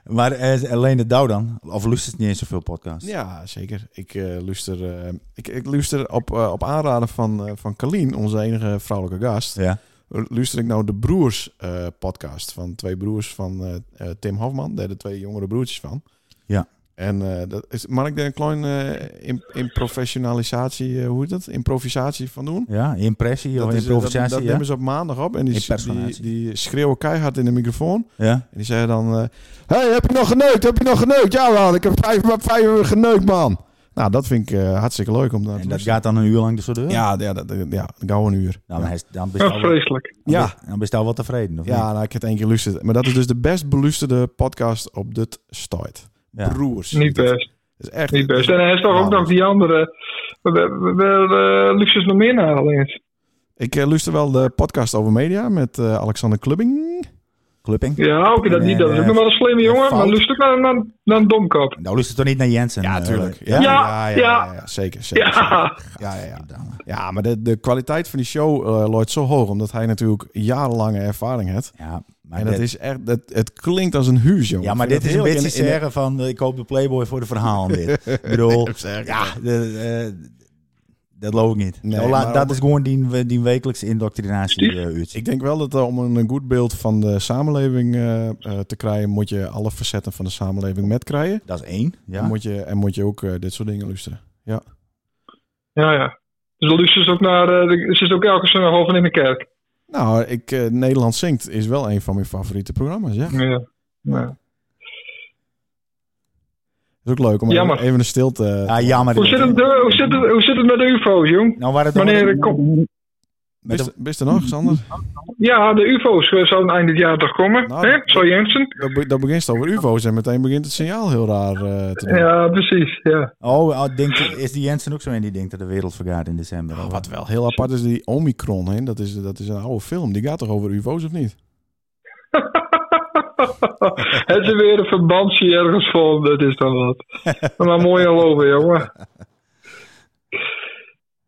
S3: Maar alleen de douw dan? Of luistert niet eens zoveel podcasts?
S2: Ja, zeker. Ik eh luister, eh, ik, ik luister op, eh, op aanraden van, van Kalien, onze enige vrouwelijke gast.
S3: Ja.
S2: Luister ik nou de Broers podcast van twee broers van Tim Hofman, daar de twee jongere broertjes van.
S3: Ja.
S2: En eh, dat is, mag ik daar een klein eh, in, in professionalisatie, eh, hoe heet dat? Improvisatie van doen?
S3: Ja, impressie of
S2: Dat, is, eh, dat,
S3: improvisatie,
S2: dat
S3: ja.
S2: nemen ze op maandag op en die, die, die schreeuwen keihard in de microfoon.
S3: Ja?
S2: En die zeggen dan: eh, Hey, heb je nog geneukt? Heb je nog geneukt? Ja, man, ik heb vijf, vijf uur geneukt, man. Nou, dat vind ik eh, hartstikke leuk om naar te
S3: En dat
S2: luisteren.
S3: gaat dan een uur lang dus zo door?
S2: Ja, ja, dat, ja, gauw een uur.
S3: Nou, hij is- dan ben je wel-
S4: vreselijk.
S2: Ja,
S3: dan ben je al wel tevreden, of
S2: ja
S3: niet?
S2: nou, ik heb het één keer geluisterd. Maar dat is dus de best beluisterde podcast op dit start.
S3: Ja.
S2: Broers.
S4: Niet best.
S2: Dat is echt
S4: Niet best. En hij is toch ook nog die andere. We, we, we, uh, Luxus nog meer nahalen. eens.
S2: Ik uh, luister wel de podcast over media met eh, Alexander Klubbing.
S3: Clubbing?
S4: Ja, oké, dat, niet, dat is ook nog wel een slimme jongen. Maar luister naar, naar, naar een domkop.
S3: Nou, luister toch niet naar Jensen?
S2: Ja,
S3: eh,
S2: tuurlijk.
S3: ja?
S2: Ja, ja, ja, ja,
S4: Ja.
S2: ja, zeker. zeker,
S4: Ja.
S2: zeker. Ja, ja, ja. Ja, maar de, de kwaliteit van die show uh, loopt zo hoog, omdat hij natuurlijk jarenlange ervaring heeft.
S3: Ja, maar
S2: en dat
S3: dit-
S2: is echt, dat, het klinkt als een huis, jongen.
S3: Ja, maar dit is een beetje zeggen van... eh, ik koop de Playboy voor de verhaal dit. ik bedoel,
S2: Zeg,
S3: ja, de, eh, dat geloof ik niet.
S2: Nee,
S3: Nou, dat
S2: op-
S3: is gewoon die, die wekelijkse indoctrinatie uh.
S2: Ik denk wel dat uh, om een goed beeld van de samenleving uh, uh, te krijgen, moet je alle facetten van de samenleving met krijgen.
S3: Dat is één, ja.
S2: En moet je, en moet je ook uh, dit soort dingen luisteren. Ja.
S4: Ja, ja. Dus ze ook naar... Uh, de, ze is ook elke zondag over in de kerk.
S2: Nou, ik, uh, Nederland Zingt is wel een van mijn favoriete programma's, ja.
S4: Ja. ja.
S2: is ook leuk om
S4: jammer.
S2: even, een stilte...
S3: Ja, jammer.
S4: Hoe zit, het, hoe, zit het, hoe zit het met de UFO's, jong?
S3: Nou, waar het
S4: Wanneer ik
S2: bist er nog, Sander?
S4: Ja, de UFO's zouden eind dit jaar toch komen,
S2: Nou,
S4: hè? Zo Jensen.
S2: Dat, be, dat begint over UFO's en meteen begint het signaal heel raar uh, te doen.
S4: Ja, precies, ja.
S3: Oh, denk, is die Jensen ook zo in die denkt dat de wereld vergaat in december?
S2: Nou, wat wel heel apart is, die Omicron, hè? Dat, is, dat is een oude film. Die gaat toch over UFO's of niet?
S4: Het is weer een verbandje ergens vol, dat is dan wat. maar mooi en lopen, jongen.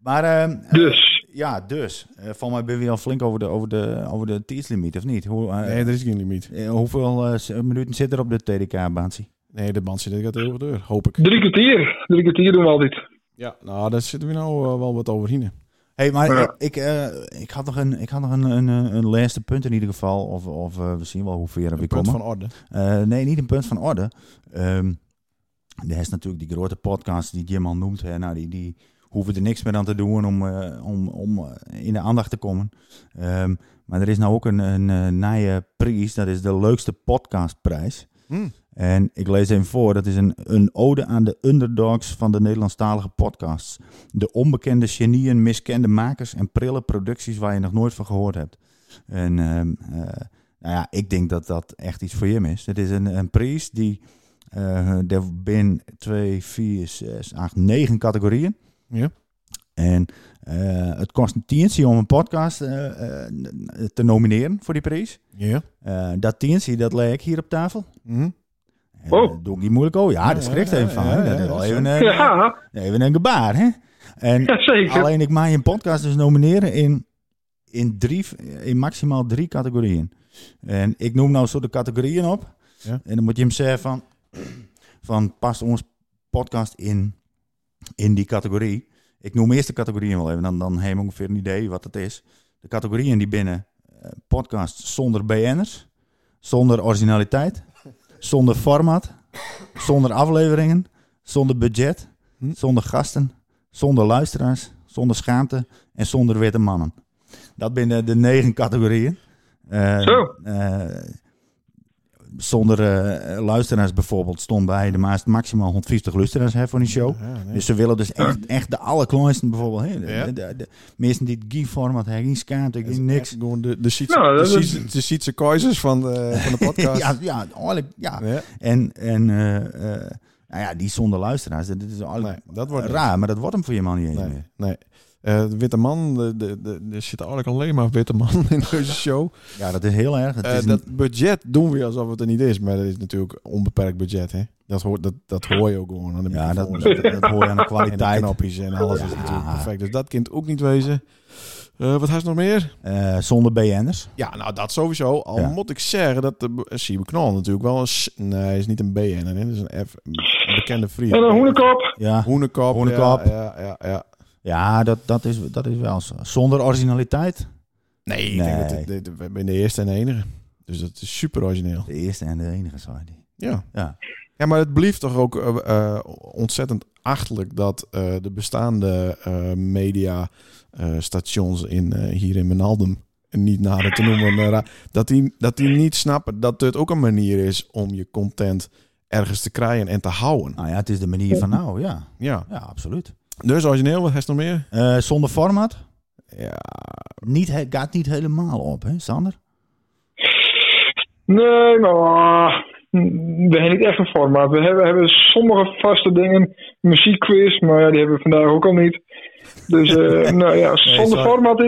S3: Maar, uh,
S4: dus.
S3: Ja, dus. Uh, volgens mij ben je al flink over de, over de, over de tijdslimiet, of niet? Hoe, uh,
S2: nee, er is geen limiet.
S3: hoeveel uh, minuten zit er op de TDK-baansie?
S2: Nee, de band zit gaat heel deur, hoop ik.
S4: Drie kwartier. Drie kwartier doen we altijd.
S2: Ja, nou, daar zitten we nou wel wat overheen.
S3: hey, maar ja. ik, ik had nog, een, ik had nog een, een, een laatste punt in ieder geval. Of, of we zien wel hoe ver we
S2: komen.
S3: Een
S2: punt van orde?
S3: nee, niet een punt van orde. Um, er is natuurlijk die grote podcast die Jim al noemt. Hè, nou, die... die hoeven er niks meer aan te doen om, uh, om, om uh, in de aandacht te komen. Um, maar er is nou ook een, een, een nieuwe prijs, dat is de leukste podcastprijs.
S2: Hmm.
S3: En ik lees even voor, dat is een, een ode aan de underdogs van de Nederlandstalige podcasts. De onbekende genieën, miskende makers en prille producties waar je nog nooit van gehoord hebt. En uh, nou ja, ik denk dat dat echt iets voor Jim is. Het is een, een prijs die, uh, er binnen 2, 4, 6, 8, 9 categorieën.
S2: Ja.
S3: En uh, het kost een tientje om een podcast uh, uh, te nomineren voor die prijs.
S2: Ja.
S3: dat tientje, dat leg ik hier op tafel.
S2: Mm -hmm.
S3: Oh. doe ik niet moeilijk over. Ja, daar schrikt ja, even van. Ja, ja, dat is wel even, een,
S4: ja.
S3: even een gebaar, hè? En
S4: zeker.
S3: alleen ik mag je een podcast dus nomineren in, in, drie, in maximaal drie categorieën. En ik noem nou zo de categorieën op. En dan moet je hem zeggen van, van past ons podcast in in die categorie. Ik noem eerst de categorieën wel even, dan, dan heb je ongeveer een idee wat het is. De categorieën die binnen uh, podcast zonder BN'ers, zonder originaliteit, zonder format, zonder afleveringen, zonder budget, hm? zonder gasten, zonder luisteraars, zonder schaamte en zonder witte mannen. Dat binnen de negen categorieën. Eh,
S4: Zo.
S3: eh, zonder eh, luisteraars bijvoorbeeld stond bij de maas maximaal 150 luisteraars hè, voor die show.
S2: Ja, nee.
S3: Dus ze willen dus echt, echt de allerkleinsten bijvoorbeeld. Hè? De,
S2: Ja.
S3: de, de, de mensen die het geen format hebben, geen
S2: is
S3: geen niks.
S2: Gewoon de, de Sietse,
S4: Nou,
S2: de
S4: is-
S2: Sietse, de keuzes van de, van de podcast.
S3: ja, ja, eigenlijk, ja.
S2: Ja,
S3: En, en eh, eh, nou ja, die zonder luisteraars, dat is
S2: nee, dat wordt
S3: raar, maar dat wordt hem voor je man niet eens
S2: Nee,
S3: meer.
S2: nee. Eh, de witte man, de, de, de, er zitten eigenlijk alleen maar witte man in deze show.
S3: Ja, dat is heel erg. Het
S2: Eh,
S3: is
S2: dat budget doen we alsof het er niet is, maar dat is natuurlijk onbeperkt budget. Hè? Dat, hoort, dat, dat hoor je ook gewoon aan de
S3: ja, dat,
S2: microfoons
S3: dat, dat hoor je aan de
S2: en de
S3: kwaliteit.
S2: knopjes en alles is natuurlijk perfect. Dus dat kind ook niet wezen. Eh, wat heeft nog meer?
S3: Eh, zonder BN'ers.
S2: Ja, nou dat sowieso. Al
S3: Ja.
S2: moet ik zeggen dat de Siebe Knol natuurlijk wel een... Nee, hij is niet een BN, hè? dat is een, F, een bekende vriend.
S4: En een hoenekop.
S3: Ja,
S2: Hoenekop.
S3: Hoenekop.
S2: Ja, ja, ja, ja.
S3: dat, dat, is, dat is wel zo. Zonder originaliteit.
S2: Nee, ik
S3: Nee.
S2: denk dat dit- we zijn de eerste en de enige. Dus dat is super origineel.
S3: De eerste en de enige, zei.
S2: Ja.
S3: Ja.
S2: Ja, maar het blieft toch ook eh, eh, ontzettend achterlijk dat eh, de bestaande mediastations in, hier in Menaldum, niet nader te noemen, dat, die, dat die niet snappen dat dit ook een manier is om je content ergens te krijgen en te houden.
S3: Nou ja, het is de manier van nou, ja.
S2: Ja,
S3: Ja, absoluut.
S2: Dus origineel, wat heeft nog meer?
S3: Eh, zonder format.
S2: Ja,
S3: Niet, he- gaat niet helemaal op, hè, Sander?
S4: Nee, maar we hebben niet echt een formaat. We hebben, we hebben sommige vaste dingen, muziekquiz, maar ja, die hebben we vandaag ook al niet. Dus eh, nou ja, zonder
S3: sorry.
S4: formaat,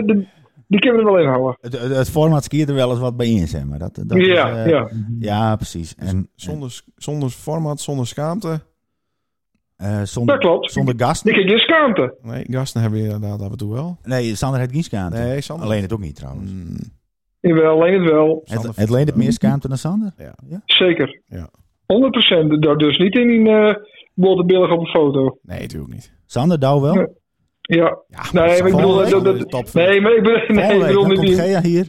S4: die, kunnen we er wel in houden.
S3: Het, het, het format skiert er wel eens wat bij in, zeg maar. Dat, dat
S4: Ja,
S3: is, eh,
S4: ja.
S3: Ja, precies. En,
S2: zonder, zonder format, zonder schaamte.
S3: Eh, zonder,
S4: Dat klopt.
S3: zonder gasten.
S4: Ik heb geen schaamte.
S2: Nee, gasten hebben we inderdaad af en toe wel.
S3: Nee, Sander heeft geen schaamte.
S2: Nee, Sander.
S3: Alleen het ook niet, trouwens.
S2: Mm,
S4: Jawel, alleen het wel.
S2: Sander
S3: Het, het leent het meer schaamte dan Sander?
S4: Zeker.
S2: Ja.
S4: 100%. Dat dus niet in die uh, blote billig op een foto.
S2: Nee, natuurlijk niet.
S3: Sander, douw wel?
S4: Ja. Ja.
S2: Ja,
S4: Nee, maar ik bedoel... Dat, dat, nee, maar ik bedoel, nee, ik bedoel niet.
S3: Gea hier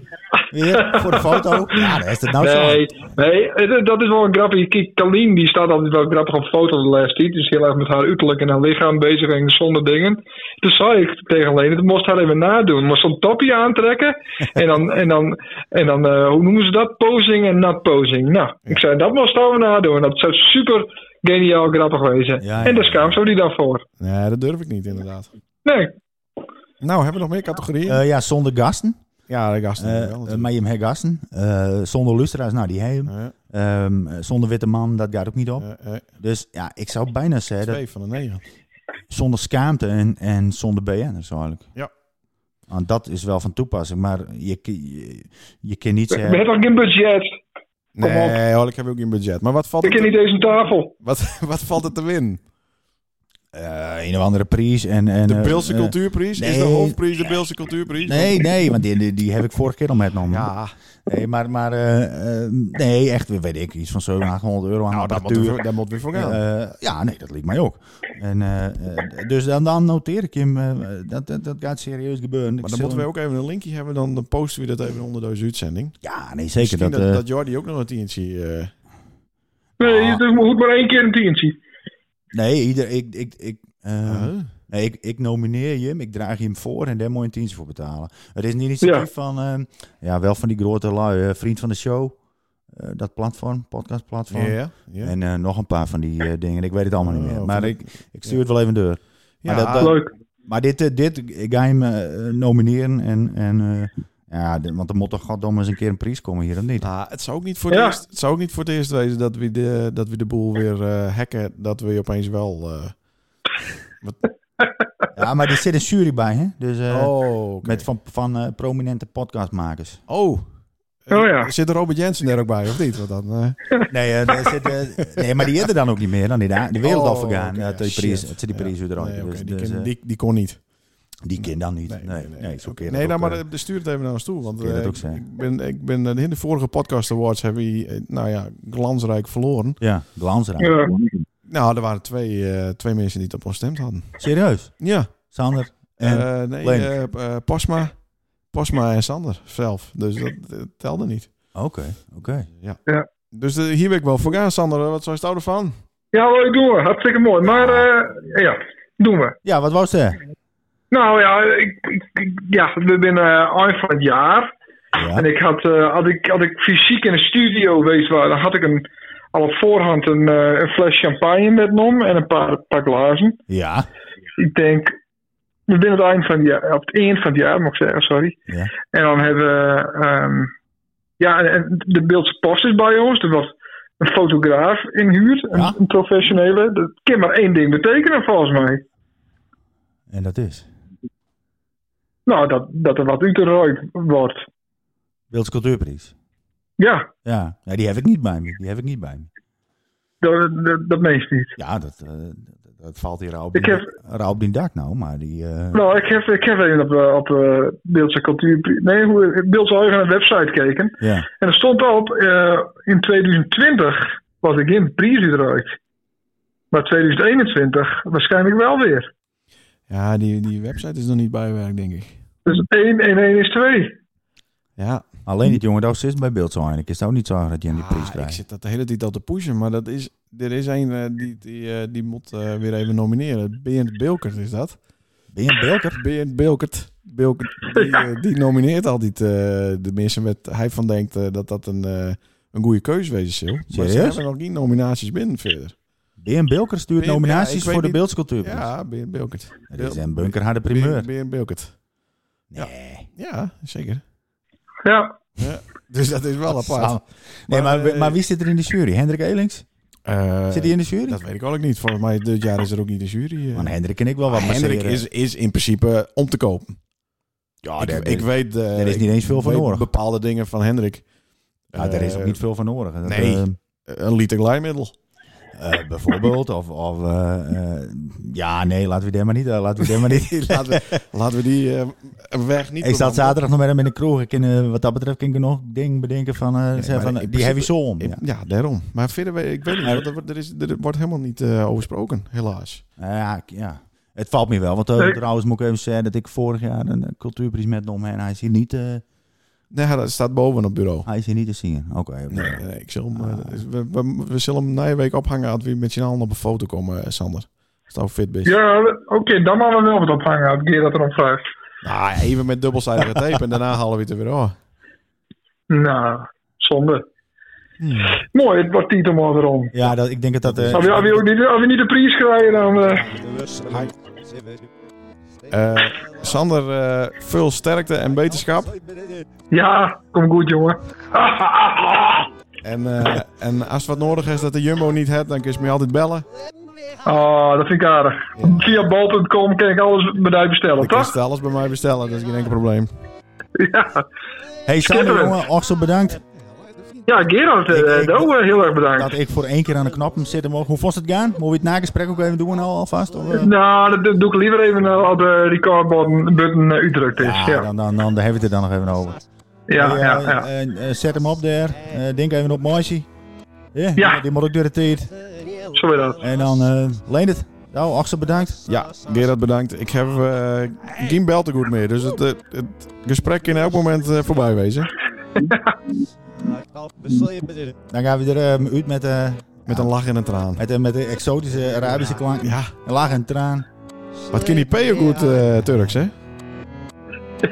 S3: weer voor de foto. Ja, dan is het nou
S4: Nee,
S3: zo.
S4: nee, dat is wel een grappig. Kijk, Kalien die staat altijd wel grappig op foto de laatste tijd. Dus heel erg met haar uiterlijk en haar lichaam bezig en zonder dingen. Toen zei ik tegen Leen, dat moest haar even nadoen. Moest zo'n topje aantrekken. en dan, en dan, en dan eh, hoe noemen ze dat? Posing en not posing. Nou, ik zei, dat moest haar nadoen. Dat zou super geniaal grappig wezen.
S3: Ja, ja.
S4: En daar schaam ze die dan voor.
S2: Nee, dat durf ik niet inderdaad.
S4: Nee,
S2: Nou, hebben we nog meer categorieën?
S3: Eh, ja, zonder gasten.
S2: ja, de gasten wel natuurlijk.
S3: maar je hebt geen gasten. Eh, zonder luisteraars, nou die hebben.
S2: Ja,
S3: Ehm, eh, zonder witte man, dat gaat ook niet op. Dus ja, ik zou bijna zeggen dat
S2: Twee van de negen.
S3: zonder schaamte en, en zonder BN'ers eigenlijk.
S2: Ja.
S3: Want dat is wel van toepassing, maar je, je, je kan niet
S4: we
S3: zeggen...
S4: hebben toch geen budget?
S2: Nee, hoor, ik heb ook geen budget. Maar wat valt,
S4: Ik ken
S2: te,
S4: niet eens een tafel.
S2: wat, wat valt er te winnen?
S3: Eh, een of andere prijs en... en
S2: De
S3: eh,
S2: Beelse
S3: eh,
S2: Cultuurprijs? is de hoofdprijs de Beelse Cultuurprijs?
S3: Nee, nee, want die, die, die heb ik vorige keer al metgenomen.
S2: Ja,
S3: Nee, maar, maar eh, eh, nee, echt, weet ik, iets van 700, 800 euro aan
S2: nou, daar moet,
S3: apparatuur.
S2: we, daar moet we voor gaan.
S3: Eh, ja, nee, dat liep mij ook. En, dus dan, dan noteer ik hem, dat, dat, dat gaat serieus gebeuren.
S2: maar dan moeten we ook even een linkje hebben, dan, dan posten we dat even onder deze uitzending.
S3: Ja, nee, zeker.
S2: Misschien
S3: Dat,
S2: dat,
S3: eh,
S2: dat Jordi ook nog een tientje... eh
S4: Nee,
S3: Ah.
S4: het moet maar één keer een tientje.
S3: Nee, ieder, ik, ik, ik, eh, nee, ik, ik nomineer je hem, ik draag je hem voor en daar moet je een tientje voor betalen. Het is een initiatief
S4: Ja.
S3: van, eh, ja, wel van die grote lui, eh, vriend van de show, eh, dat platform, podcastplatform.
S2: ja, ja.
S3: En eh, nog een paar van die eh, dingen, ik weet het allemaal niet
S2: Oh,
S3: meer.
S2: van
S3: Maar ik, ik stuur het wel even door.
S2: ja,
S3: maar dat- dat-
S4: Leuk.
S3: Maar dit, dit ik ga hem nomineren en, en eh, ja, de- want er moet toch goddomme eens een keer een prijs komen hier, of niet?
S2: Nou, het zou ook niet voor
S4: Ja.
S2: het eerst, het zou ook niet voor het eerst wezen dat we de, dat we de boel weer eh, hacken, dat we opeens wel. eh,
S3: Ja, maar er zit een jury bij, hè? Dus eh,
S2: oh,
S3: met van, van eh, prominente podcastmakers.
S2: oh.
S4: Oh ja.
S2: Zit er Robert Jensen er ook bij, of niet? Want dan, eh,
S3: Nee, zit, nee, maar die is er dan ook niet meer dan die daar. De wereld
S2: Oh,
S3: al vergaan. dat die prijs, het zit die prijs
S2: Ja.
S3: weer.
S2: Nee,
S3: dus,
S2: die,
S3: dus,
S2: die, die kon niet.
S3: Die ken dan niet.
S2: Nee, nee, nee.
S3: zo
S2: Oké.
S3: kun je
S2: nee
S3: dat
S2: nou,
S3: ook,
S2: maar
S3: eh,
S2: eh, stuur het even naar ons toe. Want eh, ik ben, ik ben in de vorige podcast awards hebben we, nou ja, glansrijk verloren.
S3: Ja, glansrijk.
S4: Ja.
S2: Nou, er waren twee, eh, twee mensen die het op ons stemd hadden.
S3: Serieus?
S2: Ja.
S3: Sander? En,
S2: Eh, nee, Posma, Posma en Sander zelf. Dus dat, telde niet.
S3: Oké, oké.
S2: Dus eh, hier ben ik wel voor gaan, Sander. Wat zou je het ervan?
S4: Ja, leuk doen we. Hartstikke mooi. Maar eh, ja, doen we.
S3: Ja, wat wou ze?
S4: Nou ja, ik, ik- ja we zijn eind van het jaar.
S3: Ja.
S4: En ik had, eh, als, ik, als ik fysiek in een studio geweest was, dan had ik een, al op voorhand een, eh, een fles champagne metgenomen en een paar, paar glazen.
S3: Ja.
S4: Ik denk, we zijn het eind van het jaar, op het eind van het jaar, moet ik zeggen, sorry.
S3: Ja.
S4: En dan hebben we, ehm, ja, en de Beeldse Post is bij ons. Er was een fotograaf inhuurd, een,
S3: Ja.
S4: een professionele. Dat kan maar één ding betekenen, volgens mij.
S3: En dat is.
S4: Nou, dat, dat er wat uitgerooid wordt.
S3: Beelds Cultuurprijs.
S4: Ja,
S3: Ja. ja, die heb ik niet bij me. Die heb ik niet bij me.
S4: dat, dat, dat meest niet.
S3: Ja, dat, eh, dat, valt hier al op,
S4: Ik heb-
S3: al op die dak nou, maar die... eh,
S4: Nou, ik heb, ik heb even op, eh, op eh, Beeldse Cultuur... Nee, hoe- Beeldse eigen website gekeken.
S3: ja.
S4: En er stond op, in 2020 was er geen prijs uitgereikt. Maar 2021 waarschijnlijk wel weer.
S2: Ja, die, die website is nog niet bijwerkt, denk ik.
S4: Dus 1 en 1 is 2.
S2: Ja,
S3: Alleen niet jongen, dat is bij beeld zo Ik is het ook niet zo dat je aan die prijs
S2: Ah, ik
S3: krijgt.
S2: zit dat de hele tijd al te pushen, maar dat is, er is een eh, die, die, eh, die moet eh, weer even nomineren. Berend Bilkert is dat.
S3: Ben je een Belker?
S2: Berend Bilkert. Bilkert die, eh, die nomineert altijd eh, de mensen met hij van denkt dat dat een, een goede keuze wezen zal. Maar ze hebben nog geen nominaties binnen verder.
S3: Een Belker stuurt
S2: ja,
S3: nominaties voor de
S2: niet-
S3: beeldscultuurprijs.
S2: Ja, Berend Bilkert.
S3: Het is een bunkerharde primeur.
S2: Berend Bilkert.
S3: Nee.
S2: Ja, zeker.
S4: Ja,
S2: Dus dat is wel apart.
S3: Nee, maar,
S2: Maar, eh,
S3: maar wie zit er in de jury? Hendrik Elings?
S2: Eh,
S3: Zit hij in de jury?
S2: Dat weet ik ook niet. Volgens mij dit jaar is er ook niet de jury. eh.
S3: Want Hendrik en ik wel wat
S2: Maar Hendrik is, is in principe om te kopen.
S3: Ja,
S2: ik,
S3: daar-
S2: ik weet... eh,
S3: daar is niet eens veel van nodig.
S2: bepaalde dingen van Hendrik.
S3: Ja, daar is ook niet veel van nodig. Dat,
S2: nee.
S3: eh,
S2: Een liter glijmiddel.
S3: Eh, bijvoorbeeld. Of, of eh, eh, ja, nee, laten we daar maar niet. laten we daar maar niet.
S2: laten, we, laten we die eh, weg niet...
S3: ik zat zaterdag nog met hem in de kroeg. Ik kan, wat dat betreft kan ik nog ding bedenken van, eh,
S2: maar
S3: van die heavy soul.
S2: In-
S3: Ja.
S2: Ja. daarom. Maar verder, weet- ik weet niet. Er, wordt- er, is, er wordt helemaal niet eh, over gesproken, helaas.
S3: Ja, ja. Het valt me wel. Want trouwens moet ik even zeggen dat ik vorig jaar een cultuurprijs met hem en hij is hier niet, eh,
S2: Nee, dat staat boven op het bureau.
S3: hij is hier niet te zien. Oké.
S2: Nee, nee, ik zal hem, eh, we, we, we zullen hem na je week ophangen als we met z'n allen op een foto komen, eh, Sander. Als het fit bent.
S4: ja oké, dan gaan we wel wat ophangen. Als keer dat erom vraagt.
S2: Nou, even met dubbelzijdige tape en daarna halen we het er weer af.
S4: Nou, zonde.
S3: Hmm.
S4: Mooi, het wordt om erom.
S3: Ja, dat, ik denk dat dat... eh,
S4: Als we, als we ook niet, als we niet de prijs krijgen, dan... Eh,
S2: Sander, eh, veel sterkte en beterschap.
S4: ja, kom goed, jongen.
S2: En, eh, en als het wat nodig is dat de Jumbo niet hebt, dan kun je me altijd bellen.
S4: Oh, dat vind ik aardig. Via bol.com kan ik alles bij jou bestellen, toch?
S2: je alles bij mij bestellen, dat is geen enkel probleem.
S4: Ja,
S3: Hey Sander, jongen, ook zo bedankt
S4: ja Gerard,
S3: Ik-
S4: eh,
S3: ik-
S4: ook eh, heel erg bedankt.
S3: dat ik voor één keer aan de knoppen zitten mocht. Hoe vond het gaan? Moeten we het nagesprek ook even doen al, alvast? Of, eh?
S4: Nou, dat doe- doe ik liever even eh, als de recordbutton button uh, uitdrukt is.
S3: Ja,
S4: Ja,
S3: Dan, dan, dan, hebben we het er dan nog even over.
S4: ja, ja.
S3: eh,
S4: ja.
S3: eh, eh, zet hem op daar. Eh, denk even op Moisje. Ja,
S4: Ja.
S3: Die, moet ook door de tijd.
S4: Zo is dat.
S3: En dan uh, leen het. Nou, Axel bedankt.
S2: Ja, Gerard bedankt. Ik heb eh, geen beltegoed meer, dus het, eh, het gesprek kan elk moment eh, voorbij wezen.
S3: Dan gaan we er eh, uit met, eh,
S2: Met een lach en een traan.
S3: met, eh, met de exotische Arabische klank.
S2: Ja,
S3: Een lach en traan.
S2: wat kan die P ook goed eh, Turks, hè?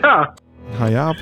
S4: Ja,
S2: Ga Jaap.